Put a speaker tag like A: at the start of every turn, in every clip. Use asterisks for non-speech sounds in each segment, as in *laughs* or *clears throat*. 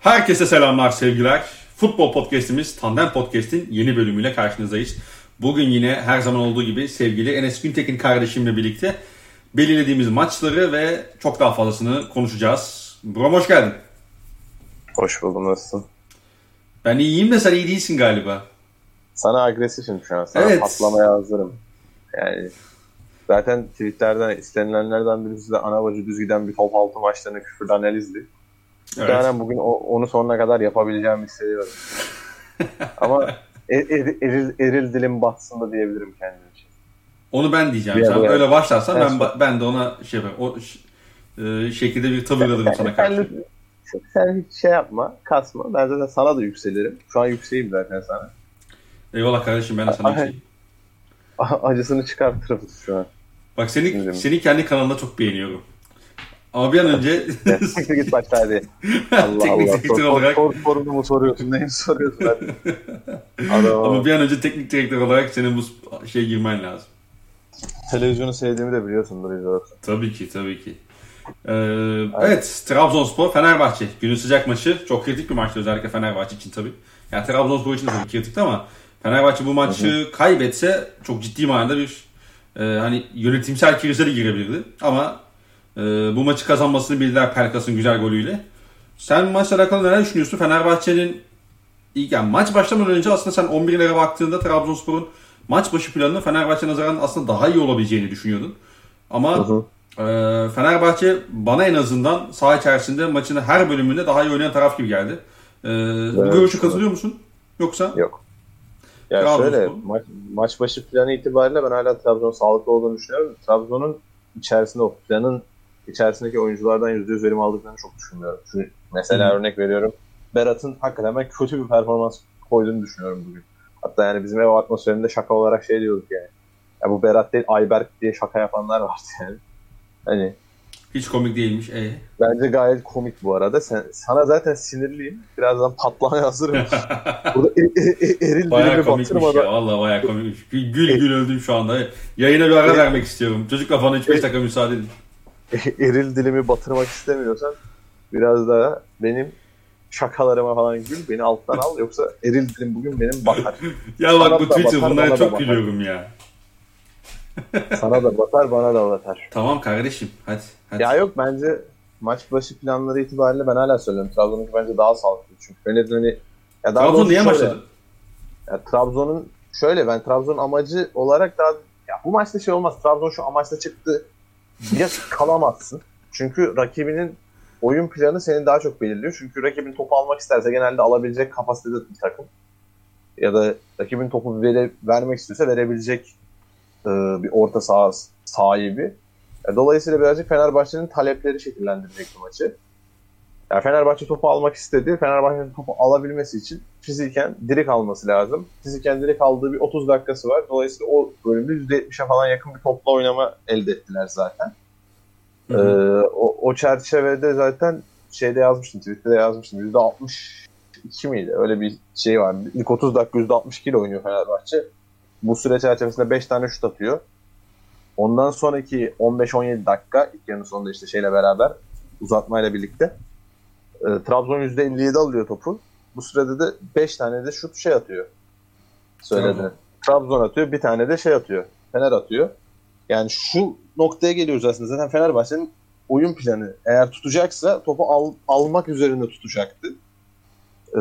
A: Herkese selamlar sevgiler. Futbol podcastimiz Tandem Podcast'in yeni bölümüyle karşınızdayız. Bugün yine her zaman olduğu gibi sevgili Enes Güntekin kardeşimle birlikte belirlediğimiz maçları ve çok daha fazlasını konuşacağız. Brom hoş geldin.
B: Hoş buldum nasılsın?
A: Ben iyiyim de sen iyi değilsin galiba.
B: Sana agresifim şu an. Sana
A: Evet.
B: patlamaya hazırım. Yani zaten tweetlerden istenilenlerden birisi de ana bacı düz giden bir top altı maçlarını küfürde analizdi.
A: Evet.
B: Muhtemelen bugün o- onu sonuna kadar yapabileceğimi hissediyorum. *laughs* Ama er, er- eril, eril dilim batsın da diyebilirim kendim için.
A: Onu ben diyeceğim.
B: Bir
A: Sen
B: ara-
A: öyle başlarsan ben ben de ona şey yaparım. O e, şekilde bir tavır alırım sana karşı.
B: sen, sen hiç şey yapma, kasma. Ben zaten sana da yükselirim. Şu an yükseğim zaten sana.
A: Eyvallah kardeşim ben de sana şey.
B: Acısını çıkartırım şu an.
A: Bak seni
B: Bilmiyorum.
A: seni kendi kanalında çok beğeniyorum. Ama bir an önce
B: Siktir git hadi. *laughs* Allah
A: teknik
B: Allah.
A: direktör
B: Sor,
A: olarak
B: sor, sorunu mu soruyorsun? Neyi soruyorsun? Hadi. *laughs*
A: Ama bir an önce teknik direktör olarak senin bu şey girmen lazım.
B: televizyonu sevdiğimi de biliyorsundur izliyorsun.
A: Tabii ki tabii ki. Ee, evet Trabzonspor Fenerbahçe günün sıcak maçı çok kritik bir maçtı özellikle Fenerbahçe için tabii. Yani Trabzonspor için de tabii kritikti ama Fenerbahçe bu maçı kaybetse çok ciddi manada bir e, hani yönetimsel krize de girebilirdi. Ama e, bu maçı kazanmasını bildiler Pelkas'ın güzel golüyle. Sen maçla alakalı neler düşünüyorsun? Fenerbahçe'nin ilk yani maç başlamadan önce aslında sen 11'lere baktığında Trabzonspor'un maç başı planını Fenerbahçe nazaran aslında daha iyi olabileceğini düşünüyordun. Ama
B: Hı hı.
A: ee, Fenerbahçe bana en azından saha içerisinde maçın her bölümünde daha iyi oynayan taraf gibi geldi. Ee, bu
B: Evet,
A: görüşe
B: evet.
A: katılıyor musun? Yoksa?
B: Yok. Yani
A: Trabzonspor.
B: şöyle maç, maç başı planı itibariyle ben hala Trabzon'un sağlıklı olduğunu düşünüyorum. Trabzon'un içerisinde o planın içerisindeki oyunculardan %100 verim aldıklarını çok düşünmüyorum. Şu, mesela
A: Hı.
B: örnek veriyorum. Berat'ın hakikaten ben kötü bir performans koyduğunu düşünüyorum bugün. Hatta yani bizim ev atmosferinde şaka olarak şey diyorduk yani. Ya bu Berat değil Ayberk diye şaka yapanlar vardı yani. Hani
A: Hiç komik değilmiş. E.
B: bence gayet komik bu arada. Sen, sana zaten sinirliyim. Birazdan patlamaya hazırım. *laughs* Burada e, e, e, eril
A: Bayağı komikmiş
B: batırmadan
A: ya. Valla bayağı komikmiş. Gül gül, öldüm şu anda. Yayına bir ara vermek istiyorum. Çocuk bana 3-5 dakika müsaade edin. *laughs*
B: eril dilimi batırmak istemiyorsan biraz daha benim şakalarıma falan gül. Beni alttan al. Yoksa eril dilim bugün benim batar. *laughs*
A: Ya bak bu Twitter
B: bakar,
A: bunlara çok
B: bakar.
A: gülüyorum ya.
B: Sana da batar bana da batar. *laughs*
A: Tamam kardeşim hadi. hadi.
B: Ya yok bence maç başı planları itibariyle ben hala söylüyorum. Trabzon'unki bence daha sağlıklı. Çünkü yönetmeni ya daha
A: Trabzon niye başladı?
B: Ya Trabzon'un şöyle ben Trabzon'un amacı olarak daha ya bu maçta şey olmaz. Trabzon şu amaçla çıktı diye kalamazsın. Çünkü rakibinin oyun planı seni daha çok belirliyor. Çünkü rakibin topu almak isterse genelde alabilecek kapasitede bir takım. Ya da rakibin topu vere, vermek istiyorsa verebilecek e, bir orta saha sahibi. E, dolayısıyla birazcık Fenerbahçe'nin talepleri şekillendirecek bu maçı. Yani Fenerbahçe topu almak istedi. Fenerbahçe'nin topu alabilmesi için fiziken direk alması lazım. Fiziken direk aldığı bir 30 dakikası var. Dolayısıyla o bölümde %70'e falan yakın bir topla oynama elde ettiler zaten.
A: Hı
B: Ee, o, o çerçevede zaten şeyde yazmıştım, Twitter'da yazmıştım. %62 miydi? Öyle bir şey var. İlk 30 dakika %62 ile oynuyor Fenerbahçe. Bu süre çerçevesinde 5 tane şut atıyor. Ondan sonraki 15-17 dakika ilk yarının sonunda işte şeyle beraber uzatmayla birlikte e, Trabzon %57 alıyor topu. Bu sürede de 5 tane de şut şey atıyor. Söyledi.
A: Trabzon.
B: Trabzon atıyor. Bir tane de şey atıyor. Fener atıyor. Yani şu noktaya geliyoruz aslında. Zaten Fenerbahçe'nin oyun planı eğer tutacaksa topu al, almak üzerinde tutacaktı. Ee,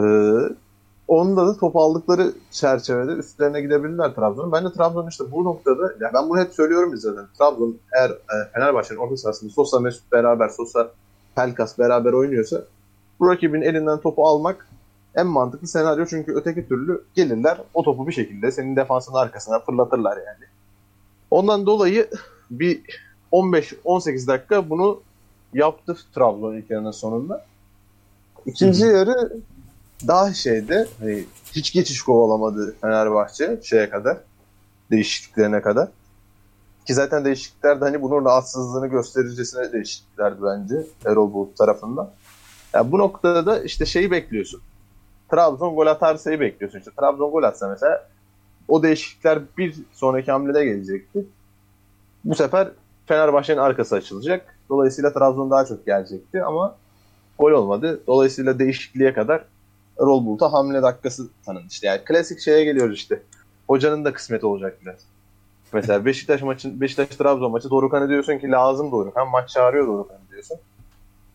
B: onda da topu aldıkları çerçevede üstlerine gidebilirler Trabzon'un. Ben de Trabzon işte bu noktada, ya ben bunu hep söylüyorum zaten. Trabzon eğer e, Fenerbahçe'nin orta sahasında Sosa Mesut beraber, Sosa Pelkas beraber oynuyorsa bu rakibin elinden topu almak en mantıklı senaryo çünkü öteki türlü gelirler o topu bir şekilde senin defansın arkasına fırlatırlar yani. Ondan dolayı bir 15-18 dakika bunu yaptı Trabzon ilk yarının sonunda. İkinci yarı daha şeyde hani hiç geçiş kovalamadı Fenerbahçe şeye kadar değişikliklerine kadar. Ki zaten değişiklikler de hani bunun rahatsızlığını göstericesine değişikliklerdi bence Erol Bulut tarafından. Yani bu noktada da işte şeyi bekliyorsun. Trabzon gol atarsayı bekliyorsun. İşte Trabzon gol atsa mesela o değişiklikler bir sonraki hamlede gelecekti. Bu sefer Fenerbahçe'nin arkası açılacak. Dolayısıyla Trabzon daha çok gelecekti ama Gol olmadı. Dolayısıyla değişikliğe kadar Erol Bulut'a hamle dakikası tanın. İşte yani klasik şeye geliyoruz işte. Hocanın da kısmeti olacak biraz. Mesela Beşiktaş maçın Beşiktaş Trabzon maçı Dorukan'a diyorsun ki lazım Dorukan. Maç çağırıyor Dorukan'ı diyorsun.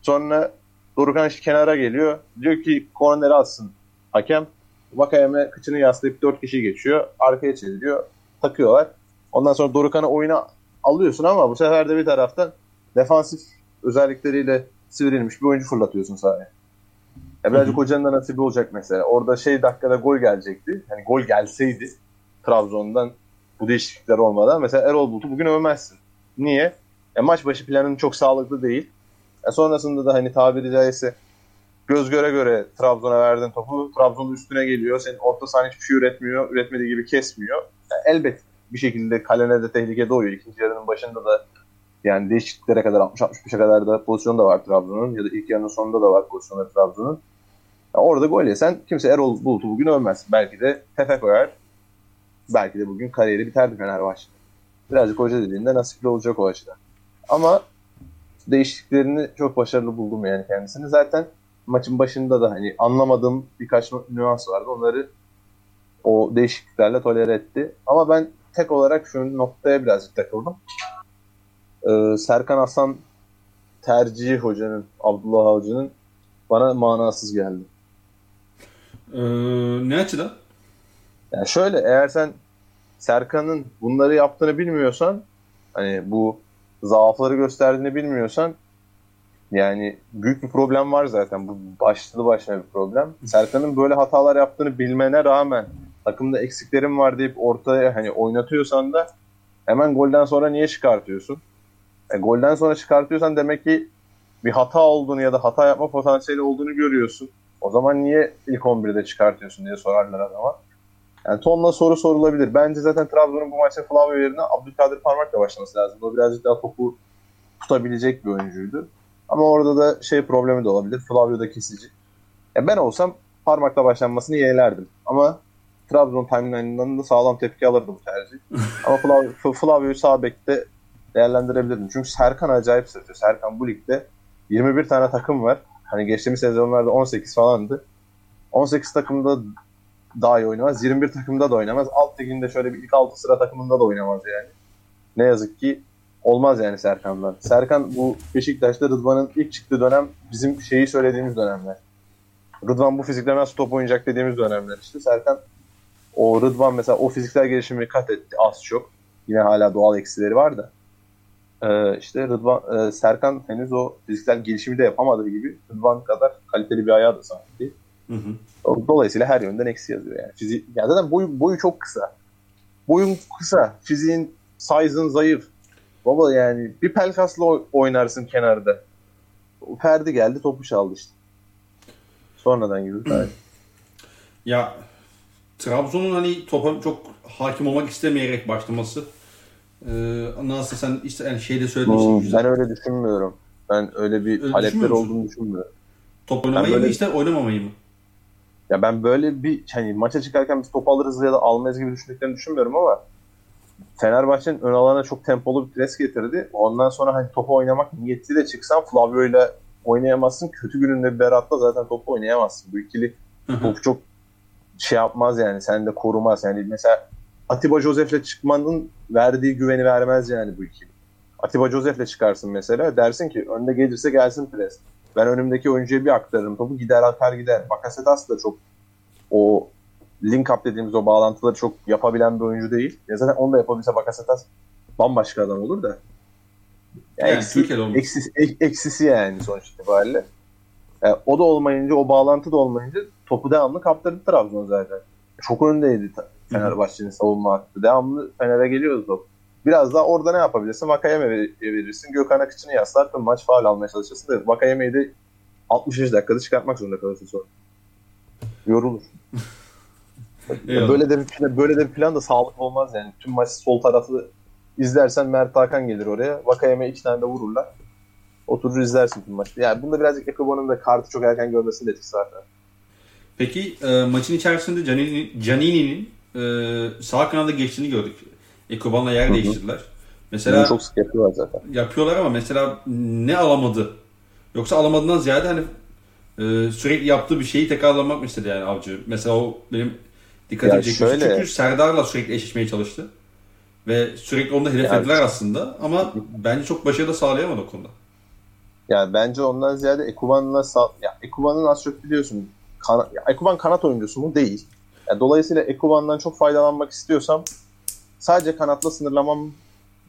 B: Sonra Dorukan işte kenara geliyor. Diyor ki korneri atsın hakem. Vakayeme kıçını yaslayıp dört kişi geçiyor. Arkaya çeviriyor. Takıyorlar. Ondan sonra Dorukan'ı oyuna alıyorsun ama bu sefer de bir taraftan defansif özellikleriyle sivrilmiş bir oyuncu fırlatıyorsun sahaya. Ya birazcık hocanın da nasibi olacak mesela. Orada şey dakikada gol gelecekti. Yani gol gelseydi Trabzon'dan bu değişiklikler olmadan mesela Erol Bulut'u bugün övmezsin. Niye? Ya maç başı planın çok sağlıklı değil. Ya sonrasında da hani tabiri caizse göz göre göre Trabzon'a verdin topu. Trabzon'un üstüne geliyor. Senin orta sahan hiçbir şey üretmiyor. Üretmediği gibi kesmiyor. Yani elbet bir şekilde kalene de tehlike doğuyor. İkinci yarının başında da yani değişikliklere kadar 60-65'e kadar da pozisyon da var Trabzon'un ya da ilk yarının sonunda da var pozisyonları Trabzon'un. Yani orada gol yesen kimse Erol Bulut'u bugün övmez. Belki de tefe koyar. Belki de bugün kariyeri biterdi Fenerbahçe. Birazcık hoca dediğinde nasipli olacak o açıdan. Ama değişikliklerini çok başarılı buldum yani kendisini. Zaten maçın başında da hani anlamadığım birkaç nüans vardı. Onları o değişikliklerle tolere etti. Ama ben tek olarak şu noktaya birazcık takıldım. Ee, Serkan Hasan tercihi hocanın, Abdullah Avcı'nın bana manasız geldi.
A: Ee, ne açıdan?
B: Yani şöyle eğer sen Serkan'ın bunları yaptığını bilmiyorsan hani bu zaafları gösterdiğini bilmiyorsan yani büyük bir problem var zaten. Bu başlı başına bir problem. Serkan'ın böyle hatalar yaptığını bilmene rağmen takımda eksiklerim var deyip ortaya hani oynatıyorsan da hemen golden sonra niye çıkartıyorsun? E, golden sonra çıkartıyorsan demek ki bir hata olduğunu ya da hata yapma potansiyeli olduğunu görüyorsun. O zaman niye ilk 11'de çıkartıyorsun diye sorarlar adama. Yani tonla soru sorulabilir. Bence zaten Trabzon'un bu maçta Flavio yerine Abdülkadir Parmak'la başlaması lazım. O birazcık daha topu tutabilecek bir oyuncuydu. Ama orada da şey problemi de olabilir. Flavio da kesici. Ya ben olsam Parmak'la başlanmasını yeğlerdim. Ama Trabzon timeline'ından da sağlam tepki alırdı bu tercih. *laughs* Ama Flavio, Flavio'yu sağ bekte değerlendirebilirdim. Çünkü Serkan acayip sırtıyor. Serkan bu ligde 21 tane takım var. Hani geçtiğimiz sezonlarda 18 falandı. 18 takımda daha iyi oynamaz. 21 takımda da oynamaz. Alt liginde şöyle bir ilk 6 sıra takımında da oynamaz yani. Ne yazık ki olmaz yani Serkan'dan. Serkan bu Beşiktaş'ta Rıdvan'ın ilk çıktığı dönem bizim şeyi söylediğimiz dönemler. Rıdvan bu fizikle nasıl top oynayacak dediğimiz dönemler işte. Serkan o Rıdvan mesela o fiziksel gelişimi kat etti az çok. Yine hala doğal eksileri var da. Ee, işte Rıdvan, e, Serkan henüz o fiziksel gelişimi de yapamadığı gibi Rıdvan kadar kaliteli bir ayağı da sahip değil. Hı hı. Dolayısıyla her yönden eksi yazıyor yani. Fizik, yani zaten boyu, boyu çok kısa. Boyun kısa. Fiziğin, size'ın zayıf. Baba yani bir pelkasla oynarsın kenarda. Ferdi geldi topu çaldı işte. Sonradan gibi. *clears throat*
A: ya Trabzon'un hani topa çok hakim olmak istemeyerek başlaması ee, nasıl sen işte yani şeyde söyledin
B: hmm, Ben öyle düşünmüyorum. Ben öyle bir öyle talepler olduğunu düşünmüyorum.
A: Top oynamayı böyle... mı işte oynamamayı mı?
B: Ya ben böyle bir hani maça çıkarken biz top alırız ya da almayız gibi düşündüklerini düşünmüyorum ama Fenerbahçe'nin ön alana çok tempolu bir pres getirdi. Ondan sonra hani topu oynamak niyetli de çıksan Flavio ile oynayamazsın. Kötü gününde Berat'la zaten topu oynayamazsın. Bu ikili topu çok şey yapmaz yani. Sen de korumaz. Yani mesela Atiba Josef'le çıkmanın verdiği güveni vermez yani bu ikili. Atiba Josef'le çıkarsın mesela. Dersin ki önde gelirse gelsin pres. Ben önümdeki oyuncuya bir aktarırım topu gider atar gider. Bakasetas da çok o link up dediğimiz o bağlantıları çok yapabilen bir oyuncu değil. Ya zaten onu da yapabilse Bakasetas bambaşka adam olur da. Yani, yani eksi, eksisi, eksisi yani sonuç itibariyle. Yani o da olmayınca, o bağlantı da olmayınca topu devamlı kaptırdı Trabzon zaten. Çok öndeydi Fenerbahçe'nin savunma hattı. Devamlı Fener'e geliyordu top. Biraz daha orada ne yapabilirsin? Vakayeme verirsin. Gökhan Akıç'ını yaslarsın. Maç faal almaya çalışırsın. Da Vakayeme'yi de 60. dakikada çıkartmak zorunda kalırsın sonra. Yorulur. *laughs* böyle de bir plan, böyle de bir plan da sağlıklı olmaz yani. Tüm maç sol tarafı izlersen Mert Hakan gelir oraya. Vakayeme iki tane de vururlar. Oturur izlersin tüm maçı. Yani bunda birazcık Ekobo'nun da kartı çok erken görmesinin etkisi var.
A: Peki e, maçın içerisinde Canini'nin Canini e, sağ kanada geçtiğini gördük. Ekoban'la yer Hı-hı. değiştirdiler.
B: Mesela Bunu çok sık yapıyorlar zaten.
A: Yapıyorlar ama mesela ne alamadı? Yoksa alamadığından ziyade hani e, sürekli yaptığı bir şeyi tekrarlamak mı istedi yani avcı? Mesela o benim
B: Ya
A: çekmişti.
B: şöyle-
A: Çünkü Serdar'la sürekli eşleşmeye çalıştı. Ve sürekli onu da hedeflediler aslında. Ama bence çok başarı da sağlayamadı o konuda.
B: Yani bence ondan ziyade Ekuban'la sağ... Ya Ekuban'ın az çok biliyorsun. Kana... Ya Ekuban kanat oyuncusu mu? Değil. Ya dolayısıyla Ekuban'dan çok faydalanmak istiyorsam sadece kanatla sınırlamam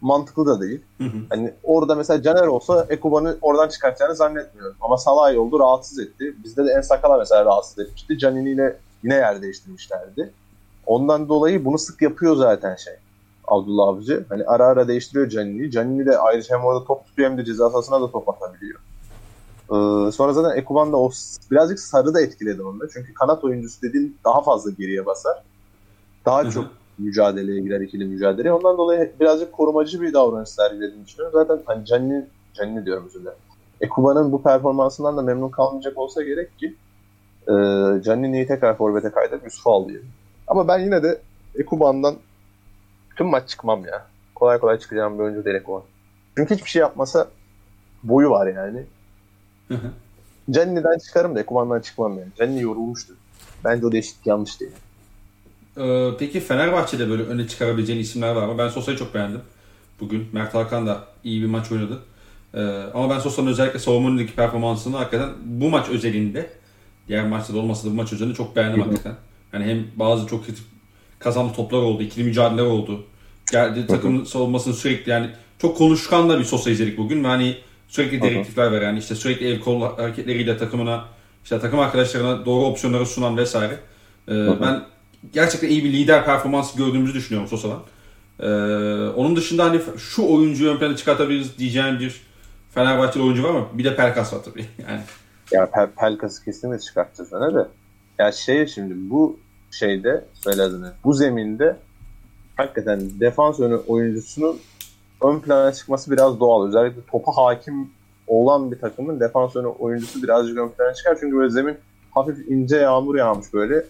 B: mantıklı da değil.
A: Hı hı.
B: Hani orada mesela Caner olsa Ekuban'ı oradan çıkartacağını zannetmiyorum. Ama Salah oldu rahatsız etti. Bizde de En Sakala mesela rahatsız etmişti. Canini ile yine yer değiştirmişlerdi. Ondan dolayı bunu sık yapıyor zaten şey. Abdullah Avcı. Hani ara ara değiştiriyor Canini'yi. Canini de ayrıca hem orada top tutuyor hem de ceza sahasına da top atabiliyor. Ee, sonra zaten Ekuban da o birazcık sarı da etkiledi onda. Çünkü kanat oyuncusu dediğin daha fazla geriye basar. Daha
A: Hı hı.
B: çok mücadeleye girer ikili mücadeleye. Ondan dolayı birazcık korumacı bir davranış sergilediğini düşünüyorum. Zaten hani Canini, Canini diyorum özür dilerim. Ekuban'ın bu performansından da memnun kalmayacak olsa gerek ki e, Canini'yi tekrar forvete kaydedip Yusuf'u al diyelim. Ama ben yine de Ekuban'dan tüm maç çıkmam ya. Kolay kolay çıkacağım bir oyuncu değil Ekuban. Çünkü hiçbir şey yapmasa boyu var yani. Canini'den çıkarım da Ekuban'dan çıkmam yani. Canini yorulmuştu. Bence o değişiklik yanlış değil.
A: Ee, peki Fenerbahçe'de böyle öne çıkarabileceğin isimler var mı? Ben Sosa'yı çok beğendim. Bugün Mert Hakan da iyi bir maç oynadı. Ee, ama ben Sosa'nın özellikle savunmanın performansını hakikaten bu maç özelinde diğer maçta da olmasa da bu maç özelinde çok beğendim hakikaten. Yani hem bazı çok kazanlı toplar oldu, ikili mücadeleler oldu. Geldi takımın savunmasını sürekli yani çok konuşkan da bir Sosa izledik bugün ve hani sürekli
B: hı.
A: direktifler veren, işte sürekli el kol hareketleriyle takımına, işte takım arkadaşlarına doğru opsiyonları sunan vesaire. Ee, ben gerçekten iyi bir lider performansı gördüğümüzü düşünüyorum Sosa'dan. Ee, onun dışında hani şu oyuncuyu ön plana çıkartabiliriz diyeceğim bir Fenerbahçeli oyuncu var mı? Bir de Pelkas var tabii. *laughs* Yani
B: Ya Pel- Pelkas'ı kesinlikle çıkartacağız öne de. Ya şey şimdi bu şeyde söyle. Bu zeminde hakikaten defans önü oyuncusunun ön plana çıkması biraz doğal. Özellikle topa hakim olan bir takımın defans önü oyuncusu birazcık ön plana çıkar. Çünkü böyle zemin hafif ince yağmur yağmış böyle.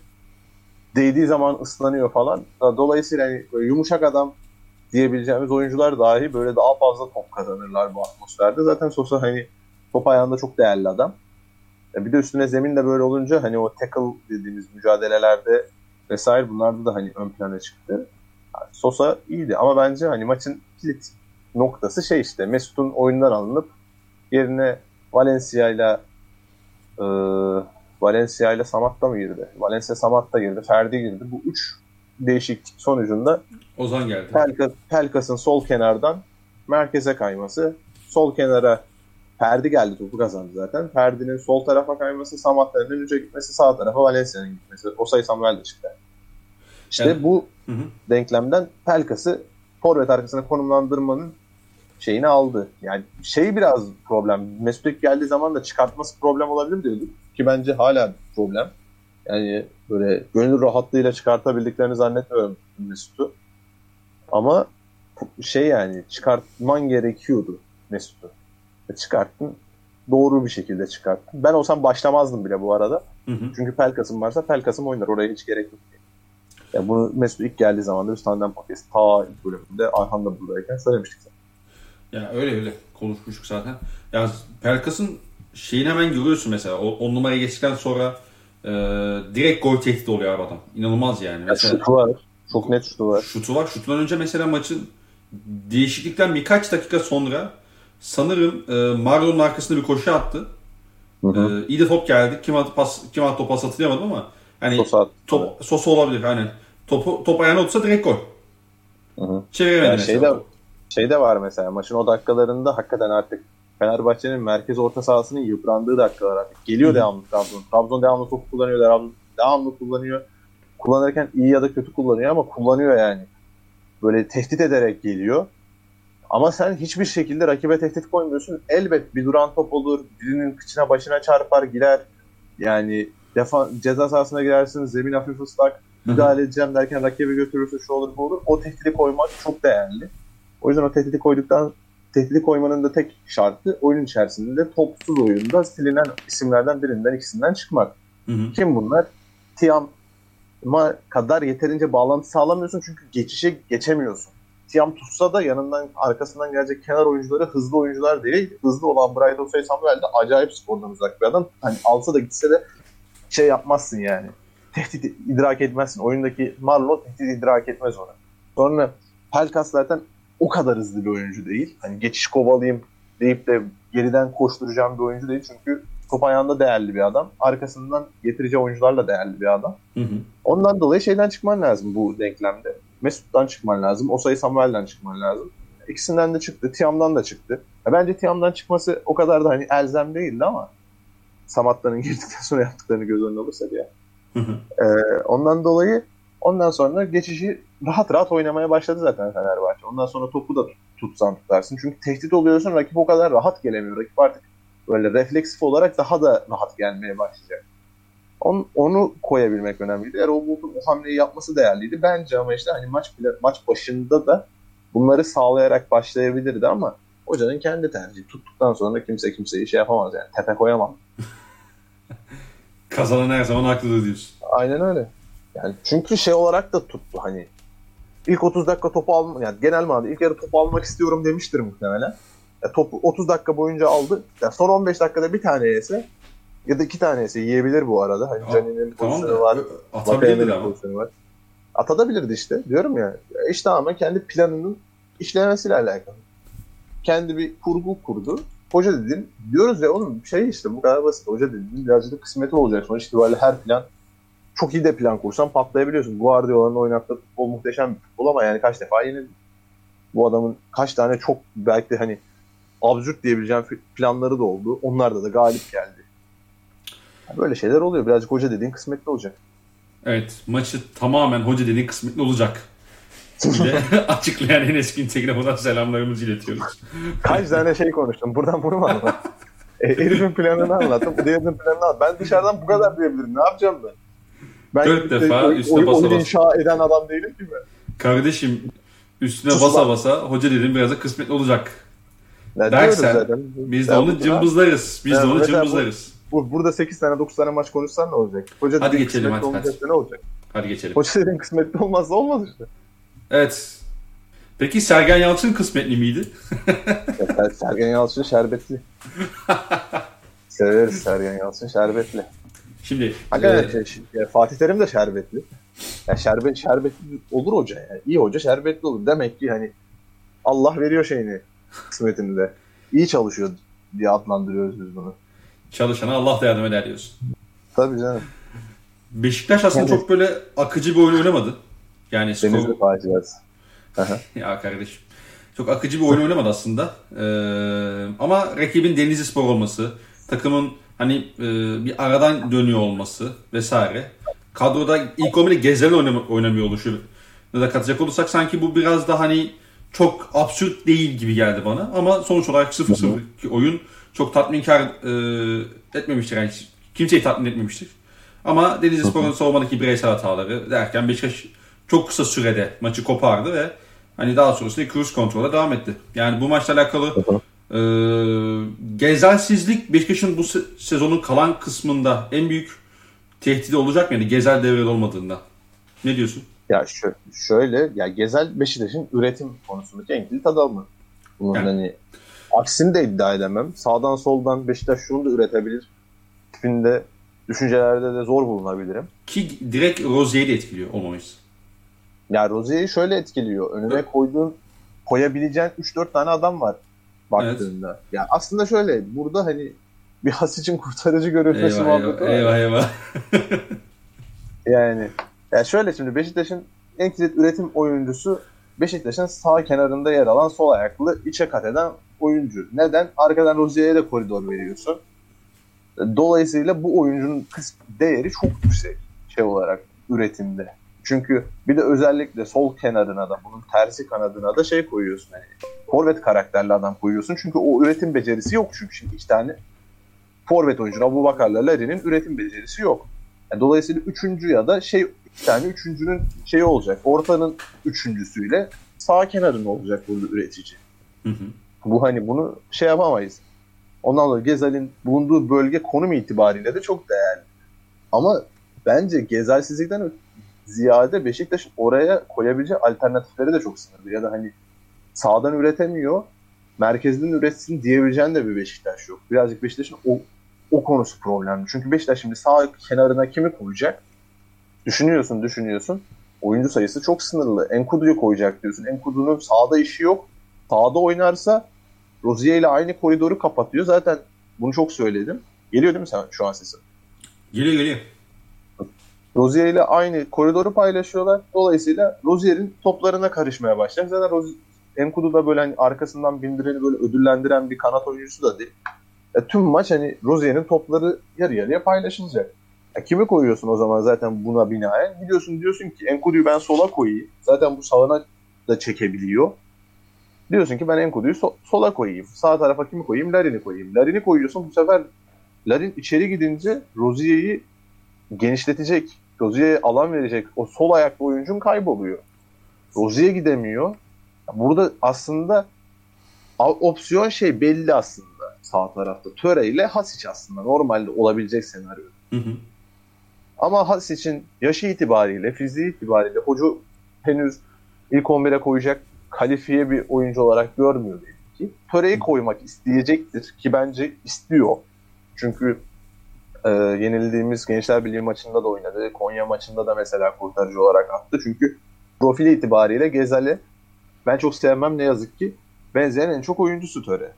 B: Değdiği zaman ıslanıyor falan. Dolayısıyla hani böyle yumuşak adam diyebileceğimiz oyuncular dahi böyle daha fazla top kazanırlar bu atmosferde. Zaten Sosa hani top ayağında çok değerli adam. Ya Bir de üstüne zemin de böyle olunca hani o tackle dediğimiz mücadelelerde vesaire bunlarda da hani ön plana çıktı. Yani Sosa iyiydi ama bence hani maçın kilit noktası şey işte Mesut'un oyundan alınıp yerine Valencia ile e, Valencia ile Samat'ta mı girdi? Valencia Samat'ta girdi, Ferdi girdi. Bu üç değişiklik sonucunda
A: Ozan geldi.
B: Pelkas, Pelkas'ın sol kenardan merkeze kayması. Sol kenara Ferdi geldi topu kazandı zaten. Ferdi'nin sol tarafa kayması, Samatta'nın önce gitmesi, sağ tarafa Valencia'nın gitmesi. Osay Samuel de çıktı. İşte
A: Yani-
B: bu
A: Hı hı.
B: denklemden Pelkas'ı forvet arkasına konumlandırmanın şeyini aldı. Yani şey biraz problem. Mesut geldiği zaman da çıkartması problem olabilir diyorduk. Ki bence hala bir problem. Yani böyle gönül rahatlığıyla çıkartabildiklerini zannetmiyorum Mesut'u. Ama şey yani çıkartman gerekiyordu Mesut'u. E, Çıkarttın. Doğru bir şekilde çıkarttın. Ben olsam başlamazdım bile bu arada.
A: Hı hı.
B: Çünkü Pelkas'ım varsa Pelkas'ım oynar. Oraya hiç gerek yok. Ya bunu Mesut ilk geldiği zaman da biz tandem podcast ta ilk bölümünde Ayhan da buradayken söylemiştik zaten.
A: Ya öyle öyle konuşmuştuk zaten. Ya Pelkas'ın şeyini hemen görüyorsun mesela. O, on numaraya geçtikten sonra e, direkt gol tehdidi oluyor abi adam. İnanılmaz yani.
B: Ya
A: Mesela
B: şutu var. Çok net şutu var.
A: şutu var. Şutundan önce mesela maçın değişiklikten birkaç dakika sonra sanırım e, Marlon'un arkasında bir koşu attı.
B: Hı hı.
A: E, iyi de top geldi. Kim attı pas, kim attı o pas hatırlayamadım ama hani
B: saat.
A: top sosu olabilir aynen. Topu, top ayağına otursa direkt gol.
B: Hı hı.
A: Çeviremedi
B: Ya
A: mesela.
B: şey de, şey de var mesela maçın o dakikalarında hakikaten artık Fenerbahçe'nin merkez orta sahasının yıprandığı dakikalar artık. Geliyor
A: Hı.
B: devamlı Trabzon. Trabzon devamlı top kullanıyor, devamlı, devamlı kullanıyor. Kullanırken iyi ya da kötü kullanıyor ama kullanıyor yani. Böyle tehdit ederek geliyor. Ama sen hiçbir şekilde rakibe tehdit koymuyorsun. Elbet bir duran top olur, birinin kıçına başına çarpar, girer. Yani defa, ceza sahasına girersin, zemin hafif ıslak, müdahale edeceğim derken rakibi götürürse şu olur bu olur. O tehdidi koymak çok değerli. O yüzden o tehdidi koyduktan tehdidi koymanın da tek şartı oyun içerisinde topsuz oyunda silinen isimlerden birinden ikisinden çıkmak.
A: Hı hı.
B: Kim bunlar? Tiam'a kadar yeterince bağlantı sağlamıyorsun çünkü geçişe geçemiyorsun. Tiam tutsa da yanından arkasından gelecek kenar oyuncuları hızlı oyuncular değil. Hızlı olan Bright Osay Samuel de acayip spordan uzak bir adam. Hani alsa da gitse de şey yapmazsın yani. Tehdit idrak etmezsin. Oyundaki Marlo tehdit idrak etmez ona. Sonra Pelkas zaten o kadar hızlı bir oyuncu değil. Hani geçiş kovalayayım deyip de geriden koşturacağım bir oyuncu değil. Çünkü top ayağında değerli bir adam. Arkasından getireceği oyuncularla değerli bir adam.
A: Hı hı.
B: Ondan dolayı şeyden çıkman lazım bu denklemde. Mesut'tan çıkman lazım. Osay Samuel'den çıkman lazım. İkisinden de çıktı. Tiam'dan da çıktı. Ya bence Tiam'dan çıkması o kadar da hani elzem değildi ama Samatta'nın *laughs* girdikten sonra yaptıklarını göz önüne alırsak ya.
A: Hı hı.
B: Ee, ondan dolayı ondan sonra geçişi rahat rahat oynamaya başladı zaten Fenerbahçe. Ondan sonra topu da tut- tutsan tutarsın. Çünkü tehdit oluyorsun rakip o kadar rahat gelemiyor. Rakip artık böyle refleksif olarak daha da rahat gelmeye başlayacak. On, onu koyabilmek önemliydi. Erol Bulut'un o hamleyi yapması değerliydi. Bence ama işte hani maç bile, maç başında da bunları sağlayarak başlayabilirdi ama hocanın kendi tercihi. Tuttuktan sonra kimse kimseyi şey yapamaz yani. Tepe koyamam. *laughs*
A: Kazanan her zaman haklıdır diyorsun.
B: Aynen öyle. Yani çünkü şey olarak da tuttu hani ilk 30 dakika topu alma yani genel manada ilk yarı topu almak istiyorum demiştir muhtemelen. Ya topu 30 dakika boyunca aldı. Ya son 15 dakikada bir tane yese ya da iki tane yese yiyebilir bu arada. Hani Canin'in
A: Tamam
B: pozisyonu
A: da
B: var.
A: ama.
B: pozisyonu var. Atabilirdi işte. Diyorum ya. ya İşte ama kendi planının işlemesiyle alakalı. Kendi bir kurgu kurdu. Hoca dedin. Diyoruz ya oğlum şey işte bu kadar basit. Hoca dedin. Birazcık da kısmeti olacak. Sonuç itibariyle her plan çok iyi de plan kursan patlayabiliyorsun. Guardiola'nın oynattığı futbol muhteşem bir futbol ama yani kaç defa yenildi. Bu adamın kaç tane çok belki de hani absürt diyebileceğim planları da oldu. Onlarda da galip geldi. Yani böyle şeyler oluyor. Birazcık hoca dediğin kısmetli olacak.
A: Evet maçı tamamen hoca dediğin kısmetli olacak. *laughs* açıklayan Enes Güntekin'e buradan selamlarımızı iletiyoruz.
B: Kaç tane şey konuştum. Buradan bunu mu anlat? E, herifin planını anlattım. Diğerinin planını anlat. Ben dışarıdan bu kadar diyebilirim. Ne yapacağım ben? Ben
A: Dört
B: işte
A: defa
B: oy-
A: üstüne
B: oy-
A: basa
B: oyun
A: basa.
B: inşa eden adam değilim ki ben.
A: Kardeşim üstüne
B: Sus
A: basa
B: lan.
A: basa hoca dediğin biraz da kısmetli olacak.
B: Ne
A: Dersen,
B: zaten.
A: Biz de onu cımbızlarız. Biz de onu
B: mesela bu-
A: cımbızlarız.
B: Bu, burada 8 tane 9 tane maç konuşsan ne olacak? Hoca
A: Hadi geçelim, hadi,
B: olmayacaksa ne olacak?
A: Hadi geçelim.
B: Hoca dediğin kısmetli olmazsa olmaz işte.
A: Evet. Peki Sergen Yalçın kısmetli miydi?
B: Sergen Yalçın şerbetli. *laughs* Severiz Sergen Yalçın şerbetli.
A: Şimdi
B: Hakikaten
A: e,
B: şey, ya Fatih Terim de şerbetli. Ya şerbet şerbetli olur hoca ya. İyi hoca şerbetli olur. Demek ki hani Allah veriyor şeyini kısmetini de. İyi çalışıyor diye adlandırıyoruz biz bunu.
A: çalışana Allah da yardım eder diyorsun.
B: Tabii canım.
A: Beşiktaş aslında
B: Evet.
A: çok böyle akıcı bir oyun oynamadı. Yani skor...
B: Denizli faciası. Aha. *laughs*
A: Ya kardeşim. Çok akıcı bir oyun oynamadı aslında. Ee, ama rakibin Denizli Spor olması, takımın hani e, bir aradan dönüyor olması vesaire. Kadroda ilk 11'de Gezel oynam- oynamıyor oluşu ne da katacak olursak sanki bu biraz da hani çok absürt değil gibi geldi bana. Ama sonuç olarak 0-0 oyun çok tatminkar e, etmemiştir. Yani kimseyi tatmin etmemiştir. Ama Denizli Spor'un savunmadaki bireysel hataları derken Beşiktaş çok kısa sürede maçı kopardı ve hani daha sonrasında cruise kontrola devam etti. Yani bu maçla alakalı e, gezelsizlik Beşiktaş'ın bu se- sezonun kalan kısmında en büyük tehdidi olacak mı? Yani gezel devrede olmadığında. Ne diyorsun?
B: Ya şö- şöyle ya Gezel Beşiktaş'ın üretim konusundaki en kilit adamı. Bunun
A: Yani.
B: hani aksini de iddia edemem. Sağdan soldan Beşiktaş şunu da üretebilir. Tipinde düşüncelerde de zor bulunabilirim.
A: Ki direkt Rozier'i etkiliyor olmamış.
B: Ya Rozier'i şöyle etkiliyor. Önüne
A: Evet.
B: koyduğun koyabileceğin 3-4 tane adam var baktığında. Ya aslında şöyle burada hani *laughs* bir has için kurtarıcı görülmesi
A: Eyvah
B: muhabbeti
A: eyvah,
B: var.
A: eyvah eyvah. *laughs*
B: Yani ya şöyle şimdi Beşiktaş'ın en kilit üretim oyuncusu Beşiktaş'ın sağ kenarında yer alan sol ayaklı içe kat eden oyuncu. Neden? Arkadan Rozier'e de koridor veriyorsun. Dolayısıyla bu oyuncunun değeri çok yüksek şey olarak üretimde. Çünkü bir de özellikle sol kenarına da bunun tersi kanadına da şey koyuyorsun. Hani forvet karakterli adam koyuyorsun. Çünkü o üretim becerisi yok çünkü şimdi iki tane forvet oyuncu Abu Bakar'la Larry'nin üretim becerisi yok. Yani dolayısıyla üçüncü ya da şey iki tane üçüncünün şeyi olacak. Ortanın üçüncüsüyle sağ kenarın olacak burada üretici.
A: Hı hı.
B: Bu hani bunu şey yapamayız. Ondan sonra Gezal'in bulunduğu bölge konum itibariyle de çok değerli. Ama bence Gezalsizlikten ziyade Beşiktaş'ın oraya koyabileceği alternatifleri de çok sınırlı. Ya da hani sağdan üretemiyor, merkezden üretsin diyebileceğin de bir Beşiktaş yok. Birazcık Beşiktaş'ın o, o konusu problemli. Çünkü Beşiktaş şimdi sağ kenarına kimi koyacak? Düşünüyorsun, düşünüyorsun. Oyuncu sayısı çok sınırlı. Enkudu'yu koyacak diyorsun. Enkudu'nun sağda işi yok. Sağda oynarsa Rozier ile aynı koridoru kapatıyor. Zaten bunu çok söyledim. Geliyor değil mi sen şu an sesin?
A: Geliyor geliyor.
B: Rozier ile aynı koridoru paylaşıyorlar. Dolayısıyla Rozier'in toplarına karışmaya başlayacak. Zaten Rozier, Enkudu da böyle hani arkasından bindireni böyle ödüllendiren bir kanat oyuncusu da değil. E, tüm maç hani Rozier'in topları yarı yarıya paylaşılacak. E, kimi koyuyorsun o zaman zaten buna binaen? Gidiyorsun diyorsun ki Enkudu'yu ben sola koyayım. Zaten bu sağına da çekebiliyor. Diyorsun ki ben Enkudu'yu so- sola koyayım. Sağ tarafa kimi koyayım? Larin'i koyayım. Larin'i koyuyorsun bu sefer Larin içeri gidince Rozier'i genişletecek, Rozier'e alan verecek o sol ayaklı oyuncun kayboluyor. Rozier gidemiyor. Burada aslında opsiyon şey belli aslında sağ tarafta. Töre ile Hasic aslında normalde olabilecek senaryo.
A: Hı hı.
B: Ama Hasic'in yaşı itibariyle, fiziği itibariyle hoca henüz ilk 11'e koyacak kalifiye bir oyuncu olarak görmüyor belli ki. Töre'yi koymak isteyecektir ki bence istiyor. Çünkü e, yenildiğimiz Gençler Birliği maçında da oynadı. Konya maçında da mesela kurtarıcı olarak attı. Çünkü profili itibariyle Gezal'e ben çok sevmem ne yazık ki benzeyen en çok oyuncusu Töre.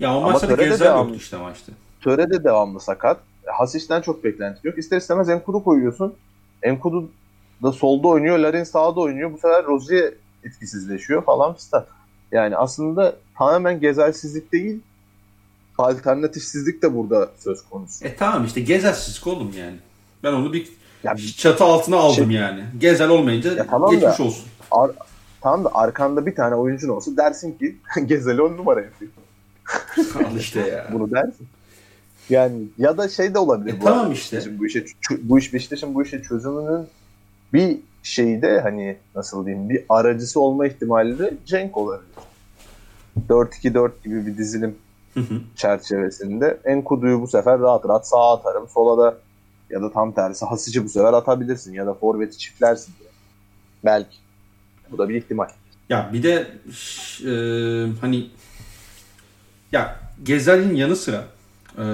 A: Ya o maçta da
B: Töre de
A: Gezer
B: devamlı.
A: işte maçta.
B: Töre de devamlı sakat. Hasic'ten çok beklenti yok. İster istemez Enkudu koyuyorsun. Enkudu da solda oynuyor. Larin sağda oynuyor. Bu sefer Rozier etkisizleşiyor falan fistan. Yani aslında tamamen gezelsizlik değil alternatifsizlik de burada söz konusu.
A: E tamam işte Gezersiz oğlum yani. Ben onu bir
B: Ya
A: çatı altına aldım
B: Şey-
A: yani. Gezel olmayınca
B: Ya tamam
A: geçmiş
B: da-
A: olsun.
B: ar- tamam da arkanda bir tane oyuncun olsa dersin ki *laughs* Gezeli on numara yapıyor.
A: Al işte ya.
B: Bunu dersin. Yani ya da şey de olabilir.
A: E
B: bu
A: tamam işte.
B: Bu işe bu iş Beşiktaş'ın bu işe çözümünün bir şeyde hani nasıl diyeyim bir aracısı olma ihtimali de Cenk olabilir. 4-2-4 gibi bir dizilim
A: Hı hı.
B: çerçevesinde Enkudu'yu bu sefer rahat rahat sağa atarım. Sola da ya da tam tersi Hasic'i bu sefer atabilirsin ya da forveti çiftlersin diye. Belki. Bu da bir ihtimal.
A: Ya bir de e, hani ya Gezal'in yanı sıra e,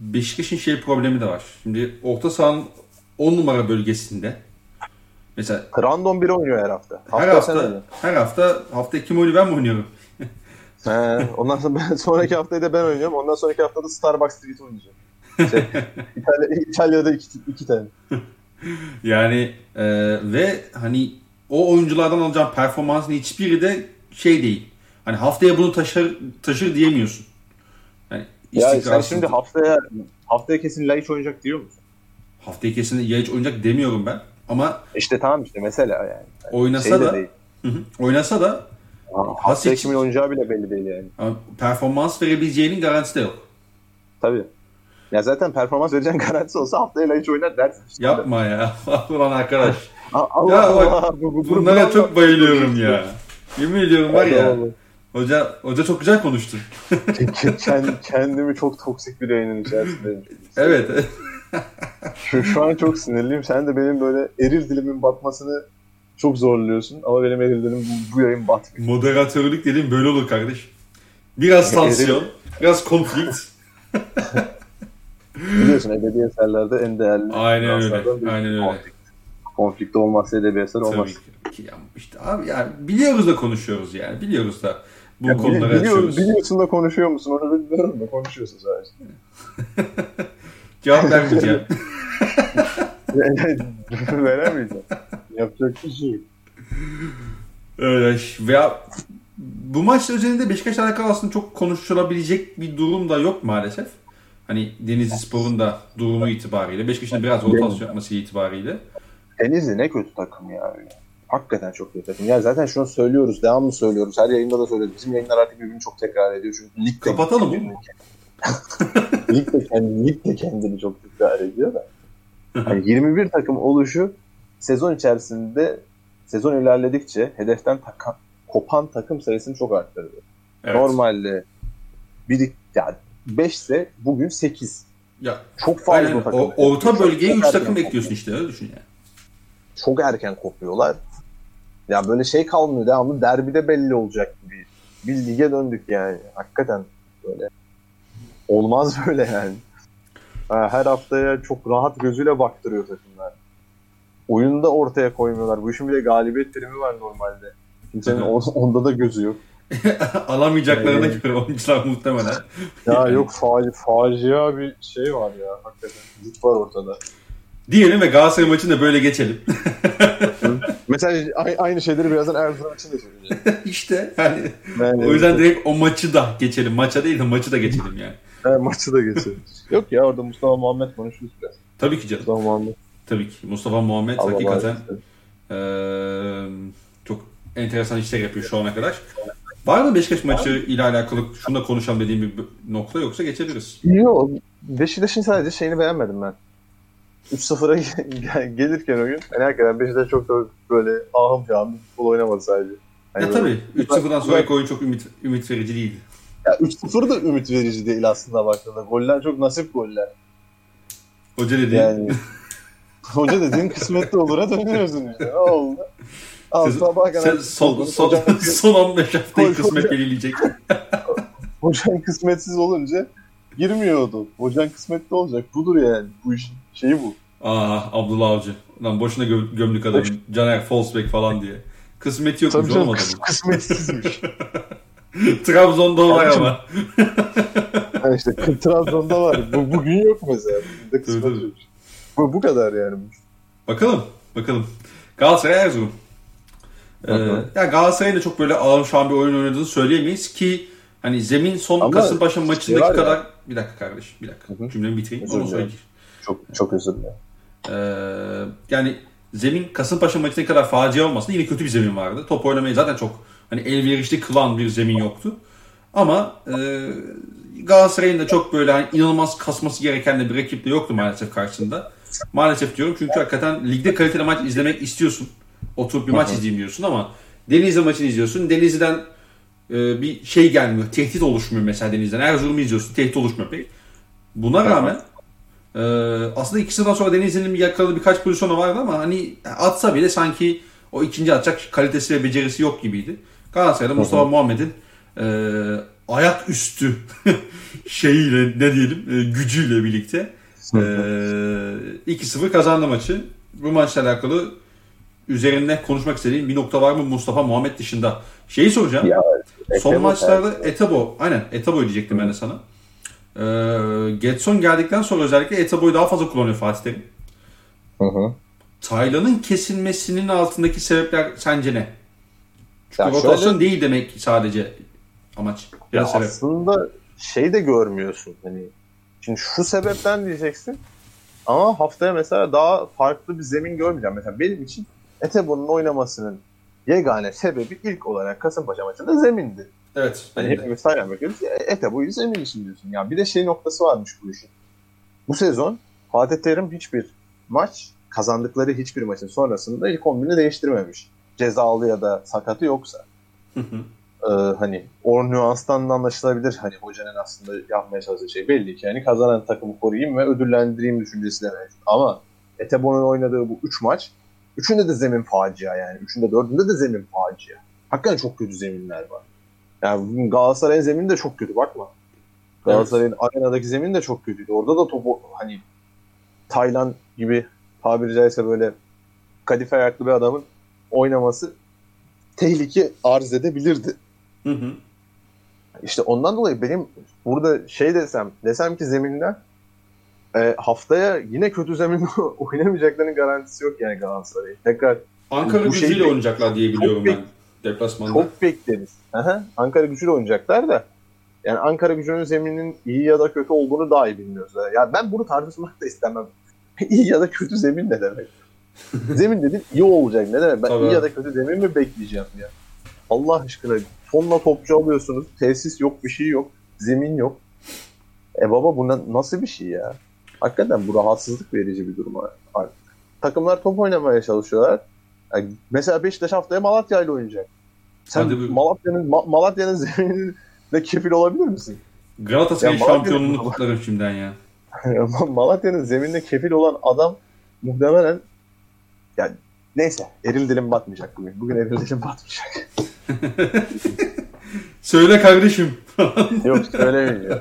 A: Beşiktaş'ın şey problemi de var. Şimdi orta sahanın 10 numara bölgesinde mesela
B: Random biri oynuyor her hafta.
A: her
B: sen
A: hafta
B: oynuyorsun.
A: her hafta hafta kim oynuyor ben mi oynuyorum? *laughs*
B: He, ondan sonra ben, sonraki haftayı da ben oynuyorum. Ondan sonraki haftada Starbucks Street oynayacağım. Şey, *laughs* İtalya, İtalya'da iki, iki tane. *laughs* *laughs*
A: Yani e, ve hani o oyunculardan alacağın performansın hiçbiri de şey değil. Hani haftaya bunu taşır taşır diyemiyorsun. Yani
B: Ya sen şimdi haftaya haftaya kesin Laiç oynayacak diyor musun?
A: haftaya kesin Yayiç oynayacak demiyorum ben. Ama
B: İşte tamam işte mesela yani. yani
A: Oynasa
B: şey
A: da- hı hı, oynasa da
B: Haftaya kimin oynayacağı bile belli değil yani.
A: ama performans verebileceğinin garantisi de yok.
B: Tabii. Ya zaten performans vereceğin *laughs* garantisi olsa haftaya Laiç oynar dersin. işte.
A: Yapma ya. *laughs* Ulan arkadaş. *laughs*
B: Allah
A: Ya bak,
B: Allah. Bu, bu, bu,
A: Bunlara
B: bu-
A: çok bayılıyorum ya. Yemin ediyorum var ya.
B: Allah.
A: Hoca hoca çok güzel konuştu.
B: Kend- kendimi çok toksik bir yayının içerisindeyim.
A: Evet.
B: Şu, şu an çok sinirliyim. Sen de benim böyle eril dilimin batmasını çok zorluyorsun. Ama benim eril dilim bu, bu yayın batmıyor.
A: Moderatörlük dediğim böyle olur kardeş. Biraz tansiyon, biraz konflikt.
B: Biliyorsun edebi eserlerde en değerli
A: Aynen öyle. Aynen öyle.
B: Konflikt. Konflikte olmazsa edebi eser olmaz.
A: Tabii ki. Ya işte abi yani biliyoruz da konuşuyoruz yani. Biliyoruz da bu
B: Ya
A: konuları
B: bili- biliyor-
A: açıyoruz.
B: biliyorsun da konuşuyor musun? Onu bilmiyorum da konuşuyorsun sadece. *laughs*
A: Cevap vermeyeceğim. *laughs* *laughs*
B: Veremeyeceğim. Yapacak bir şey yok.
A: Öyle. Veya bu maç özelinde Beşiktaş alakalı aslında çok konuşulabilecek bir durum da yok maalesef. Hani Denizli Spor'un da durumu itibariyle. Beşiktaş'ın biraz rotasyon yapması itibariyle.
B: Denizli ne kötü takım ya öyle. Hakikaten çok kötü takım. Ya zaten şunu söylüyoruz, devamlı söylüyoruz. Her yayında da söylüyoruz. Bizim yayınlar artık birbirini çok tekrar ediyor. Çünkü lig
A: Kapatalım oğlum. *laughs*
B: lig, de kendini, lig de kendini çok tekrar ediyor da. *laughs* Yani 21 takım oluşu sezon içerisinde sezon ilerledikçe hedeften taka- kopan takım sayısını çok arttırdı.
A: Evet.
B: Normalde bir yani 5 ise bugün 8.
A: Ya,
B: Çok fazla
A: aynen,
B: takım.
A: o, orta bölgeye 3
B: erken
A: takım bekliyorsun işte öyle düşün yani.
B: Çok erken kopuyorlar. Ya böyle şey kalmıyor. Devamlı derbide belli olacak gibi. Bir lige döndük yani. Hakikaten böyle. Olmaz *laughs* böyle yani. Her haftaya çok rahat gözüyle baktırıyor takımlar. Oyunda ortaya koymuyorlar. Bu işin bir de galibiyet primi var normalde. Kimsenin onda da gözü yok. *laughs*
A: Alamayacaklarına
B: Evet.
A: göre oyuncular muhtemelen.
B: Ya *laughs* yok faci, facia bir şey var ya hakikaten. Zıt var ortada.
A: Diyelim ve Galatasaray maçını da böyle geçelim. *laughs*
B: Mesela aynı şeyleri birazdan Erzurum için de söyleyeceğim.
A: işte yani
B: Yani,
A: o yüzden direkt o maçı da geçelim. Maça değil de maçı da geçelim yani.
B: He, maçı da geçelim. yok ya orada Mustafa Muhammed konuşuruz biraz.
A: Tabii ki canım.
B: Mustafa Muhammed.
A: Tabii ki. Mustafa Muhammed
B: Allah
A: hakikaten eee, çok enteresan işler yapıyor şu ana kadar. Var mı Beşiktaş maçı ile alakalı şunu da konuşalım dediğim bir nokta yoksa geçebiliriz.
B: Yok. Beşiktaş'ın sadece şeyini beğenmedim ben. 3-0'a gel- gelirken oyun. Yani hakikaten Beşiktaş çok da böyle ahım şahım futbol oynamadı sadece. Yani
A: Ya
B: böyle-
A: tabii 3-0'dan sonraki oyun çok ümit, ümit verici değildi.
B: Ya 3-0 da ümit verici değil aslında baktığında. Goller çok nasip goller.
A: Hoca dedi
B: Yani *laughs* hoca dediğin kısmetli olur ha dönüyorsun işte. Ne oldu? Al
A: Siz-
B: sabaha kadar
A: sen *laughs* son, son,
B: Hocanın-
A: son 15 haftayı kısmet belirleyecek. *laughs*
B: hocan kısmetsiz olunca girmiyordu. Hocan kısmetli olacak. Budur yani. Bu işin şeyi bu.
A: Aa Abdullah Avcı. Lan boşuna gö- gömdük adamı. Caner Falsbeck falan diye. Kısmeti yokmuş
B: Tabii canım
A: olmadı
B: kıs- kısmetsizmiş. *laughs*
A: Trabzon'da var ama.
B: Ha işte Trabzon'da var. Bu, bugün yok mesela. Bugün de kısmet
A: Tabii, tabii.
B: yok. Bu, bu kadar yani.
A: Bakalım. Bakalım. Galatasaray Erzurum. Ee,
B: Hı hı.
A: ya Galatasaray'ın da çok böyle ağır şu an bir oyun oynadığını söyleyemeyiz ki hani zemin son
B: Ama
A: Kasımpaşa
B: şey
A: maçındaki
B: ya.
A: kadar bir dakika kardeş bir dakika
B: Hı hı.
A: cümlemi bitireyim
B: Özür
A: sonra.
B: Çok çok özür dilerim.
A: Ee, yani zemin Kasımpaşa maçındaki kadar facia olmasın yine kötü bir zemin vardı. Top oynamayı zaten çok hani elverişli kılan bir zemin yoktu. Ama e, Galatasaray'ın da çok böyle hani inanılmaz kasması gereken de bir rakip de yoktu maalesef karşısında. Maalesef diyorum çünkü hakikaten ligde kaliteli maç izlemek istiyorsun. Oturup bir maç izleyeyim diyorsun ama Denizli maçını izliyorsun. Denizli'den e, bir şey gelmiyor. Tehdit oluşmuyor mesela Denizli'den. Erzurum'u izliyorsun. Tehdit oluşmuyor pek. Buna rağmen e, aslında ikisinden sonra Denizli'nin yakaladığı birkaç pozisyonu vardı ama hani atsa bile sanki o ikinci atacak kalitesi ve becerisi yok gibiydi. Galatasaray'da Mustafa Muhammed'in e, ayak üstü *laughs* şeyiyle ne diyelim e, gücüyle birlikte e, 2-0 kazandı maçı. Bu maçla alakalı üzerinde konuşmak istediğim bir nokta var mı Mustafa Muhammed dışında? Şeyi soracağım.
B: Ya,
A: Son
B: Etebo
A: maçlarda Etebo, aynen Etebo diyecektim ben de sana. Ee, Getson geldikten sonra özellikle Etebo'yu daha fazla kullanıyor Fatih Terim.
B: Hı hı.
A: Taylan'ın kesilmesinin altındaki sebepler sence ne?
B: Ya
A: Rotasyon
B: şöyle-
A: değil demek sadece amaç.
B: Ya
A: Biraz sebep.
B: aslında şey de görmüyorsun hani. Şimdi şu sebepten diyeceksin. Ama haftaya mesela daha farklı bir zemin görmeyeceğim. Mesela benim için Etebo'nun oynamasının yegane sebebi ilk olarak Kasımpaşa maçında zemindi.
A: Evet.
B: Hani hepimiz sayar bakıyoruz. E, Etebo'yu zemin için diyorsun. Ya bir de şey noktası varmış bu işin. Bu sezon Fatih Terim hiçbir maç kazandıkları hiçbir maçın sonrasında ilk 11'ini değiştirmemiş. Cezalı ya da sakatı yoksa.
A: Hı hı.
B: Ee, hani o nüanstan da anlaşılabilir. Hani hocanın aslında yapmaya çalıştığı şey belli ki. Yani kazanan takımı koruyayım ve ödüllendireyim düşüncesi de mevcut. Ama Etebo'nun oynadığı bu 3 maç üçünde de zemin facia yani. Üçünde dördünde de zemin facia. Hakikaten çok kötü zeminler var. Yani Galatasaray'ın zemini de çok kötü bakma. Galatasaray'ın arenadaki zemin de çok kötüydü. Orada da topu hani Taylan gibi tabiri caizse böyle kadife ayaklı bir adamın oynaması tehlike arz edebilirdi.
A: Hı hı.
B: İşte ondan dolayı benim burada şey desem, desem ki zeminden e, haftaya yine kötü zeminde *laughs* oynamayacaklarının garantisi yok yani Galatasaray'ın. Tekrar
A: Ankara
B: Bu şey
A: gücüyle
B: değil.
A: oynayacaklar diye biliyorum ben. Deplasmanda.
B: çok bekleriz. Aha, Ankara gücüyle oynayacaklar da yani Ankara gücünün zemininin iyi ya da kötü olduğunu daha iyi bilmiyoruz. Ya ben bunu tartışmak da istemem. *laughs* iyi ya da kötü zemin ne demek? *laughs* zemin dedin iyi olacak ne demek? Ben
A: Tabii.
B: iyi ya da kötü zemin mi bekleyeceğim ya? Allah aşkına tonla topçu alıyorsunuz. Tesis yok bir şey yok. Zemin yok. E baba bu na- nasıl bir şey ya? Hakikaten bu rahatsızlık verici bir durum artık. Takımlar top oynamaya çalışıyorlar. Yani mesela Beşiktaş haftaya Malatya ile oynayacak. Sen. Malatya'nın Ma- Malatya'nın *laughs* zeminine kefil olabilir misin?
A: Galatasaray
B: Ya Malatya'nın-
A: şampiyonluğunu kutlarım şimdiden ya. *laughs*
B: Malatya'nın zeminine kefil olan adam muhtemelen yani neyse erim dilim batmayacak bugün. Bugün erim dilim batmayacak. *laughs*
A: Söyle kardeşim.
B: Yok söylemeyeceğim.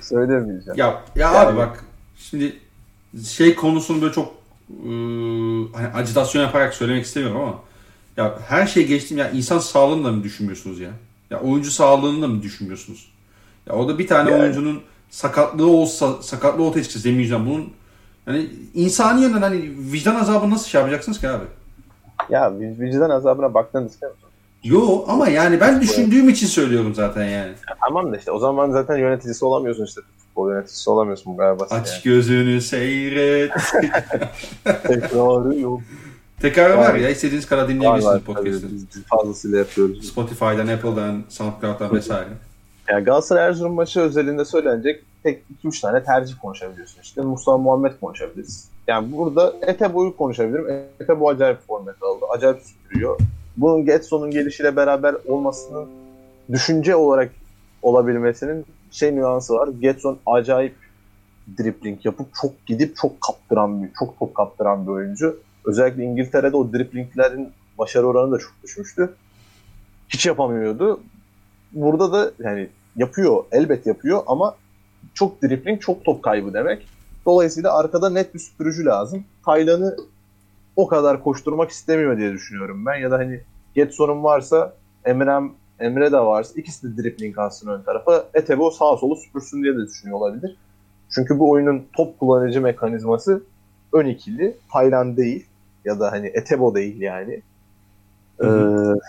B: Söylemeyeceğim.
A: Ya ya
B: Yani-
A: abi bak şimdi şey konusunu böyle çok ıı, hani acitasyon yaparak söylemek istemiyorum ama ya her şey geçtim ya insan sağlığını da mı düşünmüyorsunuz ya? Ya oyuncu sağlığını da mı düşünmüyorsunuz? Ya o da bir tane
B: Yani-
A: oyuncunun sakatlığı olsa sakatlığı ortaya çıksa zemin yüzünden bunun yani insani yönden hani vicdan azabını nasıl şey yapacaksınız ki abi?
B: Ya vic- vicdan azabına baktığını istemiyor musun?
A: Yo ama yani ben düşündüğüm için söylüyorum zaten yani.
B: Tamam da işte o zaman zaten yöneticisi olamıyorsun işte. Futbol yöneticisi olamıyorsun bu basit
A: Aç gözünü seyret.
B: yani. Tekrarı yok.
A: Tekrar var
B: Yani-
A: ya istediğiniz kadar dinleyebilirsiniz podcast'ı.
B: biz fazlasıyla yapıyoruz.
A: Spotify'dan, Apple'dan, SoundCloud'dan vesaire.
B: Yani Galatasaray Erzurum maçı özelinde söylenecek tek 2-3 tane tercih konuşabiliyorsun. İşte Mustafa Muhammed konuşabiliriz. Yani burada Etebo'yu konuşabilirim. Etebo acayip format aldı. Acayip süpürüyor. Bunun Getson'un gelişiyle beraber olmasının düşünce olarak olabilmesinin şey nüansı var. Getson acayip dripling yapıp çok gidip çok kaptıran bir, çok top kaptıran bir oyuncu. Özellikle İngiltere'de o driplinglerin başarı oranı da çok düşmüştü. Hiç yapamıyordu. Burada da yani yapıyor, elbet yapıyor ama çok dripling, çok top kaybı demek. Dolayısıyla arkada net bir süpürücü lazım. Taylan'ı o kadar koşturmak istemiyor diye düşünüyorum ben. Ya da hani Getson'un varsa Emre'm Emre de varsa ikisi de dripling alsın ön tarafa. Etebo sağa solu süpürsün diye de düşünüyor olabilir. Çünkü bu oyunun top kullanıcı mekanizması ön ikili. Taylan değil ya da hani Etebo değil yani.
A: Hı hı.
B: Ee,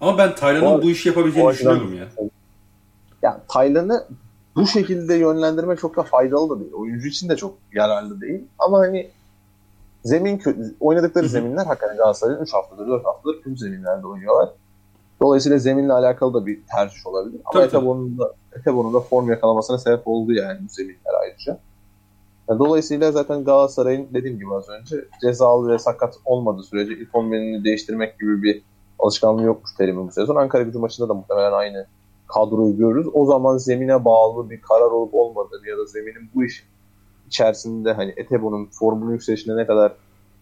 A: Ama ben Taylan'ın bu işi yapabileceğini düşünüyorum ya.
B: yani Taylan'ı bu şekilde yönlendirmek çok da faydalı da değil. Oyuncu için de çok yararlı değil. Ama hani zemin oynadıkları
A: Hı hı.
B: zeminler hakikaten Galatasaray'ın 3 haftadır 4 haftadır tüm zeminlerde oynuyorlar. Dolayısıyla zeminle alakalı da bir tercih olabilir. Ama. Etebo'nun da, Etebo'nun da form yakalamasına sebep oldu yani bu zeminler ayrıca. Yani dolayısıyla zaten Galatasaray'ın dediğim gibi az önce cezalı ve sakat olmadığı sürece ilk 11'ini değiştirmek gibi bir alışkanlığı yokmuş Terim'in bu sezon. Ankara gücü maçında da muhtemelen aynı kadroyu görürüz. O zaman zemine bağlı bir karar olup olmadığını ya da zeminin bu iş içerisinde hani Etebo'nun formülü yükselişine ne kadar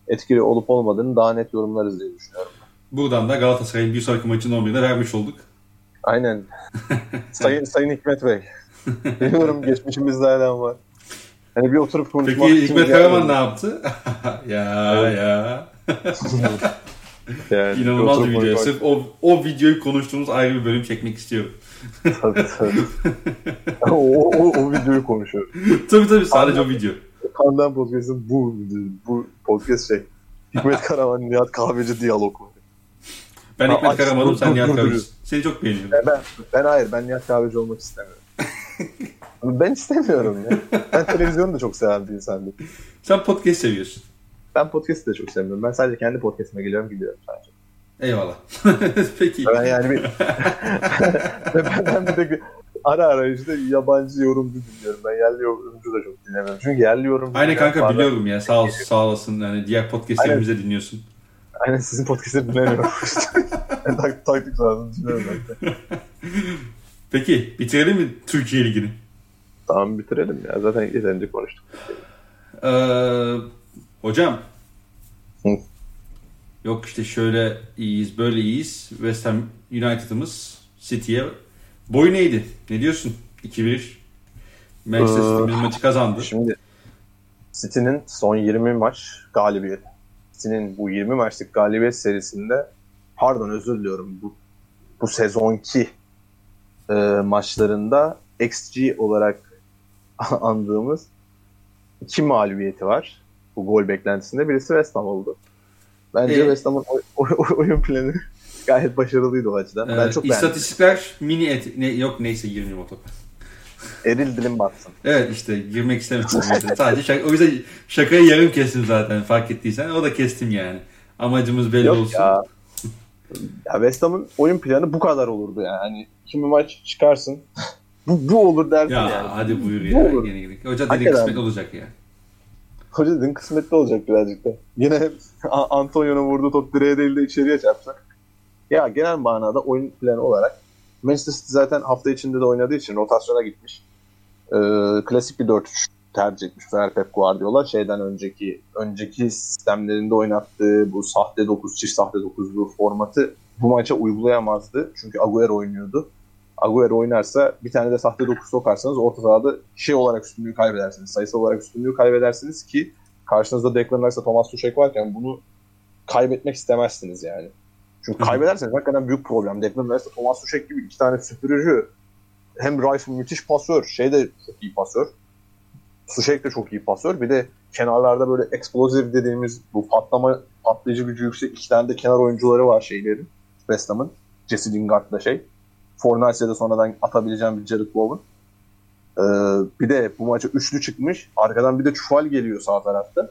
B: etkili olup olmadığını daha net yorumlarız diye düşünüyorum.
A: Buradan da Galatasaray'ın bir sonraki maçın 11'ine vermiş olduk.
B: Aynen. *laughs* Sayın, Sayın Hikmet Bey. *laughs* Biliyorum geçmişimizde hala var. Hani bir oturup konuşmak
A: Peki Hikmet. Karaman ne yaptı? *laughs* ya ya.
B: Yani
A: İnanılmaz bir video. Sırf o, o videoyu konuştuğumuz ayrı bir bölüm çekmek istiyorum.
B: Tabii tabii. *laughs* o, o, o videoyu konuşuyor.
A: tabii tabii sadece o video.
B: Kandan Podcast'ın bu, bu podcast şey. Hikmet Karaman, Nihat Kahveci diyalog?
A: Ben
B: Ha,
A: Hikmet Karaman'ım sen Nihat Karaman. Seni çok beğeniyorum.
B: Ben, ben, ben hayır, ben Nihat Kahveci olmak istemiyorum. *laughs* ben istemiyorum ya. Ben televizyonu da çok seven bir insan değilim.
A: Sen podcast seviyorsun.
B: Ben podcast'ı da çok sevmiyorum. Ben sadece kendi podcast'ime geliyorum gidiyorum sadece.
A: Eyvallah. *laughs* Peki.
B: Ben yani bir... *laughs* ben, bir de ara ara işte yabancı yorumcu dinliyorum. Ben yerli yorumcu da çok dinlemiyorum. Çünkü yerli yorumcu...
A: Aynen kanka
B: Bazen-
A: biliyorum ya. Sağ ol, sağ olasın. Yani diğer podcastlerimizi dinliyorsun.
B: Aynen sizin podcast'ı dinlemiyorum. *laughs* tak, taktik lazım dinliyorum.
A: Peki bitirelim mi Türkiye Ligi'ni?
B: Tamam bitirelim ya. Zaten yeterince konuştuk.
A: Ee, hocam.
B: Hı.
A: Yok işte şöyle iyiyiz, böyle iyiyiz. West Ham United'ımız City'ye boyun eğdi. Ne diyorsun? 2-1. Manchester
B: Ee,
A: City bir maçı kazandı.
B: Şimdi City'nin son 20 maç galibiyeti. City'nin bu 20 maçlık galibiyet serisinde pardon özür diliyorum bu bu sezonki e, maçlarında XG olarak *laughs* andığımız iki mağlubiyeti var. Bu gol beklentisinde. Birisi West Ham oldu. Bence
A: Ee?
B: West Ham'ın oy- oy- oyun planı *laughs* gayet başarılıydı o açıdan. ben
A: Ee,
B: çok beğendim.
A: İstatistikler mini et, ne, yok neyse girmeyeyim o topa.
B: Eril dilim batsın.
A: Evet işte girmek yüzden. Sadece şaka, o yüzden şakayı yarım kestim zaten fark ettiysen. O da kestim yani. Amacımız belli
B: Yok
A: olsun.
B: ya. Ya West Ham'ın oyun planı bu kadar olurdu yani. Hani kimi maç çıkarsın. *laughs* bu, bu olur derdin
A: Ya
B: yani.
A: hadi buyur
B: Bu
A: ya.
B: olur.
A: Yine gidelim. Hoca dedi
B: Hakikaten.
A: kısmet olacak ya.
B: Hoca dedin kısmetli olacak birazcık da. Yine Antonio'nun vurduğu top direğe değil de içeriye çarpacak. Ya genel manada oyun planı olarak Manchester City zaten hafta içinde de oynadığı için rotasyona gitmiş. Ee, klasik bir 4-3 tercih etmiş Fener Pep Guardiola. Şeyden önceki önceki sistemlerinde oynattığı bu sahte 9, çift sahte 9'lu formatı bu maça uygulayamazdı. Çünkü Agüero oynuyordu. Agüero oynarsa bir tane de sahte 9 sokarsanız orta sahada şey olarak üstünlüğü kaybedersiniz. Sayısal olarak üstünlüğü kaybedersiniz ki karşınızda Declan Rice'la Thomas Tuchel varken bunu kaybetmek istemezsiniz yani. Çünkü kaybederseniz hakikaten büyük problem. Declan Rice'la Thomas Tuchel gibi iki tane süpürücü hem Rice müthiş pasör, şey de çok iyi pasör. Sushek de çok iyi pasör. Bir de kenarlarda böyle explosive dediğimiz bu patlama patlayıcı gücü yüksek iki tane de kenar oyuncuları var şeylerin. West Ham'ın. Jesse Lingard'la şey. Fornals'e de sonradan atabileceğim bir Jared Bowen. Ee, bir de bu maça üçlü çıkmış. Arkadan bir de Çufal geliyor sağ tarafta.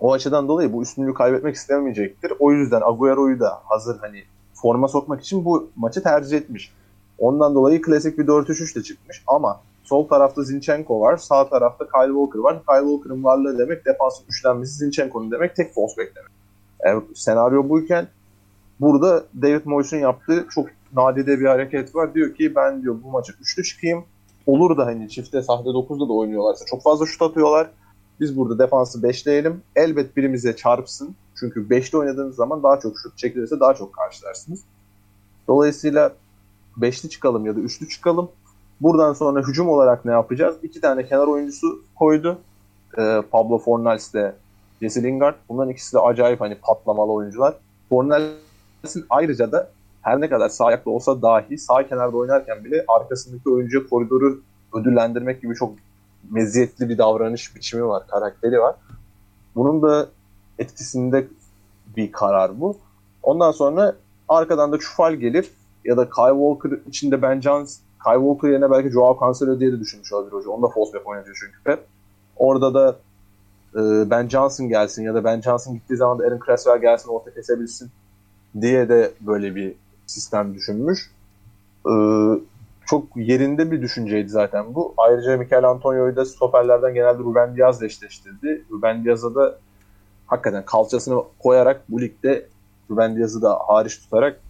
B: O açıdan dolayı bu üstünlüğü kaybetmek istemeyecektir. O yüzden Agüero'yu da hazır hani forma sokmak için bu maçı tercih etmiş. Ondan dolayı klasik bir 4-3-3 de çıkmış. Ama sol tarafta Zinchenko var. Sağ tarafta Kyle Walker var. Kyle Walker'ın varlığı demek defansın üçlenmesi Zinchenko'nun demek tek false back demek. Eğer senaryo buyken burada David Moyes'un yaptığı çok nadide bir hareket var. Diyor ki ben diyor bu maça üçlü çıkayım. Olur da hani çifte sahte 9'da da oynuyorlarsa çok fazla şut atıyorlar. Biz burada defansı beşleyelim. Elbet birimize çarpsın. Çünkü beşli oynadığınız zaman daha çok şut çekilirse daha çok karşılarsınız. Dolayısıyla beşli çıkalım ya da üçlü çıkalım. Buradan sonra hücum olarak ne yapacağız? İki tane kenar oyuncusu koydu. Ee, Pablo Fornals de Jesse Lingard. Bunların ikisi de acayip hani patlamalı oyuncular. Fornals'in ayrıca da her ne kadar sağ ayaklı olsa dahi sağ kenarda oynarken bile arkasındaki oyuncuya koridoru ödüllendirmek gibi çok meziyetli bir davranış biçimi var, karakteri var. Bunun da etkisinde bir karar bu. Ondan sonra arkadan da Çufal gelir ya da Kyle Walker içinde Ben Jones, Kyle Walker yerine belki Joao Cancelo diye de düşünmüş olabilir hoca. Onu da false back oynatıyor çünkü Pep. Orada da e, Ben Johnson gelsin ya da Ben Johnson gittiği zaman da Aaron Cresswell gelsin orta kesebilsin diye de böyle bir sistem düşünmüş. E, çok yerinde bir düşünceydi zaten bu. Ayrıca Mikel Antonio'yu da stoperlerden genelde Ruben Diaz'la eşleştirdi. Ruben Diaz'a da hakikaten kalçasını koyarak bu ligde Ruben Diaz'ı da hariç tutarak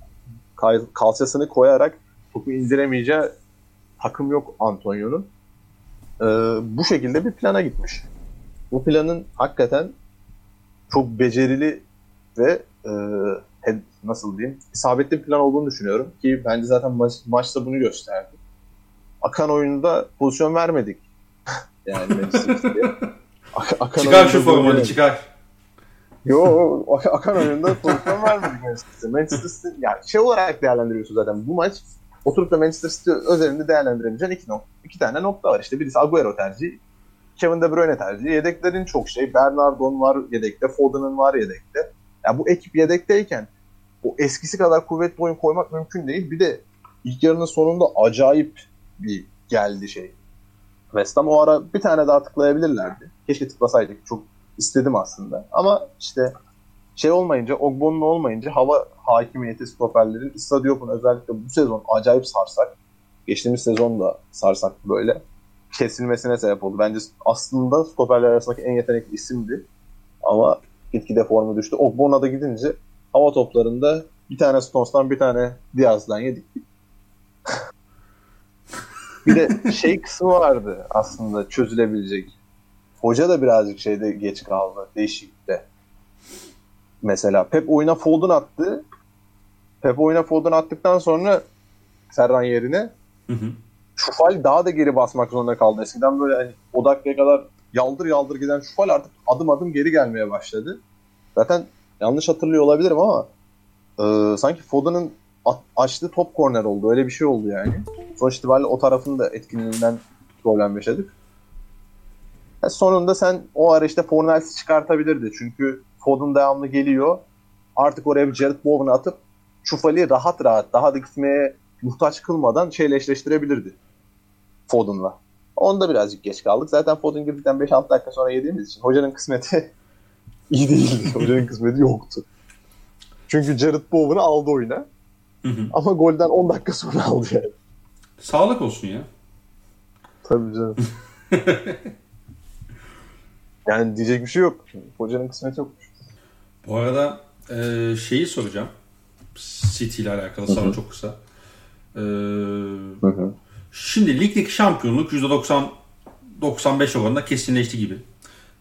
B: kalçasını koyarak topu indiremeyeceği takım yok Antonio'nun. Ee, bu şekilde bir plana gitmiş. Bu planın hakikaten çok becerili ve e, nasıl diyeyim isabetli bir plan olduğunu düşünüyorum ki bence zaten maç, maçta bunu gösterdi. Akan oyunda pozisyon vermedik. *laughs* yani
A: Akan çıkar şu formanı çıkar.
B: Yo akan oyunda pozisyon vermedik Manchester City. Manchester City yani şey olarak değerlendiriyorsun zaten. Bu maç oturup da Manchester City özelinde değerlendiremeyeceğin iki, nok iki tane nokta var. İşte birisi Agüero tercihi, Kevin De Bruyne tercihi. Yedeklerin çok şey. Bernardo'nun var yedekte, Foden'ın var yedekte. Ya yani bu ekip yedekteyken o eskisi kadar kuvvetli oyun koymak mümkün değil. Bir de ilk yarının sonunda acayip bir geldi şey. West Ham o ara bir tane daha tıklayabilirlerdi. Keşke tıklasaydık. Çok istedim aslında. Ama işte şey olmayınca, Ogbon'un olmayınca hava hakimiyeti stoperlerin Issa Diop'un özellikle bu sezon acayip sarsak. Geçtiğimiz sezon da sarsak böyle. Kesilmesine sebep oldu. Bence aslında stoperler arasındaki en yetenekli isimdi. Ama gitgide formu düştü. Ogbon'a da gidince hava toplarında bir tane Stones'tan bir tane Diaz'dan yedik. *laughs* bir de şey kısmı vardı aslında çözülebilecek. Hoca da birazcık şeyde geç kaldı. Değişiklikte. Mesela Pep oyuna Foden attı. Pep oyuna Foden attıktan sonra Serran yerine hı hı. Şufal daha da geri basmak zorunda kaldı. Eskiden böyle hani o dakikaya kadar yaldır yaldır giden Şufal artık adım adım geri gelmeye başladı. Zaten yanlış hatırlıyor olabilirim ama e, sanki Foden'ın açtığı top korner oldu. Öyle bir şey oldu yani. Sonuç itibariyle o tarafın da etkinliğinden problem yaşadık. Yani sonunda sen o ara işte Fornals'i çıkartabilirdi. Çünkü Foden devamlı geliyor. Artık oraya bir Jared Bowen'ı atıp Çufali rahat rahat daha da gitmeye muhtaç kılmadan şeyle eşleştirebilirdi. Foden'la. Onda birazcık geç kaldık. Zaten Foden girdikten 5-6 dakika sonra yediğimiz için hocanın kısmeti *laughs* iyi değildi. hocanın kısmeti yoktu. Çünkü Jared Bowen'ı aldı oyuna. Hı hı. Ama golden 10 dakika sonra aldı yani.
A: Sağlık olsun ya.
B: Tabii canım. *laughs* yani diyecek bir şey yok. Hocanın kısmeti yokmuş.
A: Bu arada e, şeyi soracağım. City ile alakalı sonra çok kısa. E, Şimdi ligdeki şampiyonluk %90 95 oranında kesinleşti gibi.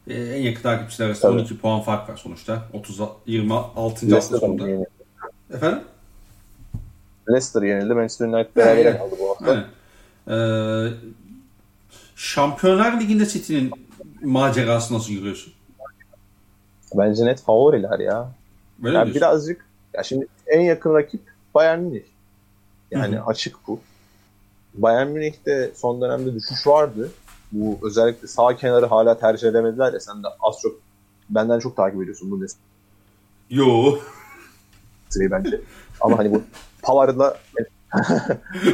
A: Ee, en yakın takipçiler arasında
B: Tabii.
A: 12 puan fark var sonuçta. 30 26. hafta sonunda.
B: yenildi.
A: Efendim?
B: Leicester yenildi. Manchester United beraber
A: Yani.
B: kaldı bu hafta.
A: Aynen. Ee, Şampiyonlar Ligi'nde City'nin macerası nasıl görüyorsun?
B: Bence net favoriler ya.
A: Böyle
B: Ya
A: mi diyorsun?
B: birazcık ya şimdi en yakın rakip Bayern Münih. Yani
A: Hı hı.
B: açık bu. Bayern Münih'te son dönemde düşüş vardı. Bu özellikle sağ kenarı hala tercih edemediler ya sen de az çok benden çok takip ediyorsun bu
A: Yo.
B: meseleyi bence. Ama hani bu Pavard'la *laughs*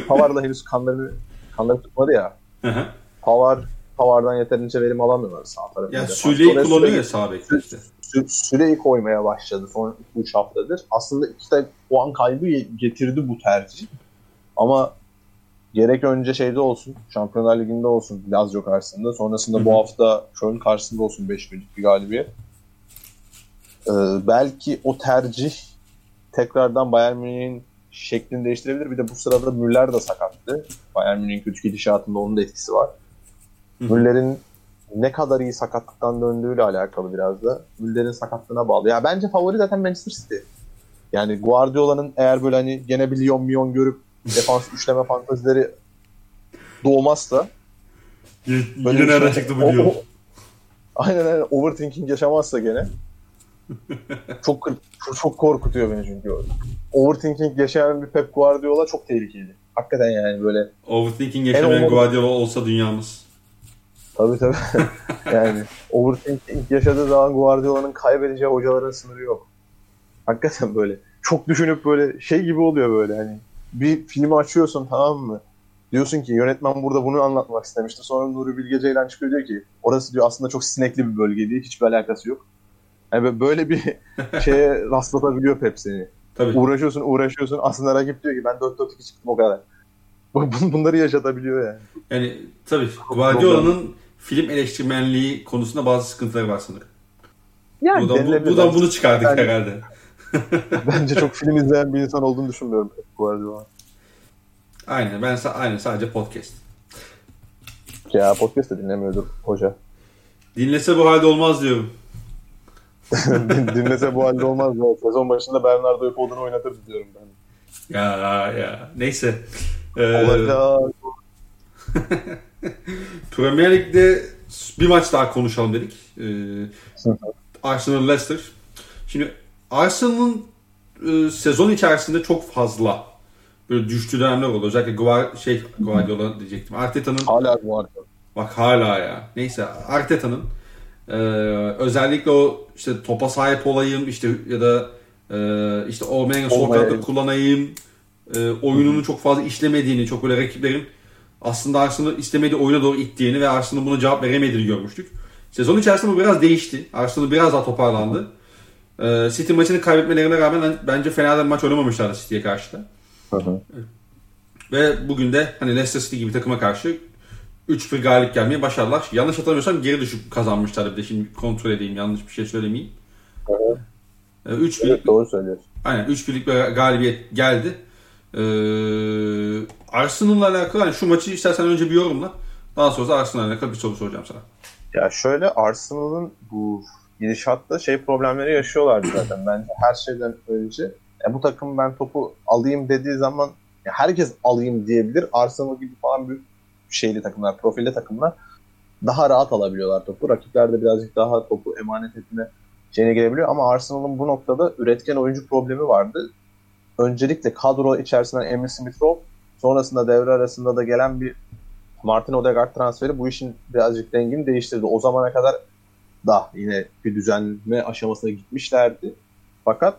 B: Pavard'la henüz kanlarını kanları tutmadı ya. Pavar Pavard'dan yeterince verim alamıyorlar sağ tarafında.
A: ya
B: Defans.
A: Süleyi kullanıyor ya sağ bekte işte.
B: Sü- süreyi koymaya başladı son 3 haftadır. Aslında iki de puan kaybı getirdi bu tercih. Ama gerek önce şeyde olsun, Şampiyonlar Ligi'nde olsun Lazio karşısında. Sonrasında
A: Hı hı.
B: bu hafta Köln karşısında olsun 5 birlik bir galibiyet. Ee, belki o tercih tekrardan Bayern Münih'in şeklini değiştirebilir. Bir de bu sırada Müller de sakattı. Bayern Münih'in kötü gidişatında onun da etkisi var. Müller'in ne kadar iyi sakatlıktan döndüğüyle alakalı biraz da. Müller'in sakatlığına bağlı. Ya bence favori zaten Manchester City. Yani Guardiola'nın eğer böyle hani gene bir Lyon Mion görüp defans üçleme fantezileri doğmazsa böyle
A: Yine nereden
B: şey-
A: çıktı bu diyor.
B: Aynen aynen overthinking yaşamazsa gene *laughs* çok çok, korkutuyor beni çünkü. Overthinking yaşayan bir Pep Guardiola çok tehlikeli. Hakikaten yani böyle
A: Overthinking yaşamayan
B: olmadı.
A: Guardiola olsa dünyamız.
B: Tabii tabii. *laughs* yani overthinking yaşadığı zaman Guardiola'nın kaybedeceği hocaların sınırı yok. Hakikaten böyle. Çok düşünüp böyle şey gibi oluyor böyle hani. Bir filmi açıyorsun tamam mı? Diyorsun ki yönetmen burada bunu anlatmak istemişti. Sonra Nuri Bilge Ceylan çıkıyor diyor ki orası diyor aslında çok sinekli bir bölge değil. Hiçbir alakası yok. Yani böyle bir *laughs* şeye rastlatabiliyor Pep seni.
A: Tabii.
B: Uğraşıyorsun uğraşıyorsun. Aslında rakip diyor ki ben 4-4-2 çıktım o kadar. Bun- Bunları yaşatabiliyor yani.
A: Yani tabii Guardiola'nın film eleştirmenliği konusunda bazı sıkıntıları var sanırım.
B: Yani
A: Buradan, bu, buradan bunu çıkardık
B: Yani-
A: herhalde. *laughs*
B: Bence çok film izleyen bir insan olduğunu düşünmüyorum Guardiola.
A: Aynen ben sa- aynen sadece podcast.
B: Ya podcast de dinlemiyordur hoca.
A: Dinlese bu halde olmaz diyorum. *laughs*
B: Din- Dinlese bu halde olmaz mı? Sezon başında Bernardo'yu podunu oynatırdı diyorum ben.
A: Ya ya neyse. Ee,
B: Olacak. *laughs*
A: Premier Lig'de bir maç daha konuşalım dedik. Ee, Arsenal Leicester. Şimdi Arsenal'ın e, sezon içerisinde çok fazla böyle düştüğü dönemler oldu. Özellikle Guar şey Guardiola diyecektim. Arteta'nın
B: Hala arada.
A: Bak hala ya. Neyse Arteta'nın e, özellikle o işte topa sahip olayım işte ya da e, işte Olmayan kanatta kullanayım e, oyununu çok fazla işlemediğini, çok böyle rakiplerin aslında Arsenal'ı istemediği oyuna doğru ittiğini ve Arsenal'ın buna cevap veremediğini görmüştük. Sezon içerisinde bu biraz değişti. Arsenal biraz daha toparlandı. E, City maçını kaybetmelerine rağmen bence fena da maç oynamamışlardı City'ye karşı da.
B: Hı hı.
A: Ve bugün de hani Leicester City gibi takıma karşı 3-1 galip gelmeyi başardılar. Yanlış hatırlamıyorsam geri düşüp kazanmışlar bir de şimdi kontrol edeyim yanlış bir şey söylemeyeyim.
B: Hı hı.
A: Ee, 3-1
B: Evet, doğru söylüyorsun.
A: aynen 3-1'lik bir galibiyet geldi. Ee, Arsenal'la alakalı hani şu maçı istersen önce bir yorumla. Daha sonra da Arsenal'la alakalı bir soru soracağım sana.
B: Ya şöyle Arsenal'ın bu gidişatta şey problemleri yaşıyorlardı zaten. Bence her şeyden önce ya bu takım ben topu alayım dediği zaman ya herkes alayım diyebilir. Arsenal gibi falan büyük şeyli takımlar, profilli takımlar daha rahat alabiliyorlar topu. Rakipler de birazcık daha topu emanet etme şeyine girebiliyor ama Arsenal'ın bu noktada üretken oyuncu problemi vardı. Öncelikle kadro içerisinden Emre Smith-Rowe sonrasında devre arasında da gelen bir Martin Odegaard transferi bu işin birazcık dengini değiştirdi. O zamana kadar da yine bir düzenleme aşamasına gitmişlerdi. Fakat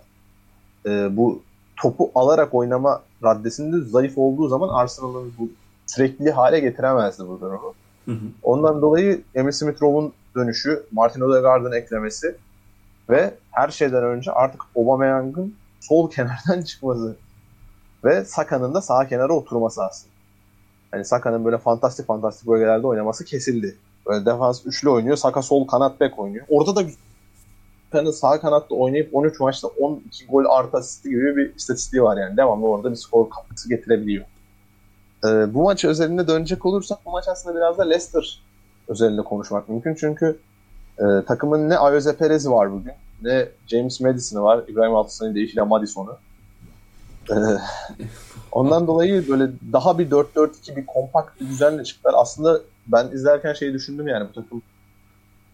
B: e, bu topu alarak oynama raddesinde zayıf olduğu zaman Arsenal'ın bu sürekli hale getiremezdi bu durumu.
A: Hı hı.
B: Ondan dolayı Emil Smith-Rowe'un dönüşü, Martin Odegaard'ın eklemesi ve her şeyden önce artık Aubameyang'ın sol kenardan *laughs* çıkması ve Saka'nın da sağ kenara oturması aslında. Hani Saka'nın böyle fantastik fantastik bölgelerde oynaması kesildi. Böyle defans üçlü oynuyor, Saka sol kanat bek oynuyor. Orada da Saka'nın sağ kanatta oynayıp 13 maçta 12 gol artı asisti gibi bir istatistiği var yani. Devamlı orada bir skor katkısı getirebiliyor. Ee, bu maç özelinde dönecek olursak bu maç aslında biraz da Leicester özelinde konuşmak mümkün. Çünkü e, takımın ne Ayoze Perez'i var bugün, ne James Madison'ı var, İbrahim Altınsay'ın deyişiyle Madison'u. E, ondan dolayı böyle daha bir 4-4-2 bir kompakt bir düzenle çıktılar. Aslında ben izlerken şeyi düşündüm yani bu takım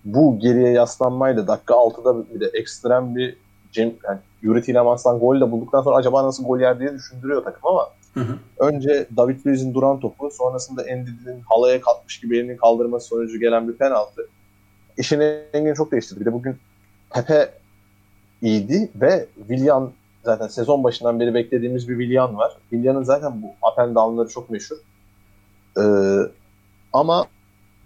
B: bu geriye yaslanmayla dakika 6'da bir de ekstrem bir Cem, yani Yuri Tilemans'tan gol de bulduktan sonra acaba nasıl gol yer diye düşündürüyor takım ama
A: Hı hı.
B: önce David Luiz'in duran topu sonrasında Endidi'nin halaya katmış gibi elini kaldırması sonucu gelen bir penaltı işin rengini çok değiştirdi. Bir de bugün Pepe iyiydi ve Willian zaten sezon başından beri beklediğimiz bir Willian var. Willian'ın zaten bu up and down'ları çok meşhur. Ee, ama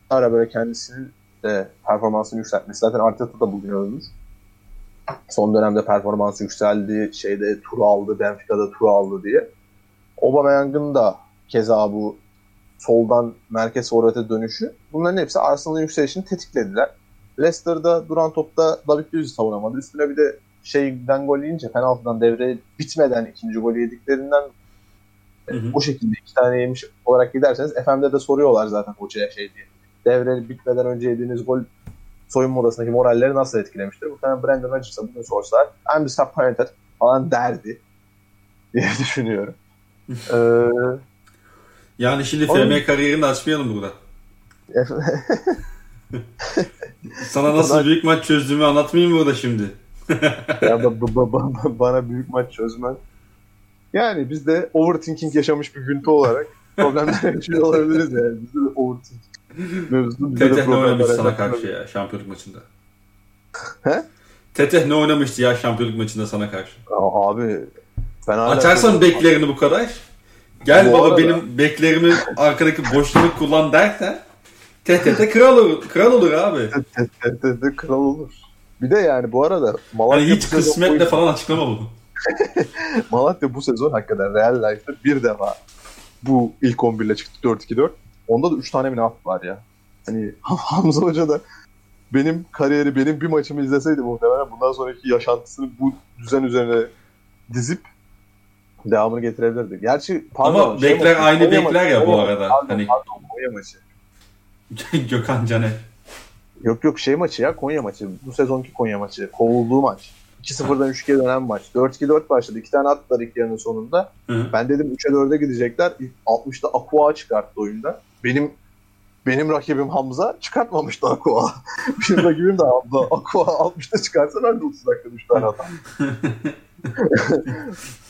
B: ara böyle kendisinin de performansını yükseltmesi. Zaten Arteta da bulunuyormuş. Son dönemde performansı yükseldi. Şeyde tur aldı. Benfica'da tur aldı diye. Aubameyang'ın da keza bu soldan merkez forvete dönüşü. Bunların hepsi Arsenal'ın yükselişini tetiklediler. Leicester'da duran topta David Luiz'i savunamadı. Üstüne bir de şeyden gol yiyince penaltıdan devre bitmeden ikinci golü yediklerinden
A: Hı hı.
B: o şekilde iki tane yemiş olarak giderseniz FM'de de soruyorlar zaten hocaya şey diye. Devre bitmeden önce yediğiniz gol soyunma odasındaki moralleri nasıl etkilemiştir? Bu tane Brandon Rodgers'a bugün sorsalar I'm disappointed falan derdi diye *laughs* düşünüyorum. ee,
A: Yani şimdi
B: Oğlum-
A: FM kariyerini açmayalım burada. *laughs* Sana nasıl büyük maç çözdüğümü anlatmayayım burada şimdi.
B: ya ba- bana büyük maç çözmen. Yani biz de overthinking yaşamış bir güntü olarak *laughs* problemler yaşıyor olabiliriz yani. Bizde de overthinking mevzusu bizde de
A: Teteh
B: problemler
A: oynamıştı sana karşı ya şampiyonluk maçında?
B: He?
A: Teteh ne oynamıştı ya şampiyonluk maçında sana karşı?
B: Aa, Abi ben.
A: Açarsan beklerini bu kadar. Gel
B: Bu
A: baba
B: arada-
A: benim beklerimi arkadaki boşluğunu kullan dersen Teteh de kral olur, kral olur abi.
B: de kral olur. Bir de yani bu arada Malatya
A: Hani hiç
B: bu
A: kısmetle falan açıklama bunu. *laughs*
B: Malatya bu sezon hakikaten Real Life'da bir defa bu ilk 11 ile çıktı 4-2-4. Onda da 3 tane mi var ya. Hani Hamza Hoca da benim kariyeri, benim bir maçımı izleseydi muhtemelen bundan sonraki yaşantısını bu düzen üzerine dizip devamını getirebilirdi. Gerçi pardon.
A: Ama bekler
B: maçı,
A: aynı
B: Konya
A: bekler ya bu arada.
B: Pardon,
A: Hani-
B: pardon, Konya maçı. *laughs*
A: Gökhan Caner.
B: Yok yok şey maçı ya Konya maçı. Bu sezonki Konya maçı. Kovulduğu maç. 2-0'dan 3-2'ye dönen maç. 4-2-4 başladı. İki tane attılar ilk yarının sonunda.
A: Hı.
B: Ben dedim 3'e 4'e gidecekler. İlk 60'da Aqua çıkarttı oyunda. Benim benim rakibim Hamza çıkartmamıştı Aqua. *laughs* Benim rakibim de Hamza. Aqua 60'da çıkarsa ben de 30 dakikada 3 tane *laughs*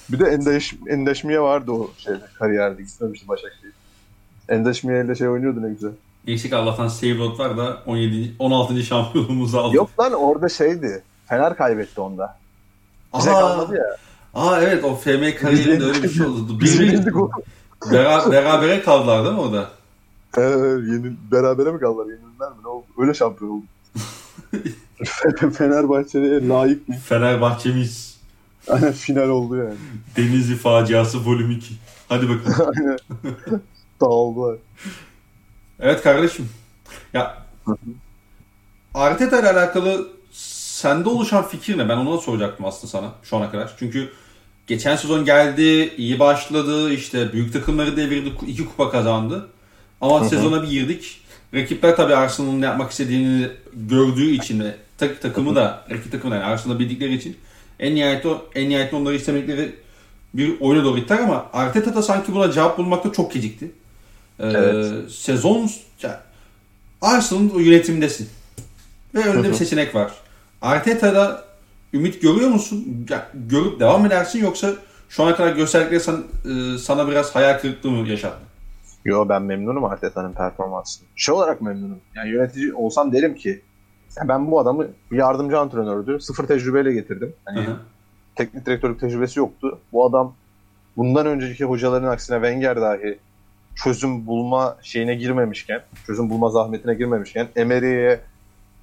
B: bir de Endeş, Endeşmiye vardı o şeyde kariyerde. Gitmemişti Başakşehir. Endeşmiye ile şey oynuyordu ne güzel.
A: Eksik Allah'tan save var da 17. 16. şampiyonumuzu aldık.
B: Yok lan orada şeydi. Fener kaybetti onda. Bize
A: Aa,
B: kalmadı ya.
A: aa evet o FM kariyerinde öyle bir şey oldu. *laughs*
B: Biz
A: Bir,
B: yenildik o.
A: bera, berabere kaldılar değil mi o da?
B: Ee, yenil, berabere mi kaldılar? Yenildiler mi? Ne oldu? Öyle şampiyon oldu. *laughs* Fenerbahçe'ye layık bir
A: Fenerbahçemiz
B: Aynen final oldu yani.
A: Denizli faciası volüm 2. Hadi bakalım. *laughs*
B: Aynen. Dağıldılar.
A: evet kardeşim. Ya Arteta ile alakalı sende oluşan fikir ne? Ben onu da soracaktım aslında sana şu ana kadar. Çünkü geçen sezon geldi, iyi başladı, işte büyük takımları devirdi, iki kupa kazandı. Ama
B: hı.
A: sezona bir girdik. Rakipler tabii Arsenal'ın ne yapmak istediğini gördüğü için ve tak, takımı da rakip takımı da yani Arsenal'ı bildikleri için en nihayet o en nihayet onları istemedikleri bir oyuna doğru gittiler ama Arteta da sanki buna cevap bulmakta çok gecikti. Ee,
B: Evet.
A: Sezon ya, Arsenal'ın yönetimdesin. Ve önünde bir seçenek var. Arteta'da ümit görüyor musun? Ya, görüp devam edersin yoksa şu ana kadar gösterdikleri sana, e, sana biraz hayal kırıklığı mı yaşattı?
B: Yo ben memnunum Arteta'nın performansını. Şey olarak memnunum. Yani yönetici olsam derim ki ben bu adamı yardımcı antrenördü. Sıfır tecrübeyle getirdim. Hani
A: Hı hı.
B: teknik direktörlük tecrübesi yoktu. Bu adam bundan önceki hocaların aksine Wenger dahi çözüm bulma şeyine girmemişken, çözüm bulma zahmetine girmemişken Emery'e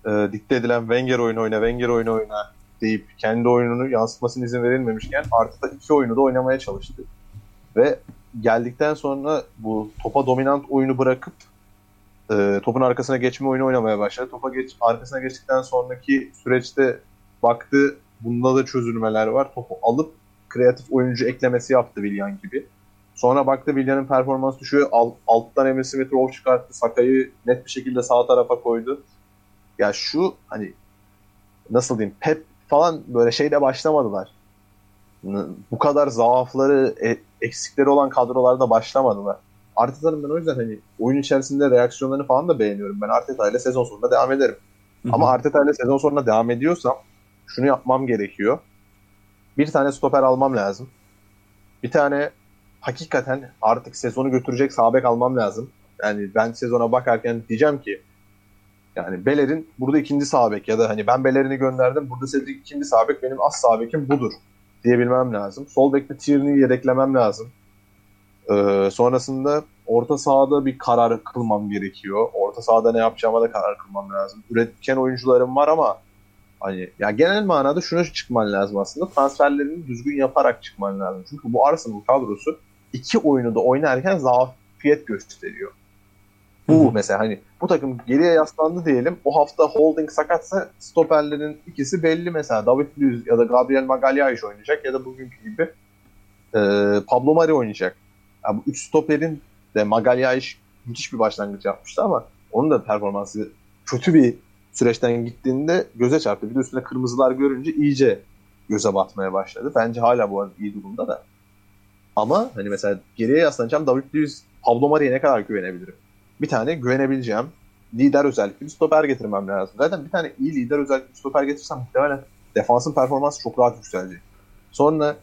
B: e, dikte edilen Wenger oyunu oyna, Wenger oyunu oyna deyip kendi oyununu yansıtmasına izin verilmemişken artık da iki oyunu da oynamaya çalıştı. Ve geldikten sonra bu topa dominant oyunu bırakıp e, topun arkasına geçme oyunu oynamaya başladı. Topa geç, arkasına geçtikten sonraki süreçte baktı bunda da çözülmeler var. Topu alıp kreatif oyuncu eklemesi yaptı Willian gibi. Sonra baktı Willian'ın performans düşüyor. Alt, alttan Emil Smith çıkarttı. Sakay'ı net bir şekilde sağ tarafa koydu. Ya şu hani nasıl diyeyim Pep falan böyle şeyle başlamadılar. Bu kadar zaafları, e, eksikleri olan kadrolarda başlamadılar. Arteta'nın ben o yüzden hani oyun içerisinde reaksiyonlarını falan da beğeniyorum. Ben Arteta ile sezon sonunda devam ederim. Hı-hı. Ama Arteta ile sezon sonunda devam ediyorsam şunu yapmam gerekiyor. Bir tane stoper almam lazım. Bir tane hakikaten artık sezonu götürecek sabek almam lazım. Yani ben sezona bakarken diyeceğim ki yani Beler'in burada ikinci sabek ya da hani ben Beler'ini gönderdim burada Cedric ikinci sabek benim as sabekim budur diyebilmem lazım. Sol bekte Tierney'i yedeklemem lazım. Ee, sonrasında orta sahada bir karar kılmam gerekiyor. Orta sahada ne yapacağıma da karar kılmam lazım. Üretken oyuncularım var ama hani ya genel manada şuna çıkman lazım aslında. Transferlerini düzgün yaparak çıkman lazım. Çünkü bu Arsenal kadrosu iki oyunu da oynarken zafiyet gösteriyor. Bu Hı-hı. mesela hani bu takım geriye yaslandı diyelim. O hafta holding sakatsa stoperlerin ikisi belli mesela. David Luiz ya da Gabriel Magalhaes oynayacak ya da bugünkü gibi e, Pablo Mari oynayacak. Yani bu üç stoperin de Magalhaes müthiş bir başlangıç yapmıştı ama onun da performansı kötü bir süreçten gittiğinde göze çarptı. Bir de üstüne kırmızılar görünce iyice göze batmaya başladı. Bence hala bu arada iyi durumda da. Ama hani mesela geriye yaslanacağım David Luiz, Pablo Mari'ye ne kadar güvenebilirim? Bir tane güvenebileceğim lider özellikli bir stoper getirmem lazım. Zaten bir tane iyi lider özellikli bir stoper getirsem muhtemelen defansın performansı çok rahat yükselecek. Sonra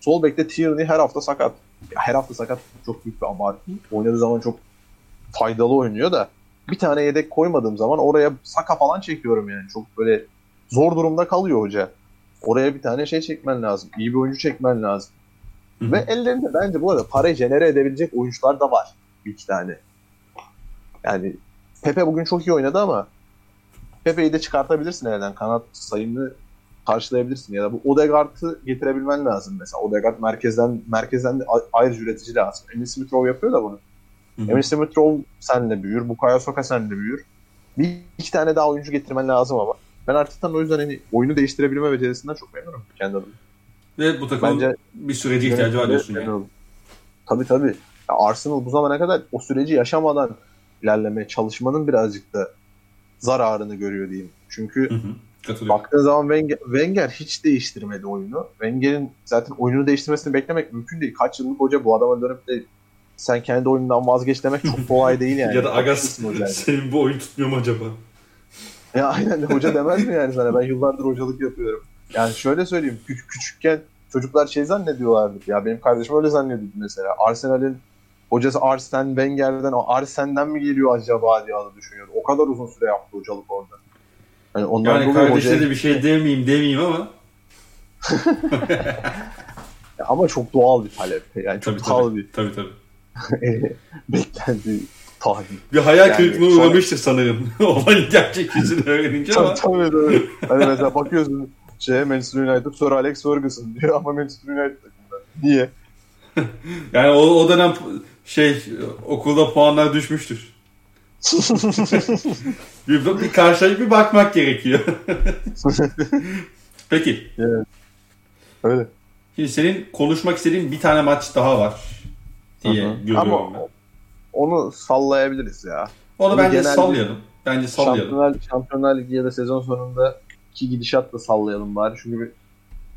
B: sol bekte Tierney her hafta sakat. Ya her hafta sakat çok büyük bir abartı. Oynadığı zaman çok faydalı oynuyor da bir tane yedek koymadığım zaman oraya saka falan çekiyorum yani. Çok böyle zor durumda kalıyor hoca. Oraya bir tane şey çekmen lazım. İyi bir oyuncu çekmen lazım. Hı-hı. Ve ellerinde bence bu arada parayı genere edebilecek oyuncular da var. Bir iki tane. Yani Pepe bugün çok iyi oynadı ama Pepe'yi de çıkartabilirsin elden. Kanat sayımını karşılayabilirsin ya da bu Odegaard'ı getirebilmen lazım mesela. Odegaard merkezden merkezden de ayrıca üretici lazım. Emil Smith Rowe yapıyor da bunu. Emil Smith Rowe seninle büyür. Bukayo Saka seninle büyür. Bir iki tane daha oyuncu getirmen lazım ama. Ben Arteta'nın o yüzden hani oyunu değiştirebilme becerisinden çok memnunum kendi adıma.
A: Ve bu takımın Bence, bir sürece ihtiyacı var diyorsun yani.
B: Tabii tabii. Ya Arsenal bu zamana kadar o süreci yaşamadan ilerlemeye çalışmanın birazcık da zararını görüyor diyeyim. Çünkü hı hı, baktığın zaman Wenger, Wenger hiç değiştirmedi oyunu. Wenger'in zaten oyunu değiştirmesini beklemek mümkün değil. Kaç yıllık hoca bu adama dönüp de sen kendi oyundan vazgeç demek çok kolay değil yani. *laughs*
A: ya da Agas senin bu oyun tutmuyor mu acaba?
B: Ya aynen hoca demez mi yani sana ben yıllardır hocalık yapıyorum. Yani şöyle söyleyeyim küçük küçükken çocuklar şey zannediyorlardı. Ya benim kardeşim öyle zannediyordu mesela. Arsenal'in hocası Arsene Wenger'den o Arsen'den mi geliyor acaba diye düşünüyordu. O kadar uzun süre yaptı hocalık orada.
A: Yani, ondan yani kardeşe hoca... de bir şey demeyeyim demeyeyim ama. *laughs*
B: ama çok doğal bir talep. Yani çok tabii, doğal
A: tabii,
B: bir.
A: Tabii tabii. *laughs*
B: beklenti tahmin.
A: Bir hayal yani, kırıklığına sonra... uğramıştır sanırım. *laughs* Olayın gerçek yüzünü öğrenince ama.
B: Tabii tabii. Hani mesela bakıyorsun şey Manchester United Sir Alex Ferguson diyor ama Manchester United takımda. Niye?
A: yani o, o dönem şey okulda puanlar düşmüştür. *laughs* bir, bir karşılayıp bir bakmak gerekiyor. *laughs* Peki.
B: Evet. Öyle.
A: Şimdi senin konuşmak istediğin bir tane maç daha var diye Hı-hı. görüyorum Ama ben.
B: Onu sallayabiliriz ya.
A: Onu, onu bence sallayalım. Bence sallayalım.
B: Şampiyonlar, Şampiyonlar Ligi ya da sezon sonunda iki gidişat da sallayalım bari. Çünkü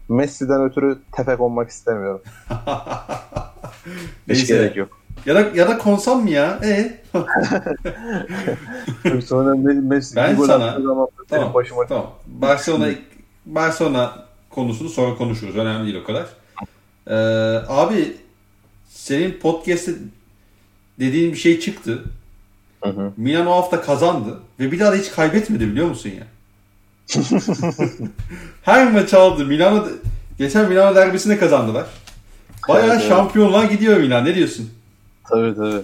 B: Messi'den ötürü tepek olmak istemiyorum. *laughs* Hiç gerek yok.
A: Ya da ya da konsam mı ya? E. *laughs*
B: Sonra Messi
A: ben sana tamam, başıma tamam. Barcelona Barcelona konusunu sonra konuşuruz. Önemli değil o kadar. Ee, abi senin podcast'te dediğin bir şey çıktı. Hı hı. Milan o hafta kazandı ve bir daha da hiç kaybetmedi biliyor musun ya? *laughs* Her maç aldı. Milano geçen Milano derbisine kazandılar. Bayağı evet, şampiyonluğa gidiyor Milan. Ne diyorsun?
B: Tabii tabii.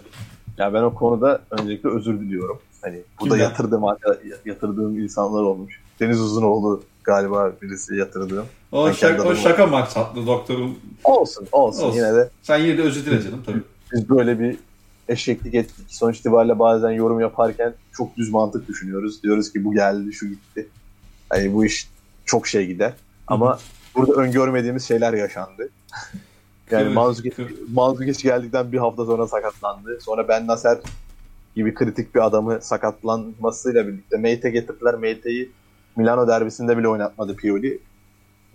B: Ya ben o konuda öncelikle özür diliyorum. Hani burada yatırdığım yatırdığım insanlar olmuş. Deniz Uzunoğlu galiba birisi yatırdığım.
A: O, şaka, o şaka maksatlı doktorum.
B: Olsun, olsun, olsun yine de.
A: Sen yine de özür dile canım tabii.
B: Biz böyle bir eşeklik ettik. Sonuç itibariyle bazen yorum yaparken çok düz mantık düşünüyoruz. Diyoruz ki bu geldi, şu gitti. Hani bu iş çok şey gider. Ama burada öngörmediğimiz şeyler yaşandı. Yani Manzukic geldikten bir hafta sonra sakatlandı. Sonra Ben Nasser gibi kritik bir adamı sakatlanmasıyla birlikte Meite getirdiler. Meite'yi Milano derbisinde bile oynatmadı Pioli.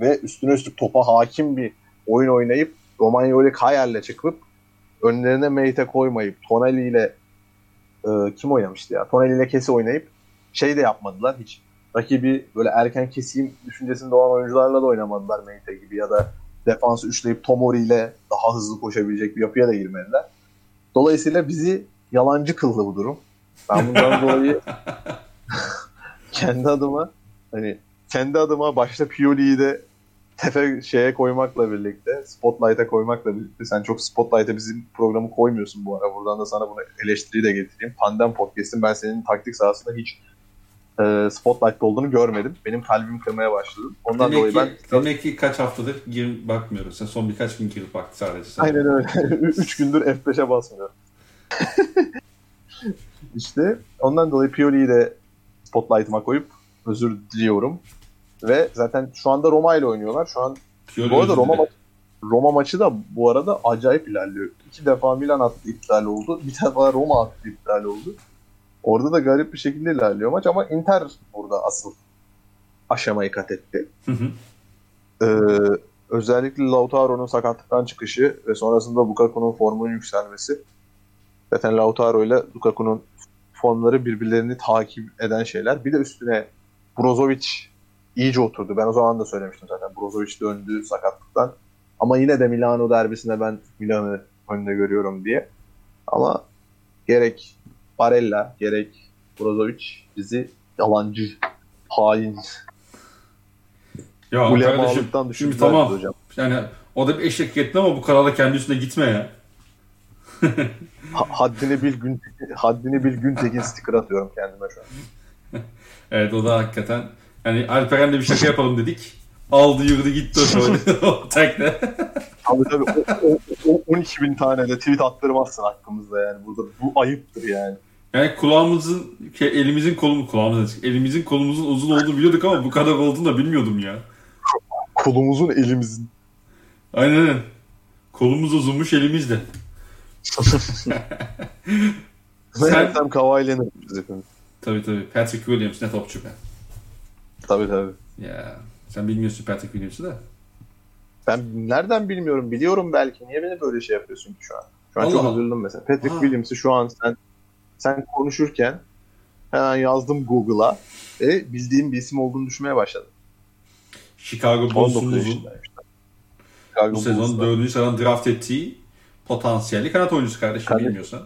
B: Ve üstüne üstlük topa hakim bir oyun oynayıp Romagnoli Kayer'le çıkıp önlerine Meite koymayıp Tonali ile e, kim oynamıştı ya? Tonali ile Kesi oynayıp şey de yapmadılar hiç. Rakibi böyle erken keseyim düşüncesinde olan oyuncularla da oynamadılar Meite gibi ya da defansı üçleyip Tomori ile daha hızlı koşabilecek bir yapıya da girmediler. Dolayısıyla bizi yalancı kıldı bu durum. Ben bundan *laughs* dolayı kendi adıma hani kendi adıma başta Pioli'yi de tefe şeye koymakla birlikte, Spotlight'a koymakla birlikte sen çok Spotlight'a bizim programı koymuyorsun bu ara. Buradan da sana bunu eleştiri de getireyim. Tandem Podcast'in ben senin taktik sahasında hiç e, Spotlight'ta olduğunu görmedim. Benim kalbim kırmaya başladı. Ondan
A: Demek
B: dolayı
A: ki,
B: ben
A: demek ki kaç haftadır gir, bakmıyoruz. Sen son birkaç gün girip baktı sadece. Sen.
B: Aynen öyle. *laughs* Üç gündür F5'e basmıyorum. *laughs* işte ondan dolayı Pioli'yi de Spotlight'ıma koyup özür diliyorum. Ve zaten şu anda Roma ile oynuyorlar. Şu an
A: Pioli
B: bu arada Roma,
A: dile.
B: ma- Roma maçı da bu arada acayip ilerliyor. İki defa Milan attı iptal oldu. Bir defa Roma attı iptal oldu. Orada da garip bir şekilde ilerliyor maç ama Inter burada asıl aşamayı kat etti.
A: Hı hı.
B: Ee, özellikle Lautaro'nun sakatlıktan çıkışı ve sonrasında Lukaku'nun formunun yükselmesi. Zaten Lautaro ile Lukaku'nun formları birbirlerini takip eden şeyler. Bir de üstüne Brozovic iyice oturdu. Ben o zaman da söylemiştim zaten. Brozovic döndü sakatlıktan. Ama yine de Milano derbisinde ben Milan'ı önde görüyorum diye. Ama gerek Barella gerek Brozovic bizi yalancı, hain,
A: Ya
B: ulemalıktan
A: şimdi tamam.
B: hocam.
A: yani o da bir eşek etti ama bu kararla kendi üstüne gitme ya. *laughs*
B: Ha- haddini bil gün haddini bil Güntekin sticker atıyorum kendime şu an. *laughs*
A: Evet o da hakikaten. Yani Alperen'le bir şaka yapalım dedik. Aldı yürüdü gitti o *laughs* o tekne.
B: Tabii tabii o, o, o 12 bin tane de tweet attırmazsın hakkımızda yani. Burada bu ayıptır yani.
A: Yani kulağımızın, elimizin kolumuz, kulağımızın, elimizin kolumuzun uzun olduğunu biliyorduk ama bu kadar olduğunu da bilmiyordum ya.
B: Kolumuzun elimizin.
A: Aynen aynen. Kolumuz uzunmuş elimizde. *laughs* Sen-
B: Sen... Kavai'yle.
A: Tabii tabii. Patrick Williams ne topçu be.
B: Tabii tabii.
A: Ya sen bilmiyorsun Patrick Williams'ı da.
B: Ben nereden bilmiyorum. Biliyorum belki. Niye beni böyle şey yapıyorsun ki şu an? Şu an
A: Allah
B: çok üzüldüm mesela. Patrick
A: Ha.
B: Williams'ı şu an sen sen konuşurken hemen yazdım Google'a ve bildiğim bir isim olduğunu düşünmeye başladım.
A: Chicago
B: 19
A: Bulls'un bu sezon. 4. sıradan draft ettiği potansiyelli kanat oyuncusu kardeşim
B: Kardeşim.
A: bilmiyorsan.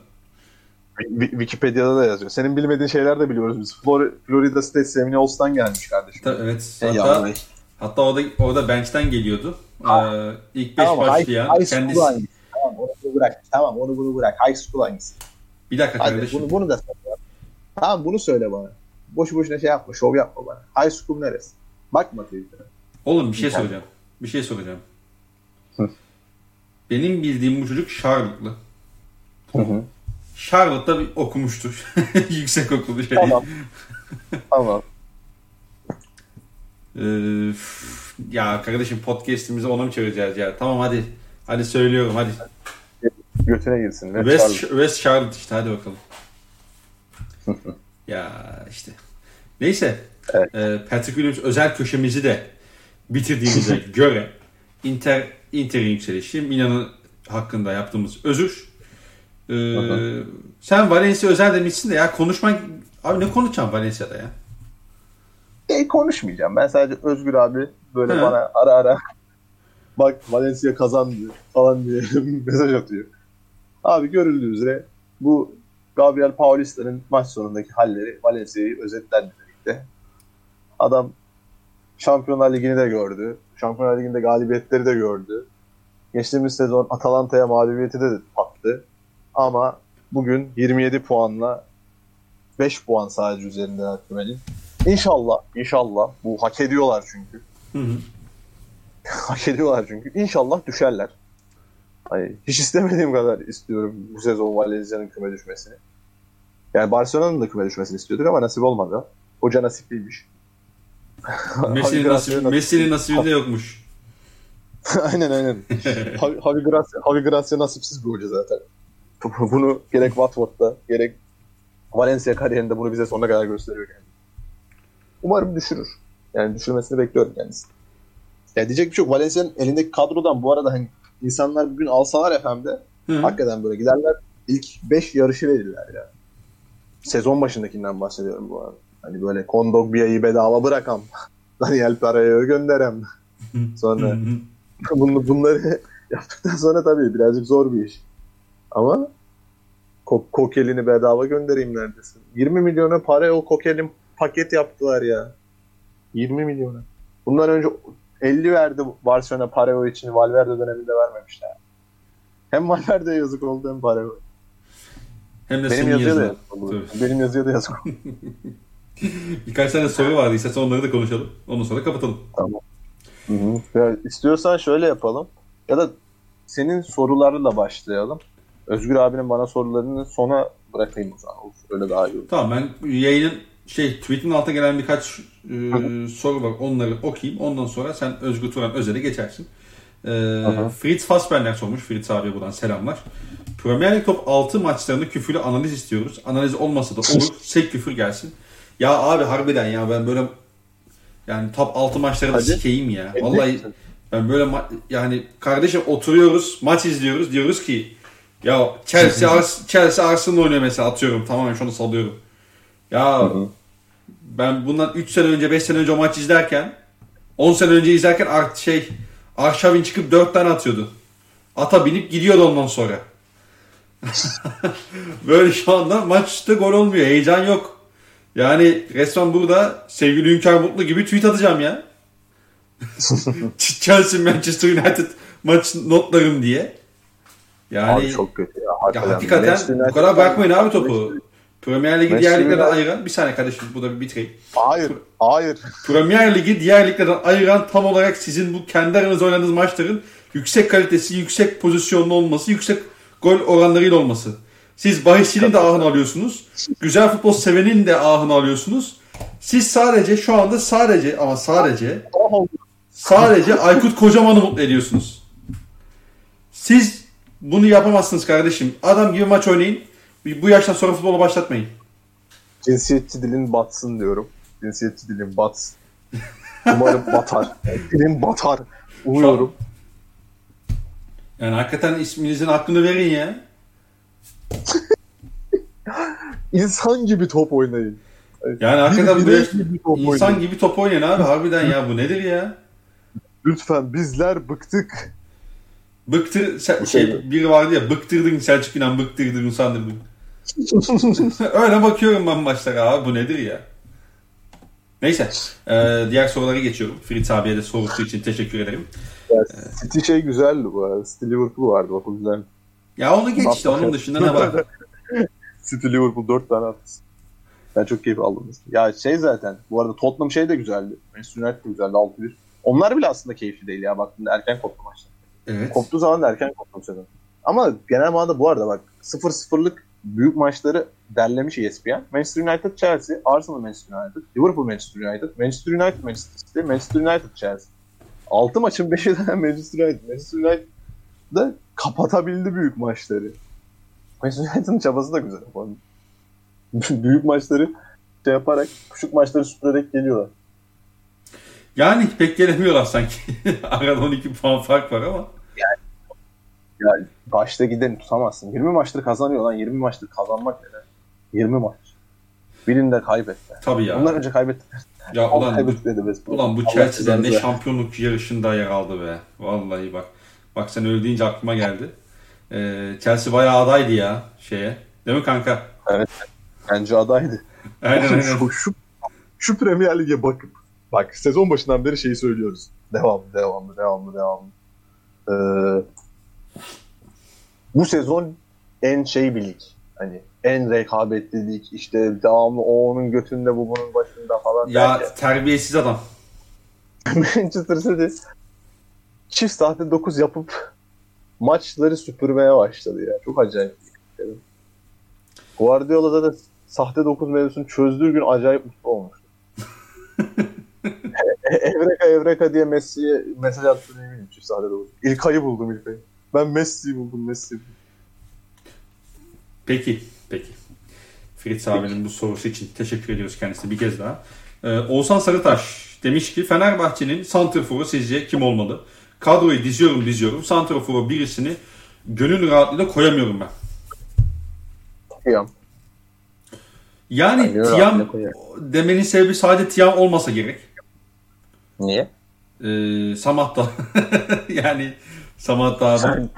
B: Wi- Wikipedia'da da yazıyor. Senin bilmediğin şeyler de biliyoruz biz. Flor- Florida State Seminoles'tan gelmiş kardeşim.
A: Ta- evet.
B: Hey
A: Hatta,
B: yavrum.
A: hatta orada, orada bench'ten geliyordu. Ee, ilk 5
B: Tamam,
A: başlayan
B: high, high
A: kendisi.
B: hangisi? Tamam onu bunu bırak. Tamam onu bunu bırak. High school hangisi?
A: Bir dakika
B: Hadi
A: kardeşim.
B: bunu, bunu da söyle. Tamam bunu söyle bana. Boşu boşuna şey yapma. Şov yapma bana. High school neresi? Bakma Twitter'a.
A: Oğlum bir şey
B: İnternet.
A: soracağım. Bir şey soracağım.
B: Hı.
A: Benim bildiğim bu çocuk Charlotte'lı. Charlotte'da bir okumuştur. *laughs* Yüksek okulu şey.
B: Tamam. tamam. *laughs*
A: Ee, ya kardeşim podcast'imizi ona mı çevireceğiz ya? Tamam hadi. Hadi söylüyorum hadi.
B: Götüne girsin. Ne
A: West,
B: Charlotte.
A: West Charlotte işte hadi bakalım. *laughs* ya işte. Neyse.
B: Evet.
A: Ee, Patrick Williams özel köşemizi de bitirdiğimize *laughs* göre Inter Inter'in yükselişi Milan'ın hakkında yaptığımız özür. Ee, sen Valencia özel demişsin de ya konuşmak abi ne konuşacağım Valencia'da ya?
B: E, konuşmayacağım. Ben sadece Özgür abi böyle
A: Hı.
B: bana ara ara bak Valencia kazandı falan diye *laughs* mesaj atıyor. Abi görüldüğü üzere bu Gabriel Paulista'nın maç sonundaki halleri Valencia'yı özetler birlikte. Adam Şampiyonlar Ligi'ni de gördü. Şampiyonlar Ligi'nde galibiyetleri de gördü. Geçtiğimiz sezon Atalanta'ya mağlubiyeti de attı. Ama bugün 27 puanla 5 puan sadece üzerinden Akmemel'in. İnşallah, inşallah bu hak ediyorlar çünkü.
A: Hı hı. *laughs*
B: hak ediyorlar çünkü. İnşallah düşerler. Hani hiç istemediğim kadar istiyorum bu sezon Valencia'nın küme düşmesini. Yani Barcelona'nın da küme düşmesini istiyorduk ama nasip olmadı. Hoca nasipliymiş.
A: Messi'nin nasibi, Messi'nin nasibinde yokmuş. *laughs*
B: aynen aynen. Javi, Gracia, Javi Gracia nasipsiz bir hoca zaten. Bunu gerek Watford'da gerek Valencia kariyerinde bunu bize sonuna kadar gösteriyor yani. Umarım düşürür. Yani düşürmesini bekliyorum kendisi. Ya diyecek bir şey yok. Valencia'nın elindeki kadrodan bu arada hani insanlar bugün alsalar efendim de
A: Hı.
B: hakikaten böyle giderler ilk 5 yarışı verirler ya. Sezon başındakinden bahsediyorum bu arada. Hani böyle Kondogbia'yı bedava bırakam. *laughs* Daniel Pereira'yı gönderem. Sonra *laughs* bunu, bunları *laughs* yaptıktan sonra tabii birazcık zor bir iş. Ama ko- Kokel'ini bedava göndereyim neredesin. 20 milyona para o Kokel'in paket yaptılar ya. 20 milyona. Bundan önce 50 verdi Barcelona Pareo için Valverde döneminde vermemişler. Hem Valverde'ye yazık oldu hem Pareo.
A: Hem de
B: Benim yazıya da yazık oldu.
A: Tabii.
B: Benim yazıya da yazık oldu. *laughs*
A: Birkaç tane soru vardı. İstersen onları da konuşalım. Ondan sonra kapatalım.
B: Hı hı. Ya istiyorsan şöyle yapalım. Ya da senin sorularla başlayalım. Özgür abinin bana sorularını sona bırakayım o zaman. Öyle daha iyi olur.
A: Tamam ben yayının şey tweetin altına gelen birkaç e, soru var. Onları okuyayım. Ondan sonra sen Özgür Turan Özel'e geçersin. E. Fritz Fassbender sormuş. Fritz abiye buradan selamlar. Premier Lig Top 6 maçlarını küfürlü analiz istiyoruz. Analiz olmasa da olur. *laughs* Sek küfür gelsin. Ya abi harbiden ya ben böyle yani top 6 maçları da
B: Hadi.
A: sikeyim ya. Vallahi ben böyle ma- yani kardeşim oturuyoruz, maç izliyoruz. Diyoruz ki ya Chelsea *laughs* Ars- Chelsea Arsenal oynuyor mesela atıyorum. Tamamen şunu salıyorum. Ya
B: Hı hı.
A: ben bundan 3 sene önce 5 sene önce o maç izlerken 10 sene önce izlerken art şey Arşavin çıkıp 4 tane atıyordu. Ata binip gidiyordu ondan sonra. *laughs* Böyle şu anda maçta gol olmuyor. Heyecan yok. Yani resmen burada sevgili Hünkar Mutlu gibi tweet atacağım ya. *laughs* Chelsea Manchester United maç notlarım diye. Yani
B: Abi çok kötü ya.
A: ya
B: Hakikaten,
A: hakikaten
B: Manchester
A: bu kadar bakmayın abi topu. Premier Ligi
B: Manchester
A: diğer liglerden ayıran bir saniye kardeşim bu da bir bitireyim.
B: Hayır. Hayır.
A: Premier Ligi diğer liglerden ayıran tam olarak sizin bu kendi aranızda oynadığınız maçların yüksek kalitesi, yüksek pozisyonlu olması, yüksek gol oranlarıyla olması. Siz bahisçinin de ahını alıyorsunuz. Güzel futbol sevenin de ahını alıyorsunuz. Siz sadece şu anda sadece ama sadece sadece Aykut Kocaman'ı mutlu ediyorsunuz. Siz bunu yapamazsınız kardeşim. Adam gibi maç oynayın. Bu yaştan sonra futbola başlatmayın.
B: Cinsiyetçi dilin batsın diyorum. Cinsiyetçi dilin batsın. Umarım *laughs* batar. Dilin batar. Umuyorum.
A: Yani hakikaten isminizin hakkını verin ya. *laughs*
B: İnsan gibi top oynayın.
A: Yani hakikaten
B: Birey
A: yaş-
B: gibi top
A: insan
B: oynayın.
A: gibi top oynayın abi. Harbiden ya bu nedir ya?
B: Lütfen bizler bıktık.
A: Bıktır şey
B: şeyde.
A: biri vardı ya bıktırdın Selçuk İnan bıktırdın usandırdın. *laughs* Öyle bakıyorum ben maçlara abi bu nedir ya? Neyse e, diğer sorulara geçiyorum. Fritz abiye de sorusu için teşekkür ederim.
B: Ya, City şey güzeldi bu arada. City Liverpool vardı bak o güzel.
A: Ya onu geç işte onun dışında ne var? *laughs*
B: City Liverpool 4 tane attı. Ben çok keyif aldım. Ya şey zaten bu arada Tottenham şey de güzeldi. Manchester United de güzeldi 6-1. Onlar bile aslında keyifli değil ya baktığında erken koptu maçlar.
A: Evet.
B: Koptuğu zaman da erken koptu sezon. Ama genel manada bu arada bak 0-0'lık büyük maçları derlemiş ESPN. Manchester United Chelsea, Arsenal Manchester United, Liverpool Manchester United, Manchester United Manchester City, Manchester United Chelsea. 6 maçın 5'i de *laughs* Manchester United. Manchester United da kapatabildi büyük maçları. Manchester United'ın çabası da güzel. *laughs* büyük maçları şey yaparak, küçük maçları süpürerek geliyorlar.
A: Yani pek gelemiyorlar sanki. *laughs* Arada 12 puan fark var ama.
B: Ya başta gideni tutamazsın. 20 maçtır kazanıyor lan. 20 maçtır kazanmak ne? lan? 20 maç. Birinde kaybetti.
A: Tabii ya.
B: Ondan önce kaybetti.
A: Ya
B: Ama
A: ulan bu, ulan bu Chelsea'den ne şampiyonluk yarışında yer aldı be. Vallahi bak. Bak sen öyle deyince aklıma geldi. Ee, Chelsea bayağı adaydı ya şeye. Değil mi kanka?
B: Bence adaydı. *laughs*
A: Aynen aynen.
B: şu, şu, şu Premier Lig'e bakıp bak sezon başından beri şeyi söylüyoruz. Devamlı, devamlı, devamlı, devamlı. Ee, bu sezon en şey bir lig. Hani en rekabetli lig. İşte devamlı o onun götünde bu bunun başında falan. derken-
A: Ya terbiyesiz adam. *laughs*
B: Manchester City çift saatte 9 yapıp maçları süpürmeye başladı ya. Çok acayip. Guardiola da sahte 9 mevzusunu çözdüğü gün acayip mutlu olmuştu. *laughs* E- Evreka Evreka diye Messi'ye mesaj attığını eminim. sahnede buldum. İlkay'ı buldum İlkay'ı. Ben Messi'yi buldum Messi'yi buldum.
A: Peki, peki. Fritz abinin bu sorusu için teşekkür ediyoruz kendisine bir kez daha. Ee, Oğuzhan Sarıtaş demiş ki Fenerbahçe'nin santrforu sizce kim olmalı? Kadroyu diziyorum diziyorum. Santrforu birisini gönül rahatlığıyla koyamıyorum ben.
B: Tiam.
A: Yani
B: gönül
A: Tiam demenin sebebi sadece Tiam olmasa gerek.
B: Niye?
A: Ee, Samat da. *laughs* yani Samat da
B: Sen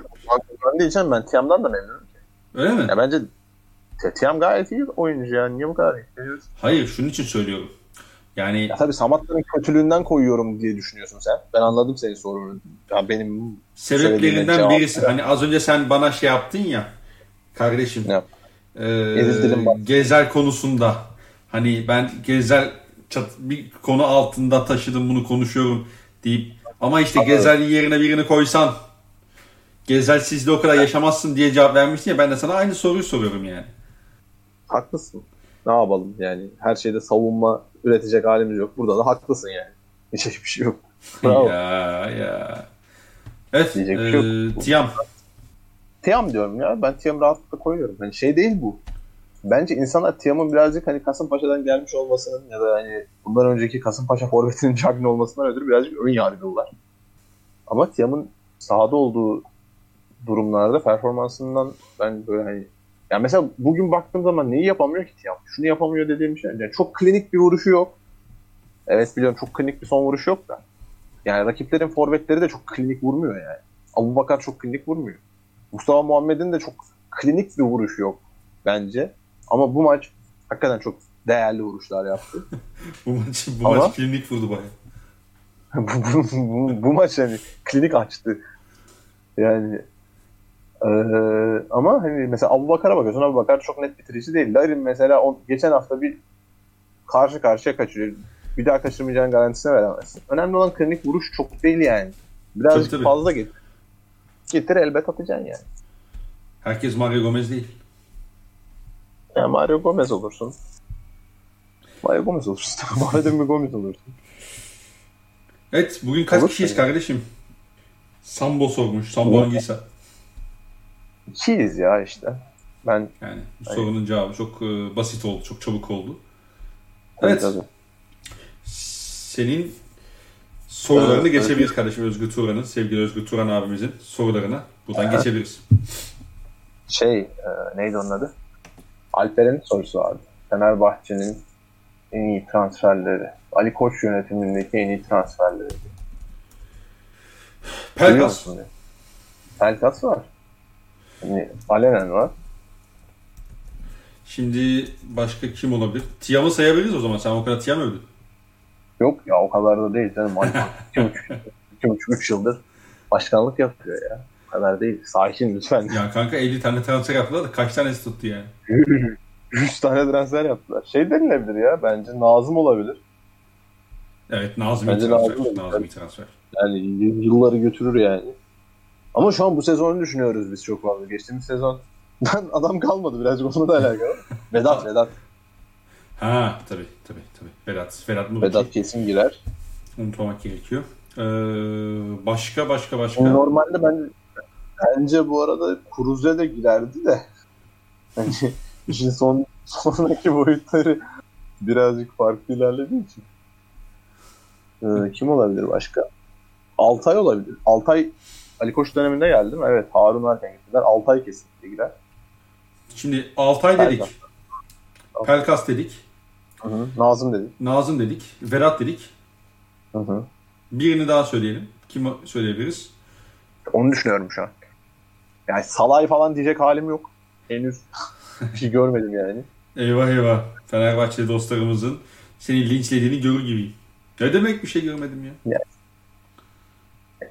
B: ben diyeceğim ben Tiam'dan da memnunum.
A: Öyle mi?
B: Ya bence Tiam gayet iyi oyuncu yani. Niye bu kadar yükleniyorsun?
A: Hayır şunun için söylüyorum. Yani
B: Ya tabii Samatta'nın kötülüğünden koyuyorum diye düşünüyorsun sen. Ben anladım senin sorunu. Ya benim
A: sebeplerinden birisi. Hani az önce sen bana şey yaptın ya. Kardeşim.
B: Yap? Bak.
A: Gezel konusunda. Hani ben Gezel çat, bir konu altında taşıdım bunu konuşuyorum deyip ama işte. Gezel yerine birini koysan Gezel sizde o kadar yaşamazsın diye cevap vermiştin ya ben de sana aynı soruyu soruyorum yani.
B: haklısın. Ne yapalım yani. Her şeyde savunma üretecek halimiz yok. Burada da haklısın yani. Hiç hiçbir şey yok. *laughs* Bravo.
A: ya ya. Evet,
B: Diyecek bir şey
A: e,
B: yok.
A: Tiam.
B: Tiam diyorum ya. Ben Tiam'ı rahatlıkla koyuyorum. Hani şey değil bu. Bence insanlar Tiam'ın birazcık hani Kasımpaşa'dan gelmiş olmasının ya da hani bundan önceki Kasımpaşa forvetinin Cagney olmasından ötürü birazcık ön yargılılar. Ama Tiam'ın sahada olduğu durumlarda performansından ben böyle hani yani mesela bugün baktığım zaman neyi yapamıyor ki Tiam? Şunu yapamıyor dediğim şey. Yani çok klinik bir vuruşu yok. Evet biliyorum çok klinik bir son vuruş yok da. Yani rakiplerin forvetleri de çok klinik vurmuyor yani. Abu Bakar çok klinik vurmuyor. Mustafa Muhammed'in de çok klinik bir vuruş yok bence. Ama bu maç hakikaten çok değerli vuruşlar yaptı. *laughs*
A: Bu maç, bu
B: Ama-
A: maç klinik vurdu baya. *laughs*
B: bu, bu, bu, bu maç hani klinik açtı. Yani eee, ama hani mesela Abu Bakar'a bakıyorsun Abu Bakar çok net bitirici değil. Larin mesela o, geçen hafta bir karşı karşıya kaçırıyor. Bir daha kaçırmayacağın garantisine veremezsin. Önemli olan klinik vuruş çok değil yani. Birazcık
A: Tabii, tabii.
B: fazla getir. Getir elbet atacaksın yani.
A: Herkes Mario Gomez değil.
B: Yani Mario Gomez olursun. Mario Gomez olursun. *laughs* Muhammed Emin Gomez olursun.
A: Evet bugün kaç
B: Olur
A: kişiyiz
B: tabii.
A: kardeşim? Sambo sormuş. Sambo hangisi?
B: İkiyiz ya işte. Ben
A: Yani bu
B: Hayır.
A: sorunun cevabı çok e, basit oldu. Çok çabuk oldu.
B: tabii
A: Evet.
B: tabii.
A: Senin sorularını
B: Evet,
A: geçebiliriz kardeşim Özgür Turan'ın. Sevgili Özgür Turan abimizin sorularına buradan
B: Evet.
A: geçebiliriz.
B: şey e, neydi onun adı? Alper'in sorusu vardı. Fenerbahçe'nin en iyi transferleri. Ali Koç yönetimindeki en iyi transferleri.
A: Pelkas.
B: Pelkas var. Yani Alenen var.
A: Şimdi başka kim olabilir? Tiam'ı sayabiliriz o zaman. Sen o kadar Tiam övdün.
B: Yok ya o kadar da değil canım. *laughs* Koç iki buçuk, üç yıldır başkanlık yapıyor ya. O kadar değil. Sakin lütfen.
A: Ya kanka 50 tane transfer yaptılar da kaç tanesi tuttu yani? *laughs*
B: 100 tane transfer yaptılar. Şey denilebilir ya bence Nazım olabilir.
A: Evet Nazım
B: Bence
A: transfer. Nazım iyi transfer.
B: Yani yılları götürür yani. Ama şu an bu sezonu düşünüyoruz biz çok fazla. Geçtiğimiz sezon *laughs* ben adam kalmadı birazcık onunla da alakalı. *laughs* Vedat, Vedat.
A: Ha tabii tabii tabii. Vedat. Vedat Muriçi.
B: Vedat kesin girer.
A: Unutmamak gerekiyor. Ee, başka başka başka.
B: Normalde ben bence bu arada Kruz'e de girerdi de hani *laughs* işin son sonraki boyutları birazcık farklı ilerlediği için. Ee, kim olabilir başka? Altay olabilir. Altay Ali Koç döneminde geldi değil mi? Evet Harun varken gittiler. Altay kesinlikle girer.
A: Şimdi Altay dedik.
B: Pelkas.
A: Pelkas dedik.
B: Hı hı. Nazım dedik.
A: Nazım dedik. Vedat dedik.
B: Hı hı.
A: Birini daha söyleyelim. Kim söyleyebiliriz?
B: Onu düşünüyorum şu an. Yani Salay falan diyecek halim yok. Henüz *laughs* bir şey görmedim yani.
A: Eyvah eyvah. Fenerbahçeli dostlarımızın seni linçlediğini görür gibiyim. Ne demek bir şey görmedim ya?
B: Yani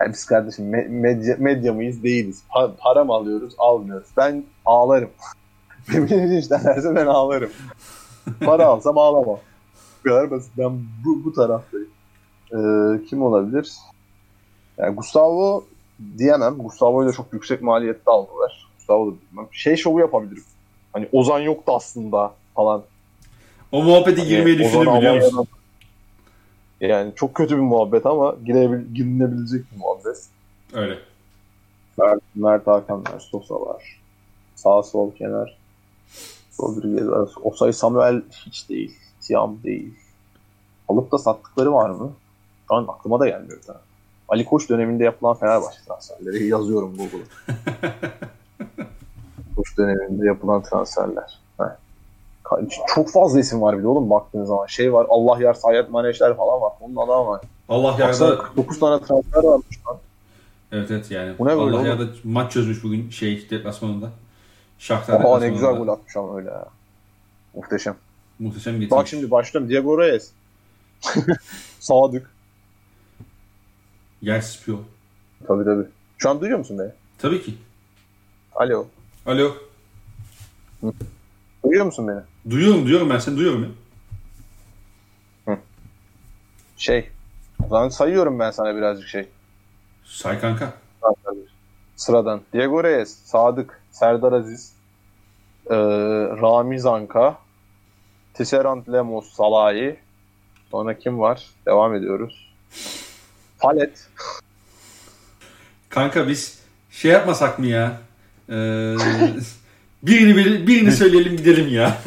B: biz kardeşim me- medya, medya mıyız? Değiliz. Pa- para mı alıyoruz? Almıyoruz. Ben ağlarım. *laughs* Beni linçlerlerse ben ağlarım. Para alsam ağlamam. Bu kadar basit. Ben bu, bu taraftayım. Ee, kim olabilir? Yani Gustavo diyemem. Gustavo'yu da çok yüksek maliyette aldılar. Gustavo da bilmem. Şey şovu yapabilirim. Hani Ozan yoktu aslında falan.
A: O muhabbete
B: Hani
A: girmeyi düşündüm biliyor musun?
B: Yani çok kötü bir muhabbet ama girebil, girilebilecek bir muhabbet.
A: Öyle.
B: Mert, Mert Hakan var, Sosa var. Sağ sol kenar. Rodriguez var. Osay Samuel hiç değil. Tiam değil. Alıp da sattıkları var mı? Şu an aklıma da gelmiyor. Daha. Ali Koç döneminde yapılan Fenerbahçe transferleri yazıyorum Google'a. *laughs* Koç döneminde yapılan transferler. Çok fazla isim var bir de oğlum baktığınız zaman. Şey var Allah yar Sayet Maneşler falan var. Onun adamı var.
A: Allah yarda
B: 49 tane transfer varmış lan.
A: Evet evet yani.
B: Bu ne böyle
A: Allah yarda maç çözmüş bugün şey deplasmanında. Şahtar
B: Aha ne güzel gol atmış ama öyle ya. Muhteşem.
A: Muhteşem getirmiş.
B: Bak şimdi başlıyorum. Diego Reyes. *laughs* Sadık.
A: Yersiz piyo.
B: Tabii tabii. Şu an duyuyor musun beni?
A: Tabii ki.
B: Alo.
A: Alo.
B: Duyuyor musun beni?
A: Duyuyorum duyuyorum ben seni duyuyorum ya.
B: Şey. O zaman sayıyorum ben sana birazcık şey.
A: Say kanka.
B: Sıradan. Diego Reyes, Sadık, Serdar Aziz, eee Ramiz Anka, Tisserand Lemos Salahi. Sonra kim var? Devam ediyoruz. Palet.
A: Kanka biz şey yapmasak mı ya? Ee, *laughs* birini, birini, söyleyelim gidelim ya.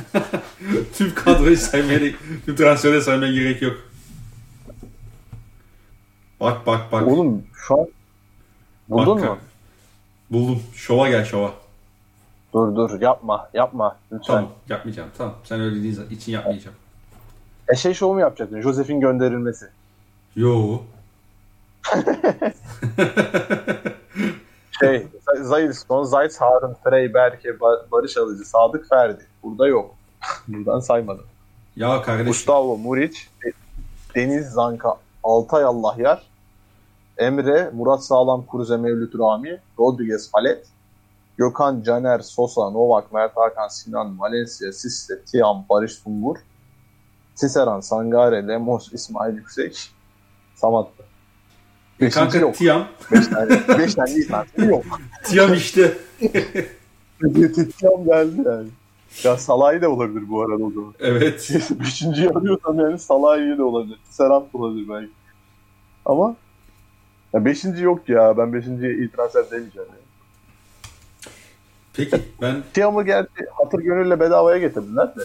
A: *laughs* tüm kadroyu saymaya, tüm transferi saymaya gerek yok. Bak bak bak.
B: Oğlum şu an buldun
A: Bak
B: mu?
A: Buldum. Şova gel şova.
B: Dur dur yapma yapma lütfen.
A: Tamam yapmayacağım. Tamam. Sen öyle dediğin için yapmayacağım.
B: E şey şovu mu yapacaktın? Josef'in gönderilmesi.
A: Yo. *laughs*
B: Şey, Zayilson, Zayt Harun, Frey, Berke, Ba- Barış Alıcı, Sadık Ferdi. Burada yok. *laughs* Buradan saymadım.
A: Ya kardeşim.
B: Gustavo Muriç, Deniz Zanka, Altay Allahyar, Emre, Murat Sağlam, Kuruze Mevlüt Rami, Rodriguez Palet, Gökhan Caner, Sosa, Novak, Mert Hakan, Sinan, Valencia, Sisse, Tiam, Barış Sungur, Siseran, Sangare, Lemos, İsmail Yüksek, Samat. Beşinci
A: Kanka
B: yok.
A: Tiam.
B: Beş tane, beş tane değil lan. Yok. *laughs*
A: Tiam işte.
B: Tiam geldi yani. Ya Salah'ı da olabilir bu arada o zaman.
A: Evet.
B: Beşinciyi arıyorsam yani Salah'ı da olabilir. Serant da olabilir belki. Ama ya beşinci yok ya. Ben beşinciye itiraz edemeyeceğim. Yani.
A: Peki ben
B: Tiam'ı geldi. Hatır gönülle bedavaya getirdiler de.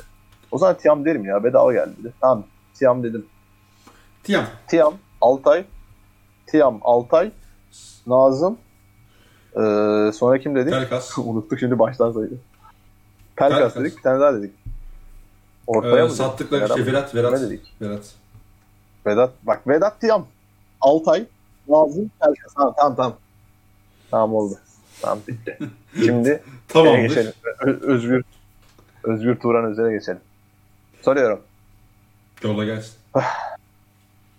B: O zaman Tiam derim ya. Bedava geldi. dedi. Tamam. Tiam dedim.
A: Tiam.
B: Tiam, Altay. Tiam, Altay. Nazım. Ee, sonra kim dedik?
A: Pelkas. *laughs*
B: Unuttuk şimdi baştan saydı. Pelkas,
A: Pelkas.
B: dedik. Bir tane daha dedik. Ortaya
A: Ee,
B: mı?
A: sattıkları şey
B: mı?
A: Vedat. Vedat.
B: Dedik?
A: Vedat.
B: Vedat. Bak Vedat Tiam. Altay. Nazım. Pelkas. Tamam tamam tamam. Tamam oldu. Tamam bitti. *laughs* Şimdi
A: Tamamdır.
B: geçelim. Ö- Özgür Özgür Turan Özer'e geçelim. Soruyorum.
A: Yolla gelsin.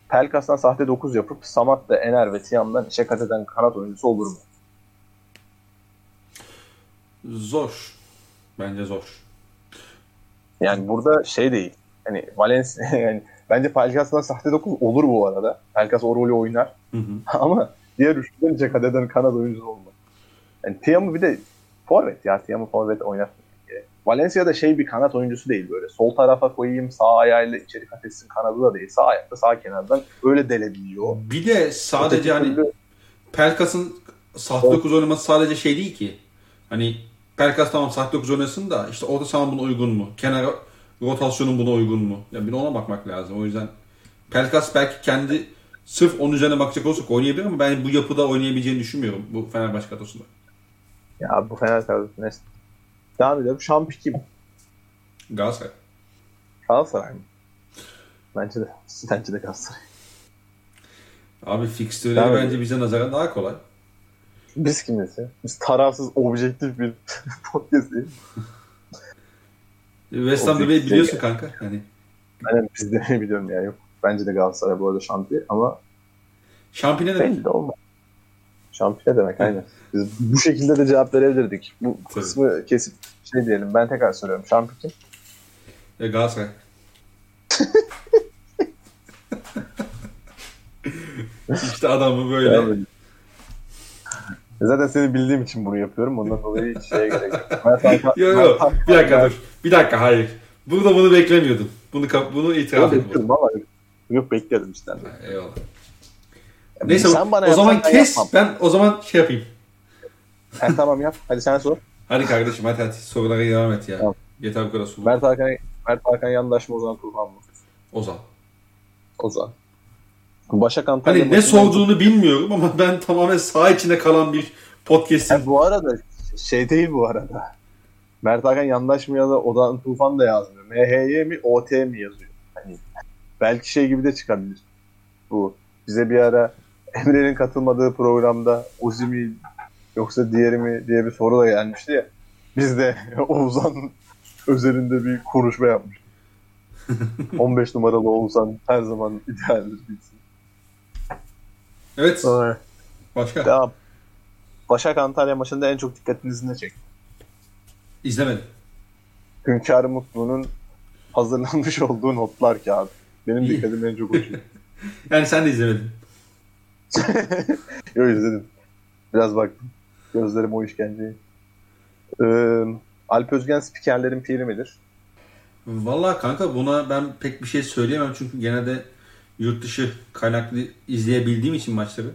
B: Pelkas'tan sahte 9 yapıp Samat'la Ener ve Tiam'dan işe kat eden kanat oyuncusu olur mu?
A: Zor. Bence zor.
B: Yani burada şey değil. Hani Valencia *laughs* yani bence Pelkas'tan sahte 9 olur bu arada. Pelkas o rolü oynar.
A: Hı hı. *laughs*
B: Ama diğer üçlüden işe kat eden kanat oyuncusu olmaz. Yani Tiam'ı bir de forvet ya. Tiam'ı forvet oynar. Valencia'da şey bir kanat oyuncusu değil böyle. Sol tarafa koyayım sağ ayağıyla içeri kat etsin kanadı da değil. Sağ ayakta sağ kenardan öyle delebiliyor.
A: Bir de sadece
B: Öteki
A: hani
B: türlü-
A: Pelkas'ın sahte 9 oynaması sadece şey değil ki. Hani Pelkas tamam sahte 9 oynasın da işte orta saha buna uygun mu? Kenar rotasyonun buna uygun mu? Ya bir ona bakmak lazım. O yüzden Pelkas belki kendi sırf onun üzerine bakacak olsak oynayabilir ama ben bu yapıda oynayabileceğini düşünmüyorum bu Fenerbahçe kadrosunda.
B: Ya bu Fener kadrosu? Devam edelim. Şampi kim?
A: Galatasaray.
B: Galatasaray mı? Bence de. *laughs* Bence de Galatasaray.
A: Abi fikstürleri
B: Devam
A: bence bize nazaran daha kolay.
B: Biz kimiz ya? Biz tarafsız, objektif bir *laughs* podcast değil.
A: West Ham'da
B: Objektif
A: biliyorsun kanka. Hani
B: Ben biz de *laughs* biliyorum ya yok. Bence de Galatasaray bu arada şampiyon ama
A: şampiyon ne demek?
B: belli olmaz. Şampiyon demek aynen. Biz bu şekilde de cevap verebilirdik. Bu
A: Tabii.
B: kısmı kesip şey diyelim. Ben tekrar soruyorum. Şampiyon kim?
A: E, Galatasaray. *laughs* işte adamı böyle.
B: Devam edelim. Zaten seni bildiğim için bunu yapıyorum. Ondan dolayı hiç şeye gerek yok. *laughs* Mert Hakan-
A: Yo yo
B: Mert Hakan-
A: bir dakika dur. Bir dakika hayır. Burada bunu beklemiyordum. Bunu bunu itiraf
B: Yok
A: ettim.
B: yok bekliyordum işte.
A: Eyvallah. Neyse
B: Sen bana
A: o zaman kes
B: yapmam.
A: ben o zaman şey yapayım.
B: Ha, tamam yap. Hadi sen sor.
A: Hadi kardeşim hadi hadi sorulara devam et ya.
B: Tamam.
A: Yeter bu kadar soru.
B: Mert Hakan, Mert Hakan yandaş mı Ozan Tufan mı?
A: Ozan.
B: Ozan. Başak Antalya
A: Hani ne sorduğunu bilmiyorum ama *laughs* ben tamamen saha içinde kalan bir podcast'im.
B: Ha, bu arada şey değil bu arada. Mert Hakan yandaş mı ya da Ozan Tufan da yazmıyor. MHY mi OT mi yazıyor. Hani belki şey gibi de çıkabilir. Bu bize bir ara Emre'nin katılmadığı programda Uzi mi yoksa diğeri mi diye bir soru da gelmişti ya. Biz de *laughs* Oğuzhan özelinde bir konuşma yapmıştık. 15 *laughs* numaralı Oğuzhan her zaman idealdir bilsin.
A: Evet.
B: Sonra
A: Başka?
B: devam. Başak Antalya maçında en çok dikkatinizi ne çekti?
A: İzlemedim.
B: Hünkar Mutlu'nun hazırlanmış olduğu notlar kağıdı. Benim
A: İyi.
B: dikkatimi en çok o çekti. *laughs*
A: Yani sen de izlemedin.
B: Yok izledim. Biraz baktım. Gözlerim o işkenceyi. Ee, Alp Özgen spikerlerin piri midir?
A: Vallahi kanka buna ben pek bir şey söyleyemem çünkü genelde yurt dışı kaynaklı izleyebildiğim için maçları.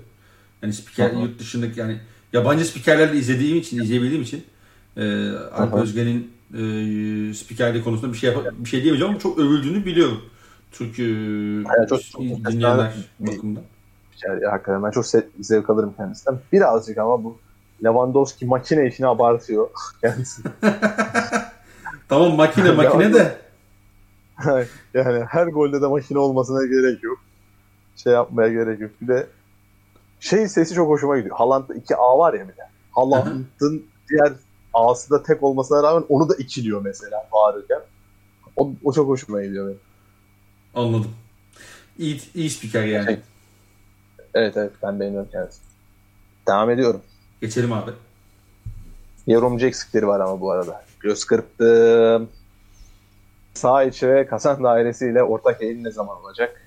A: Yani spiker yurt dışındaki yani yabancı spikerlerle izlediğim için, izleyebildiğim için e, Alp
B: hı.
A: Özgen'in e, spikerliği konusunda bir şey yap- bir şey diyemeyeceğim ama çok övüldüğünü biliyorum. Çünkü
B: Evet, çok- çok-
A: dinleyenler bakımından.
B: Yani hakikaten ben çok zevk alırım kendisinden. Birazcık ama bu Lewandowski makine işini abartıyor *laughs* kendisi. *laughs*
A: Tamam makine makine de
B: yani her golde de makine olmasına gerek yok. Şey yapmaya gerek yok. Bir de şey sesi çok hoşuma gidiyor. Haaland'da iki A var ya bir de. Haaland'ın diğer A'sı da tek olmasına rağmen onu da ikiliyor mesela bağırırken. O, o çok hoşuma gidiyor benim.
A: anladım. İyi, iyi spiker yani.
B: Şey- Evet evet ben beğeniyorum kendisini. Devam ediyorum.
A: Geçelim abi.
B: Yorumcu eksikleri var ama bu arada. Göz kırptım. Sağ içi ve Kasan dairesiyle ortak yayın ne zaman olacak?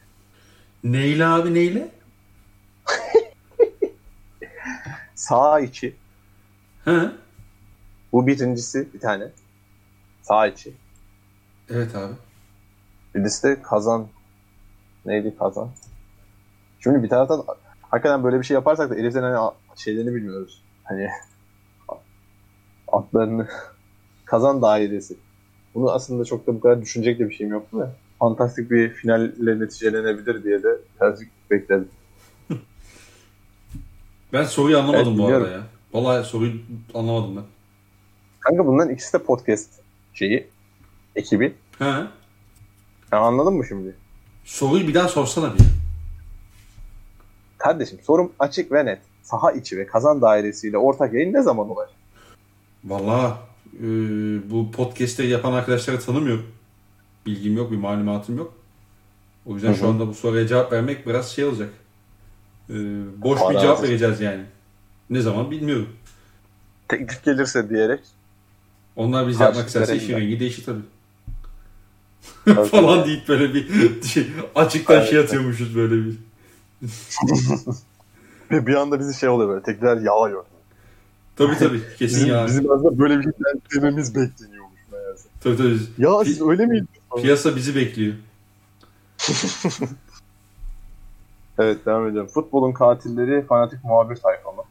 A: Neyle abi neyle? *laughs*
B: Sağ içi.
A: Hı?
B: Bu birincisi bir tane. Sağ içi.
A: Evet abi.
B: Birisi de kazan. Neydi kazan? Şimdi bir taraftan hakikaten böyle bir şey yaparsak da heriflerin hani şeylerini bilmiyoruz. Hani adlarını *laughs* kazan dairesi. Bunu aslında çok da bu kadar düşünecek de bir şeyim yoktu da. Fantastik bir finalle neticelenebilir diye de birazcık bekledim. *laughs*
A: Ben soruyu anlamadım
B: Evet,
A: bu arada ya. Vallahi soruyu anlamadım ben.
B: Kanka bunların ikisi de podcast şeyi, ekibi.
A: He?
B: Sen anladın mı şimdi?
A: Soruyu bir daha sorsana bir.
B: Kardeşim sorum açık ve net. Saha içi ve kazan dairesiyle ortak yayın ne zaman olacak?
A: Vallahi e, bu podcast'te yapan arkadaşları tanımıyorum. Bilgim yok, bir malumatım yok. O yüzden
B: Hı
A: şu anda bu soruya cevap vermek biraz şey olacak. E, boş bir
B: Para
A: cevap
B: harcayacak.
A: vereceğiz yani. Ne zaman bilmiyorum.
B: Teklif gelirse diyerek.
A: Onlar biz yapmak isterse işin rengi değişir tabii.
B: Tabii. *laughs*
A: Falan deyip böyle bir şey, açıktan
B: Evet.
A: şey atıyormuşuz böyle bir.
B: Ve bir anda bizi şey oluyor böyle tekrar yağıyor.
A: Tabii tabii kesin
B: Bizim, bizim aslında böyle bir şey dememiz bekleniyormuş meğerse.
A: Tabii tabii.
B: Ya siz öyle miydiniz?
A: Piyasa bizi bekliyor. *laughs*
B: Evet devam ediyorum. Futbolun katilleri fanatik muhabir tayfa mı?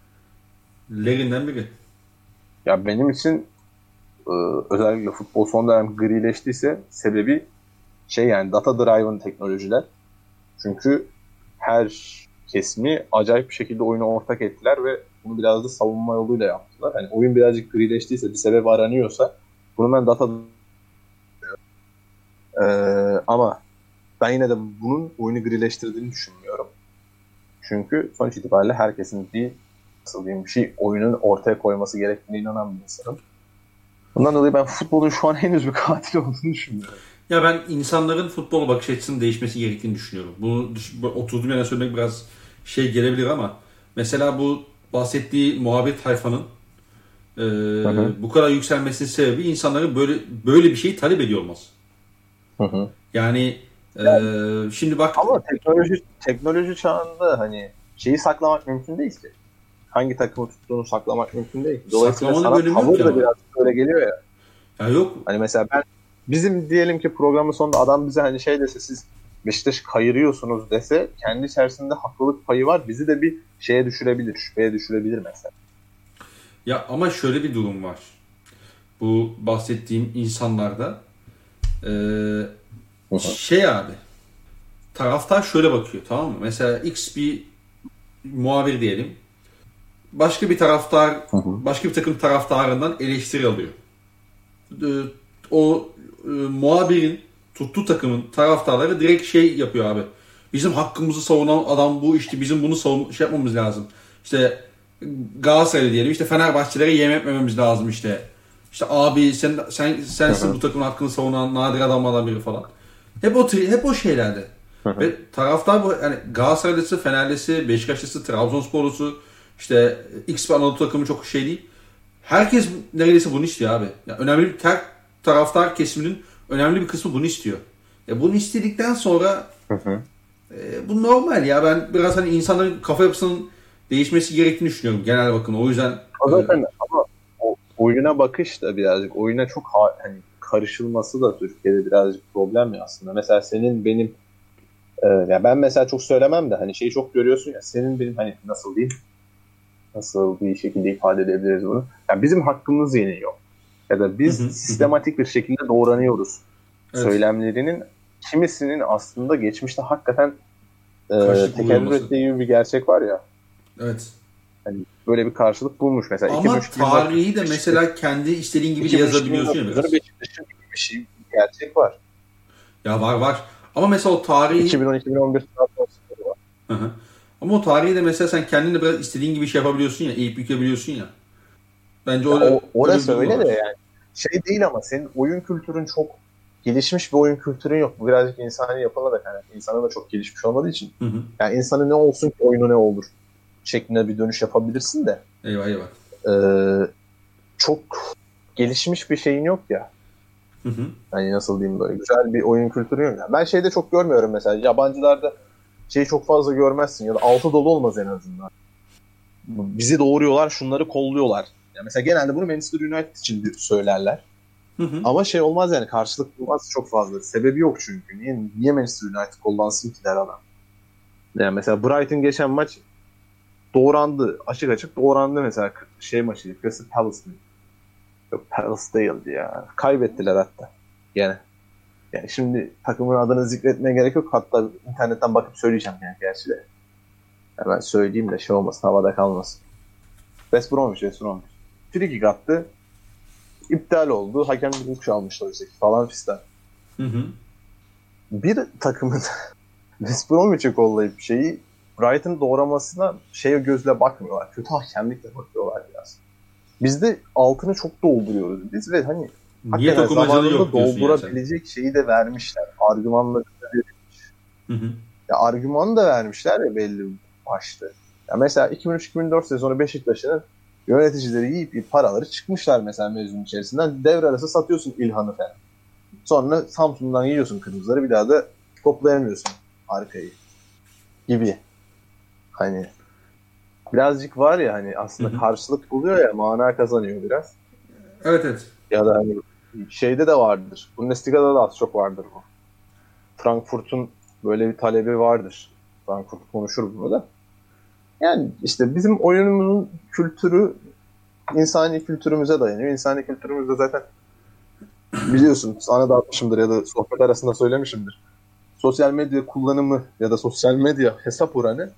A: Lerinden biri.
B: Ya benim için e, özellikle futbol son dönem grileştiyse sebebi şey yani data driven teknolojiler. Çünkü her kesimi acayip bir şekilde oyuna ortak ettiler ve bunu biraz da savunma yoluyla yaptılar. Hani oyun birazcık grileştiyse bir sebep aranıyorsa bunu ben data Ee, ama ben yine de bunun oyunu grileştirdiğini düşünmüyorum. Çünkü sonuç itibariyle herkesin bir nasıl diyeyim bir şey oyunun ortaya koyması gerektiğine inanan bir insanım. Bundan dolayı ben futbolun şu an henüz bir katil olduğunu düşünmüyorum.
A: Ya ben insanların futbola bakış açısının değişmesi gerektiğini düşünüyorum. Bunu oturduğum yerden söylemek biraz şey gelebilir ama mesela bu bahsettiği muhabbet tayfanın e,
B: hı.
A: bu kadar yükselmesinin sebebi insanların böyle böyle bir şeyi talep ediyor olması.
B: Hı hı.
A: Yani e, şimdi bak
B: Ama teknoloji teknoloji çağında hani şeyi saklamak mümkün değil ki. Hangi takımı tuttuğunu saklamak mümkün değil. Dolayısıyla
A: Saklamanın
B: sana tavır da
A: ama.
B: biraz böyle geliyor ya.
A: ya yok
B: Hani mesela ben bizim diyelim ki programın sonunda adam bize hani şey dese siz Beşiktaş kayırıyorsunuz dese kendi içerisinde haklılık payı var. Bizi de bir şeye düşürebilir, şüpheye düşürebilir mesela.
A: Ya ama şöyle bir durum var. Bu bahsettiğim insanlarda ee, şey abi taraftar şöyle bakıyor tamam mı? Mesela X bir muhabir diyelim. Başka bir taraftar, başka bir takım taraftarından eleştiri alıyor. O e, muhabirin tuttuğu takımın taraftarları direkt şey yapıyor abi. Bizim hakkımızı savunan adam bu işte bizim bunu savun şey yapmamız lazım. İşte Galatasaraylı diyelim işte Fenerbahçelere yem etmememiz lazım işte. İşte abi sen sen sensin bu takımın hakkını savunan nadir adamlardan biri falan. Hep o hep o şeylerde. Ve taraftar bu yani Galatasaraylısı, Fenerlisi, Beşiktaşlısı, Trabzonsporlusu işte X bir Anadolu takımı çok şey değil. Herkes neredeyse bunu istiyor abi. Yani önemli bir ter, taraftar kesiminin önemli bir kısmı bunu istiyor. Ya bunu istedikten sonra E, bu normal ya. Ben biraz hani insanların kafa yapısının değişmesi gerektiğini düşünüyorum genel bakın. O yüzden
B: o zaten e, ama o, oyuna bakış da birazcık oyuna çok ha, hani karışılması da Türkiye'de birazcık problem ya aslında. Mesela senin benim e, ya ben mesela çok söylemem de hani şeyi çok görüyorsun ya senin benim hani nasıl diyeyim nasıl bir şekilde ifade edebiliriz bunu? Yani bizim hakkımız yeniyor. Ya da biz sistematik bir şekilde doğranıyoruz. Evet. Söylemlerinin kimisinin aslında geçmişte hakikaten e, tekerrür ettiği gibi bir gerçek var ya.
A: Evet.
B: Hani böyle bir karşılık bulmuş mesela.
A: Ama 2003, tarihi de mesela kendi istediğin gibi yazabiliyorsun ya biraz.
B: Beşiktaş'ın bir şey bir gerçek var.
A: Ya var var. Ama mesela o tarihi...
B: 2012-2011 var.
A: Hı hı. Ama o tarihi de mesela sen kendin de biraz istediğin gibi şey yapabiliyorsun ya, eğip bükebiliyorsun ya. Bence
B: ya o, orası öyle de yani. Şey değil ama senin oyun kültürün çok gelişmiş bir oyun kültürün yok. Bu birazcık insani yapıla da yani insana da çok gelişmiş olmadığı için. Hı hı. Yani insanı ne olsun ki oyunu ne olur şeklinde bir dönüş yapabilirsin de.
A: Eyvah eyvah.
B: E, çok gelişmiş bir şeyin yok ya. Hı hı. Yani nasıl diyeyim böyle güzel bir oyun kültürü yok. Yani ben şeyde çok görmüyorum mesela yabancılarda şeyi çok fazla görmezsin ya da altı dolu olmaz en azından. Bizi doğuruyorlar, şunları kolluyorlar. Yani mesela genelde bunu Manchester United için söylerler. Hı hı. Ama şey olmaz yani karşılık bulmaz çok fazla. Sebebi yok çünkü. Niye, niye Manchester United kullansın ki der adam. Yani mesela Brighton geçen maç doğrandı. Açık açık doğrandı mesela şey maçı. Crystal Palace mı? Yok Palace değildi ya. Kaybettiler hatta. Gene. Yani şimdi takımın adını zikretmeye gerek yok. Hatta internetten bakıp söyleyeceğim yani gerçi de. Hemen söyleyeyim de şey olmasın havada kalmasın. West Bromwich, West Bromwich. Free attı. İptal oldu. Hakem bir kuş almışlar işte falan fistan. Hı hı. Bir takımın *laughs* West Bromwich'i kollayıp şeyi Brighton doğramasına şey gözle bakmıyorlar. Kötü hakemlikle bakıyorlar biraz. Biz de altını çok dolduruyoruz biz ve hani
A: Niye zamanında yok
B: doldurabilecek şeyi de vermişler. Argümanları da verilmiş. Hı hı. Ya argüman da vermişler ya belli başta. Ya mesela 2003-2004 sezonu Beşiktaş'ın yöneticileri yiyip yiyip paraları çıkmışlar mesela mevzunun içerisinden. Devre arası satıyorsun İlhan'ı falan. Sonra Samsun'dan yiyorsun kırmızıları bir daha da toplayamıyorsun arkayı gibi. Hani birazcık var ya hani aslında Hı-hı. karşılık buluyor ya mana kazanıyor biraz.
A: Evet evet.
B: Ya da hani şeyde de vardır. Bundesliga'da da az çok vardır bu. Frankfurt'un böyle bir talebi vardır. Frankfurt konuşur bunu da. Yani işte bizim oyunumuzun kültürü insani kültürümüze dayanıyor. İnsani kültürümüzde zaten biliyorsun sana da atmışımdır ya da sohbet arasında söylemişimdir. Sosyal medya kullanımı ya da sosyal medya hesap oranı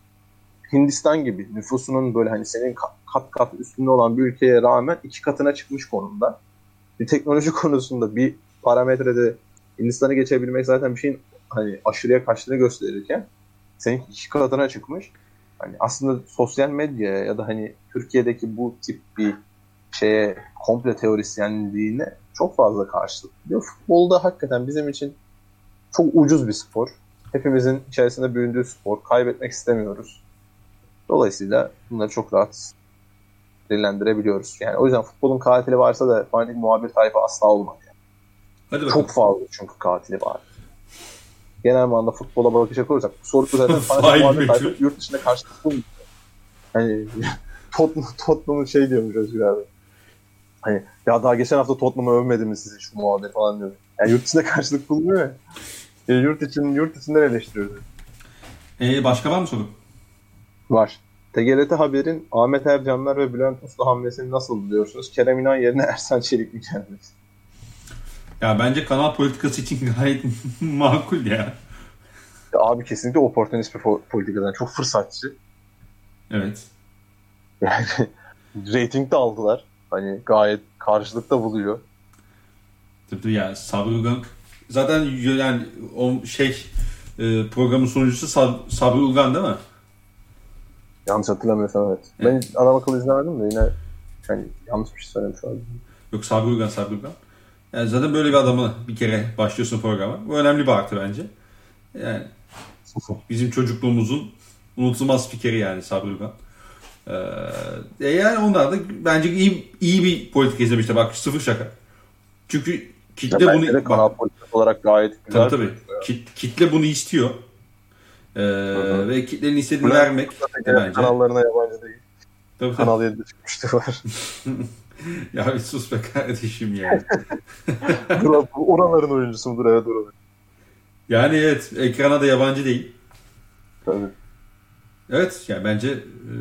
B: Hindistan gibi nüfusunun böyle hani senin kat kat üstünde olan bir ülkeye rağmen iki katına çıkmış konumda. Bir teknoloji *laughs* konusunda bir parametrede Hindistan'ı geçebilmek zaten bir şeyin hani aşırıya kaçtığını gösterirken senin iki katına çıkmış. Hani aslında sosyal medya ya da hani Türkiye'deki bu tip bir şeye komple teorisyenliğine çok fazla karşılık diyor. Futbolda hakikaten bizim için çok ucuz bir spor. Hepimizin içerisinde büyüdüğü spor. Kaybetmek istemiyoruz. Dolayısıyla bunları çok rahat dillendirebiliyoruz. Yani o yüzden futbolun katili varsa da fanatik muhabir tayfa asla olmaz. Yani. Hadi çok fazla çünkü katili var. Genel manada futbola bakacak olursak bu soru zaten *laughs* muhabir tayfa yurt dışında karşılık bulmuyor. Hani *laughs* Tottenham, Tottenham'ın şey diyormuş Özgür abi. Hani ya daha geçen hafta Tottenham'ı övmedi mi sizi şu muhabir falan diyor. Yani yurt dışında karşılık bulmuyor ya. E, yurt için yurt içinden eleştiriyoruz.
A: Ee, başka var mı soru?
B: Var. TGRT Haber'in Ahmet Ercanlar ve Bülent Uslu hamlesini nasıl buluyorsunuz? Kerem İnan yerine Ersan Çelik mi geldi?
A: Ya bence kanal politikası için *laughs* gayet makul ya.
B: Ya abi kesinlikle oportunist bir politikadan. Çok fırsatçı.
A: Evet.
B: Yani *laughs* rating de aldılar. Hani gayet karşılıkta buluyor.
A: Tabii tabii yani Sabri Ulgan zaten yani o şey e, programın sunucusu Sab- Sabri Ulgan değil mi?
B: Yanlış hatırlamıyorsam evet. Ben adam akıllı izlemedim de yine hani yanlış bir şey söylemiş oldum.
A: Yok Sabri Ulgan, Sabri Ulgan. Yani zaten böyle bir adamı bir kere başlıyorsun programa. Bu önemli bir artı bence. Yani bizim çocukluğumuzun unutulmaz spikeri yani Sabri Ulgan. Ee, yani onlar da bence iyi, iyi bir politik izlemişler. Bak sıfır şaka. Çünkü kitle
B: Ya
A: bunu...
B: de kanal politikası olarak gayet güzel.
A: Tabii tabii. Kit- kitle bunu istiyor. Ee,
B: hı.
A: ve kitlenin istediğini vermek bence.
B: kanallarına yabancı değil.
A: Tabii, tabii.
B: Kanal 7'de çıkmıştı var. *laughs* *laughs*
A: ya bir sus be kardeşim ya. *laughs*
B: Dur, oraların oyuncusu mudur? Evet oraların.
A: yani evet ekrana da yabancı değil.
B: Tabii.
A: Evet yani bence e,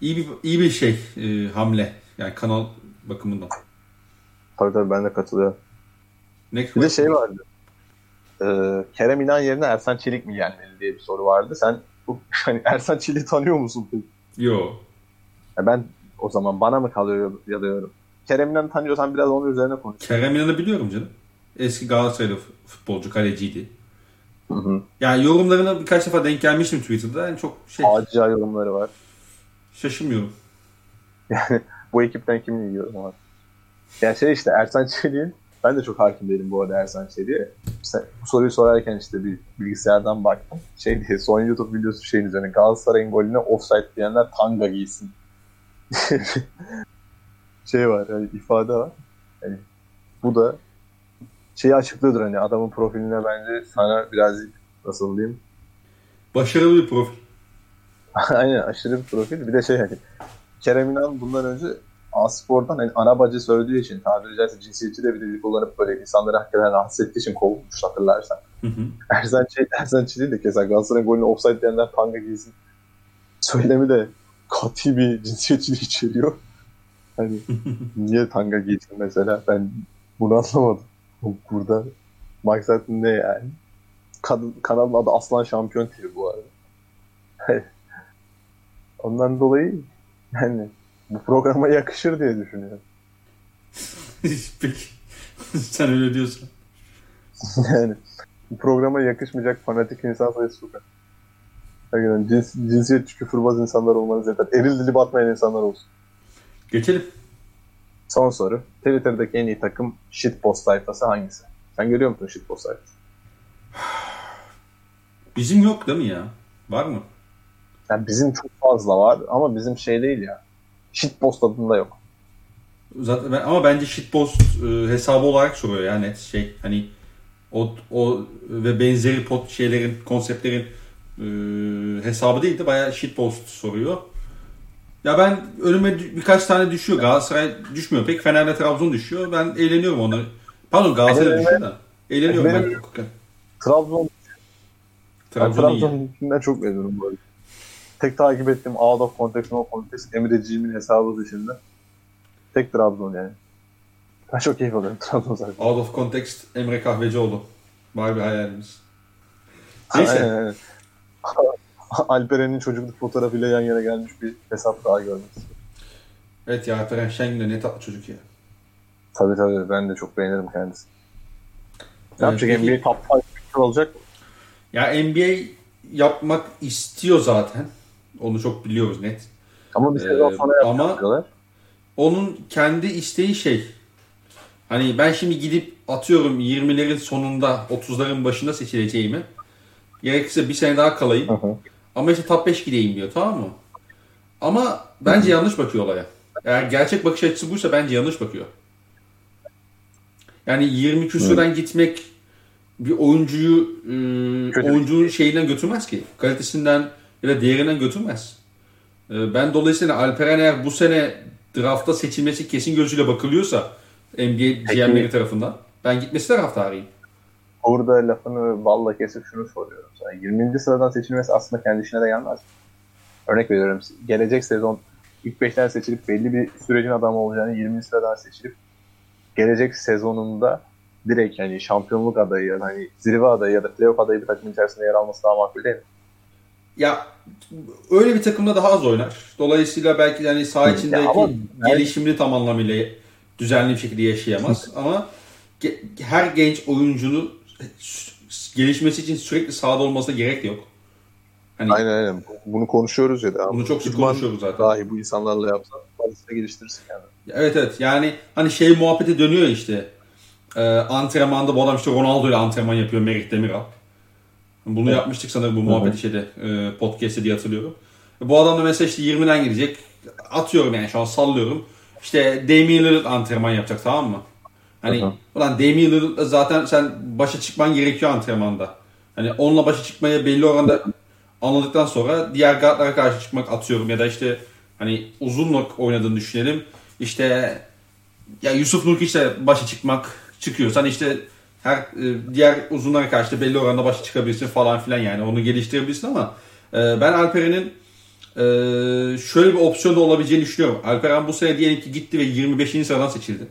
A: iyi bir iyi bir şey e, hamle. Yani kanal bakımından.
B: Tabii tabii ben de katılıyorum.
A: Ne
B: Bir de şey vardı. Ee, Kerem İnan yerine Ersan Çelik mi gelmeli diye bir soru vardı. Sen bu, *laughs* hani Ersan Çelik'i tanıyor musun peki?
A: Yo.
B: Ya ben o zaman bana mı kalıyor ya da yorum? Kerem İnan'ı tanıyorsan biraz onun üzerine konuş.
A: Kerem İnan'ı biliyorum canım. Eski Galatasaraylı futbolcu, kaleciydi.
B: Hı hı.
A: Yani yorumlarına birkaç defa denk gelmiştim Twitter'da. Yani çok şey
B: Facia yorumları var.
A: şaşırmıyorum. *laughs*
B: Yani bu ekipten kimin iyi yorum var? Yani şey işte Ersan Çelik'in ben de çok hakim değilim bu arada Ersan Çelik'e. İşte bu soruyu sorarken işte bir bilgisayardan baktım. Şey diye son YouTube videosu şeyin üzerine Galatasaray'ın golüne offside diyenler tanga giysin. *laughs* şey var yani ifade var. Yani bu da şeyi açıklıyordur hani adamın profiline bence sana birazcık nasıl diyeyim
A: Başarılı bir profil. *laughs*
B: Aynen aşırı bir profil. Bir de şey hani Kerem İnan bundan önce Aspor'dan hani ana bacı söylediği için tabiri caizse cinsiyetçi de bir dili kullanıp böyle insanları hakikaten rahatsız ettiği için kovulmuş hatırlarsan.
A: Hı hı. *laughs*
B: Ersan Çelik, Ersan Çelik de keza Galatasaray'ın golünü offside diyenler tanga giysin. Söylemi de katı bir cinsiyetçilik içeriyor. Hani *laughs* niye tanga giysin mesela ben bunu anlamadım. Burada maksat ne yani? Kadın, kanalın adı Aslan Şampiyon TV bu arada. *laughs* Ondan dolayı yani bu programa yakışır diye düşünüyorum. *laughs*
A: Peki. Sen öyle diyorsan.
B: yani bu programa yakışmayacak fanatik insan sayısı çok az. Hakikaten cins, cinsiyetçi küfürbaz insanlar olmanız yeter. Eril dili batmayan insanlar olsun.
A: Geçelim.
B: Son soru. Twitter'daki en iyi takım shitpost sayfası hangisi? Sen görüyor musun shitpost sayfası?
A: Bizim yok değil mi ya? Var mı?
B: Yani bizim çok fazla var ama bizim şey değil ya. Shitpost adında yok.
A: Zaten ben, ama bence shitpost e, hesabı olarak soruyor yani şey hani o, o ve benzeri pot şeylerin konseptlerin e, hesabı değil de bayağı shitpost soruyor. Ya ben önüme birkaç tane düşüyor. Galatasaray düşmüyor pek. Fener'le Trabzon düşüyor. Ben eğleniyorum onları. Pardon Galatasaray düşüyor da. Eğleniyorum ben.
B: benim- Trabzon, ben
A: Trabzon.
B: Trabzon'dan çok memnunum bu arada. Tek takip ettiğim out of context, no context Emreciğimin hesabı dışında. Tek Trabzon yani. Ben çok keyif alıyorum Trabzon zaten.
A: Out of context Emre Kahvecioğlu. Var bir hayalimiz. Neyse.
B: Aynen, aynen. *laughs* Alperen'in çocukluk fotoğrafıyla yan yana gelmiş bir hesap daha görmek istiyorum.
A: Evet ya Alperen Şengün de ne tatlı çocuk ya.
B: Tabii tabii ben de çok beğenirim kendisini. Ne
A: Evet,
B: yapacak NBA top 5 olacak mı?
A: Ya NBA yapmak istiyor zaten. Onu çok biliyoruz net.
B: Ama bir sezon
A: Ee,
B: sonra
A: ama-
B: yapacaklar.
A: Onun kendi isteği şey. Hani ben şimdi gidip atıyorum 20'lerin sonunda 30'ların başında seçileceğimi. Gerekirse bir sene daha kalayım.
B: Hı.
A: Ama işte top 5 gideyim diyor tamam mı? Ama bence yanlış bakıyor olaya. Eğer gerçek bakış açısı buysa bence yanlış bakıyor. Yani 20 küsürden gitmek bir oyuncuyu e, oyuncunun şeyinden götürmez ki. Kalitesinden ya da değerinden götürmez. E, ben dolayısıyla Alperen eğer bu sene draftta seçilmesi kesin gözüyle bakılıyorsa NBA GM'leri tarafından ben gitmesi taraftarıyım.
B: Burada lafını balla kesip şunu soruyorum sana. 20. sıradan seçilmesi aslında kendi işine de gelmez. Örnek veriyorum. Gelecek sezon ilk 5'ten seçilip belli bir sürecin adamı olacağını 20. sıradan seçilip gelecek sezonunda direkt hani şampiyonluk adayı ya da hani zirve adayı ya da playoff adayı bir takım içerisinde yer alması daha makul değil mi?
A: Ya öyle bir takımda daha az oynar. Dolayısıyla belki yani saha içindeki
B: ama
A: gelişimini tam anlamıyla düzenli bir şekilde yaşayamaz. *laughs* ama her genç oyuncunun gelişmesi için sürekli sahada olmasına gerek yok. Hani
B: Aynen aynen. Bunu konuşuyoruz ya da.
A: Bunu çok sık konuşuyoruz zaten.
B: Dahi bu insanlarla yapsan fazlasıyla geliştirirsin yani.
A: Evet evet yani hani şey muhabbeti dönüyor işte. Ee, antrenmanda bu adam işte Ronaldo ile antrenman yapıyor Merih Demiral. Bunu
B: Evet.
A: yapmıştık sanırım bu muhabbeti şeyde e, podcast'te diye hatırlıyorum. Bu adam da mesela işte 20'den girecek. Atıyorum yani şu an sallıyorum. İşte Damian Lillard antrenman yapacak tamam mı? Hani
B: hı.
A: ulan Damian Lillard'la zaten sen başa çıkman gerekiyor antrenmanda. Hani onunla başa çıkmaya belli oranda anladıktan sonra diğer guardlara karşı çıkmak atıyorum ya da işte hani uzunluk oynadığını düşünelim. İşte ya Yusuf Nurkiç'le başa çıkmak çıkıyorsan işte her e, diğer uzunlara karşı da belli oranda başa çıkabilirsin falan filan yani onu geliştirebilirsin ama e, ben Alperen'in e, şöyle bir opsiyon da olabileceğini düşünüyorum. Alperen bu sene diyelim ki gitti ve 25. sıradan seçildi.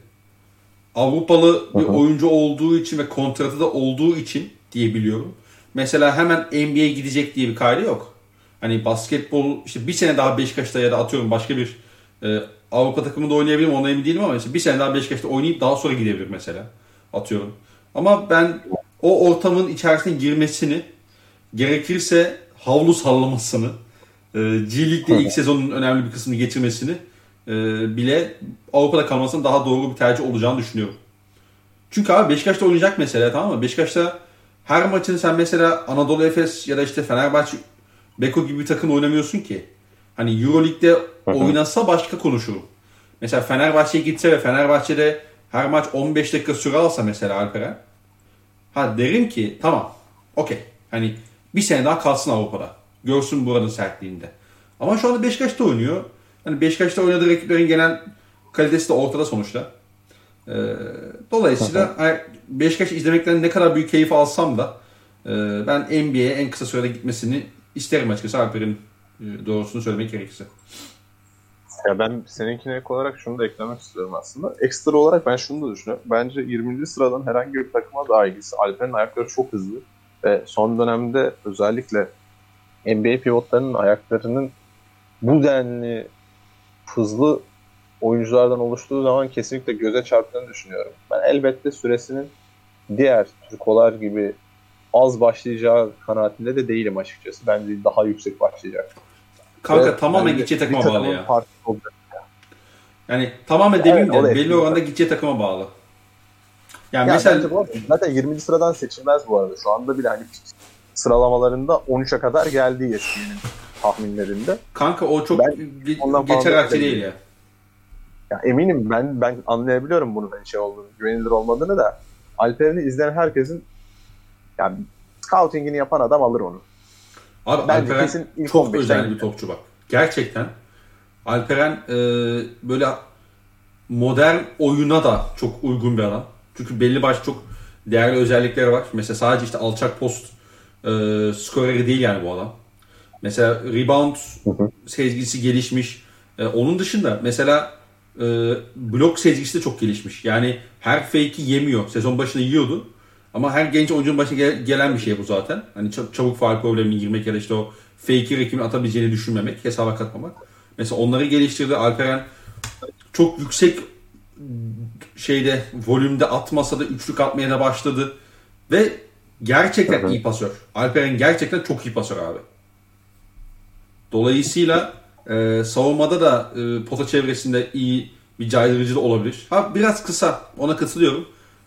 A: Avrupalı bir
B: Hı hı.
A: oyuncu olduğu için ve kontratı da olduğu için diye biliyorum. Mesela hemen NBA'ye gidecek diye bir kaydı yok. Hani basketbol işte bir sene daha Beşiktaş'ta ya da atıyorum başka bir e, Avrupa takımında oynayabilir mi ona emin değilim ama mesela bir sene daha Beşiktaş'ta oynayıp daha sonra gidebilir mesela. Atıyorum. Ama ben o ortamın içerisine girmesini gerekirse havlu sallamasını e, G League'de ilk sezonun önemli bir kısmını geçirmesini e, bile Avrupa'da kalmasının daha doğru bir tercih olacağını düşünüyorum. Çünkü abi Beşiktaş'ta oynayacak mesela tamam mı? Beşiktaş'ta her maçını sen mesela Anadolu Efes ya da işte Fenerbahçe Beko gibi bir takım oynamıyorsun ki. Hani Euroleague'de oynasa başka konuşurum. Mesela Fenerbahçe'ye gitse ve Fenerbahçe'de her maç 15 dakika süre alsa mesela Alperen. Ha derim ki tamam okey. Hani bir sene daha kalsın Avrupa'da. Görsün buranın sertliğinde. Ama şu anda Beşiktaş'ta oynuyor. Hani Beşiktaş'ta oynadığı rakiplerin genel kalitesi de ortada sonuçta. Ee, dolayısıyla hani Beşiktaş izlemekten ne kadar büyük keyif alsam da e, ben NBA'ye en kısa sürede gitmesini isterim açıkçası Alper'in e, doğrusunu söylemek gerekirse.
B: Ya ben seninkine ek olarak şunu da eklemek istiyorum aslında. Ekstra olarak ben şunu da düşünüyorum. Bence 20. sıradan herhangi bir takıma daha ilgisi. Alper'in ayakları çok hızlı. Ve son dönemde özellikle NBA pivotlarının ayaklarının bu denli hızlı oyunculardan oluştuğu zaman kesinlikle göze çarptığını düşünüyorum. Ben elbette süresinin diğer Türkolar gibi az başlayacağı kanaatinde de değilim açıkçası. Bence daha yüksek başlayacak.
A: Kanka
B: Ve
A: tamamen gideceği takıma bağlı ya.
B: olacak.
A: Yani tamamen demeyeyim
B: Evet, o
A: de belli
B: etkili.
A: oranda gideceği takıma bağlı. Yani
B: Ya
A: mesela
B: bu zaten 20. sıradan seçilmez bu arada. Şu anda bile hani sıralamalarında 13'e kadar geldi ESPN'in tahminlerinde.
A: kanka o çok
B: Ben
A: ge- geçer değil ya.
B: Ya eminim ben ben anlayabiliyorum bunu ben şey olduğunu, güvenilir olmadığını da Alper'ini izleyen herkesin yani scouting'ini yapan adam alır onu.
A: Abi
B: Bence
A: Alperen
B: kesin ilk
A: çok
B: 15'ten
A: özel bir topçu bak. Gerçekten Alperen e, böyle modern oyuna da çok uygun bir adam. Çünkü belli başlı çok değerli özellikleri var. Mesela sadece işte alçak post e, skoreri değil yani bu adam. Mesela rebound
B: hı.
A: sezgisi gelişmiş. E, onun dışında mesela e, blok sezgisi de çok gelişmiş. Yani her fake'i yemiyor. Sezon başında yiyordu. Ama her genç oyuncunun başına gel- gelen bir şey bu zaten. Hani çab- çabuk faal problemine girmek ya da işte o fake'i rakibin atabileceğini düşünmemek, hesaba katmamak. Mesela onları geliştirdi. Alperen çok yüksek şeyde volümde atmasa da üçlük atmaya da başladı. Ve gerçekten
B: Hı hı.
A: iyi pasör. Alperen gerçekten çok iyi pasör abi. Dolayısıyla e, savunmada da e, pota çevresinde iyi bir caydırıcı da olabilir. Ha biraz kısa ona katılıyorum.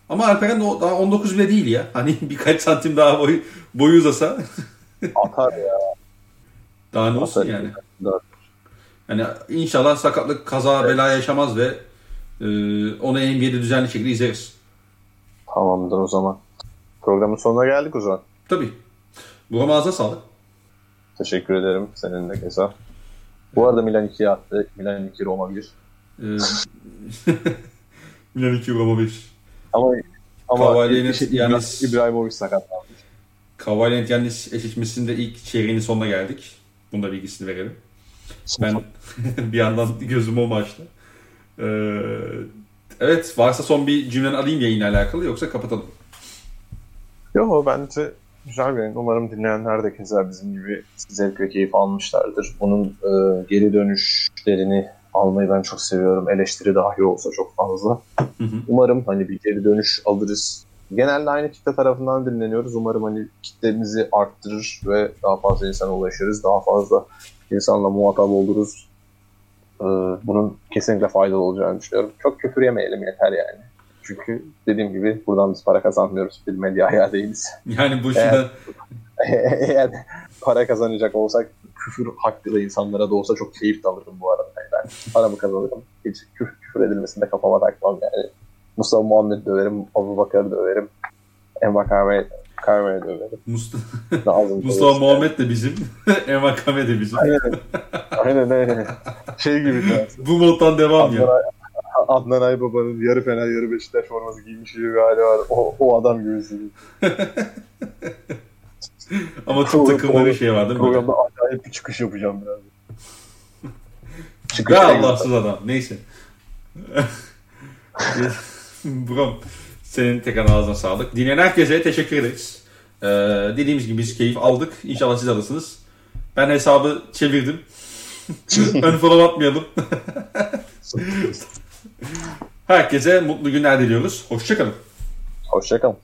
A: Ama Alperen daha 19 bile değil ya. Hani *laughs* birkaç santim daha boy, boyu uzasa *laughs*
B: Atar ya.
A: daha ne olsun
B: Atar.
A: yani. Yani inşallah sakatlık, kaza, bela yaşamaz ve e, onu NBA'de düzenli şekilde izleriz.
B: Tamamdır o zaman. Programın sonuna geldik o zaman.
A: Tabii. Buram ağzına sağlık.
B: Teşekkür ederim senin de keza. Bu arada Milan 2'ye attı. Milan 2 Roma 1.
A: E, *laughs* Milan 2 Roma 1.
B: Ama Ama
A: Kavali'nin yani-
B: İbra- İbrahimovic sakatlandı.
A: Kavaliant Yannis eşleşmesinde ilk çeyreğinin sonuna geldik. Bunda bilgisini verelim. Ben *laughs* bir yandan gözüm o maçta. Ee, evet varsa son bir cümleni alayım yayınla alakalı yoksa kapatalım.
B: Yo bence güzel bir yayın. Umarım dinleyenler de keza bizim gibi zevk ve keyif almışlardır. Bunun e, geri dönüşlerini almayı ben çok seviyorum. Eleştiri dahi olsa çok fazla.
A: Hı hı.
B: Umarım hani bir geri dönüş alırız. Genelde aynı kitle tarafından dinleniyoruz. Umarım hani kitlemizi arttırır ve daha fazla insana ulaşırız. Daha fazla insanla muhatap oluruz. Ee, bunun kesinlikle faydalı olacağını düşünüyorum. Çok küfür yemeyelim yeter yani. Çünkü dediğim gibi buradan biz para kazanmıyoruz. Bir medya ayağı değiliz.
A: Yani boşuna *laughs*
B: Eğer para kazanacak olsak küfür hakkı da insanlara da olsa çok keyif de alırım bu arada. Yani ben paramı kazanırım. Hiç küfür, küfür edilmesinde kafama takmam yani. Mustafa Muhammed döverim, Abu Bakar'ı döverim. Emma Kahve, Kahve'yi döverim. *laughs*
A: Mustafa, Mustafa. Muhammed de bizim. *laughs* Emma Kame de bizim.
B: Aynen, aynen, aynen. Şey gibi.
A: Bu moddan devam
B: Adnan,
A: ya. *laughs*
B: Adnan Aybaba'nın yarı Fener yarı Beşiktaş forması giymiş gibi bir hali var. O, o adam gibi hissediyorum. *laughs*
A: Ama tüm takımları şey var değil mi?
B: Programda acayip bir çıkış yapacağım biraz. *laughs* Çıkış
A: Ya. Allahsız adam. Neyse. Brom senin tekrar ağzına sağlık. Dinleyen herkese teşekkür ederiz. Ee, dediğimiz gibi biz keyif aldık. İnşallah siz alırsınız. Ben hesabı çevirdim. Ön follow atmayalım. Herkese mutlu günler diliyoruz. Hoşçakalın.
B: Hoşçakalın.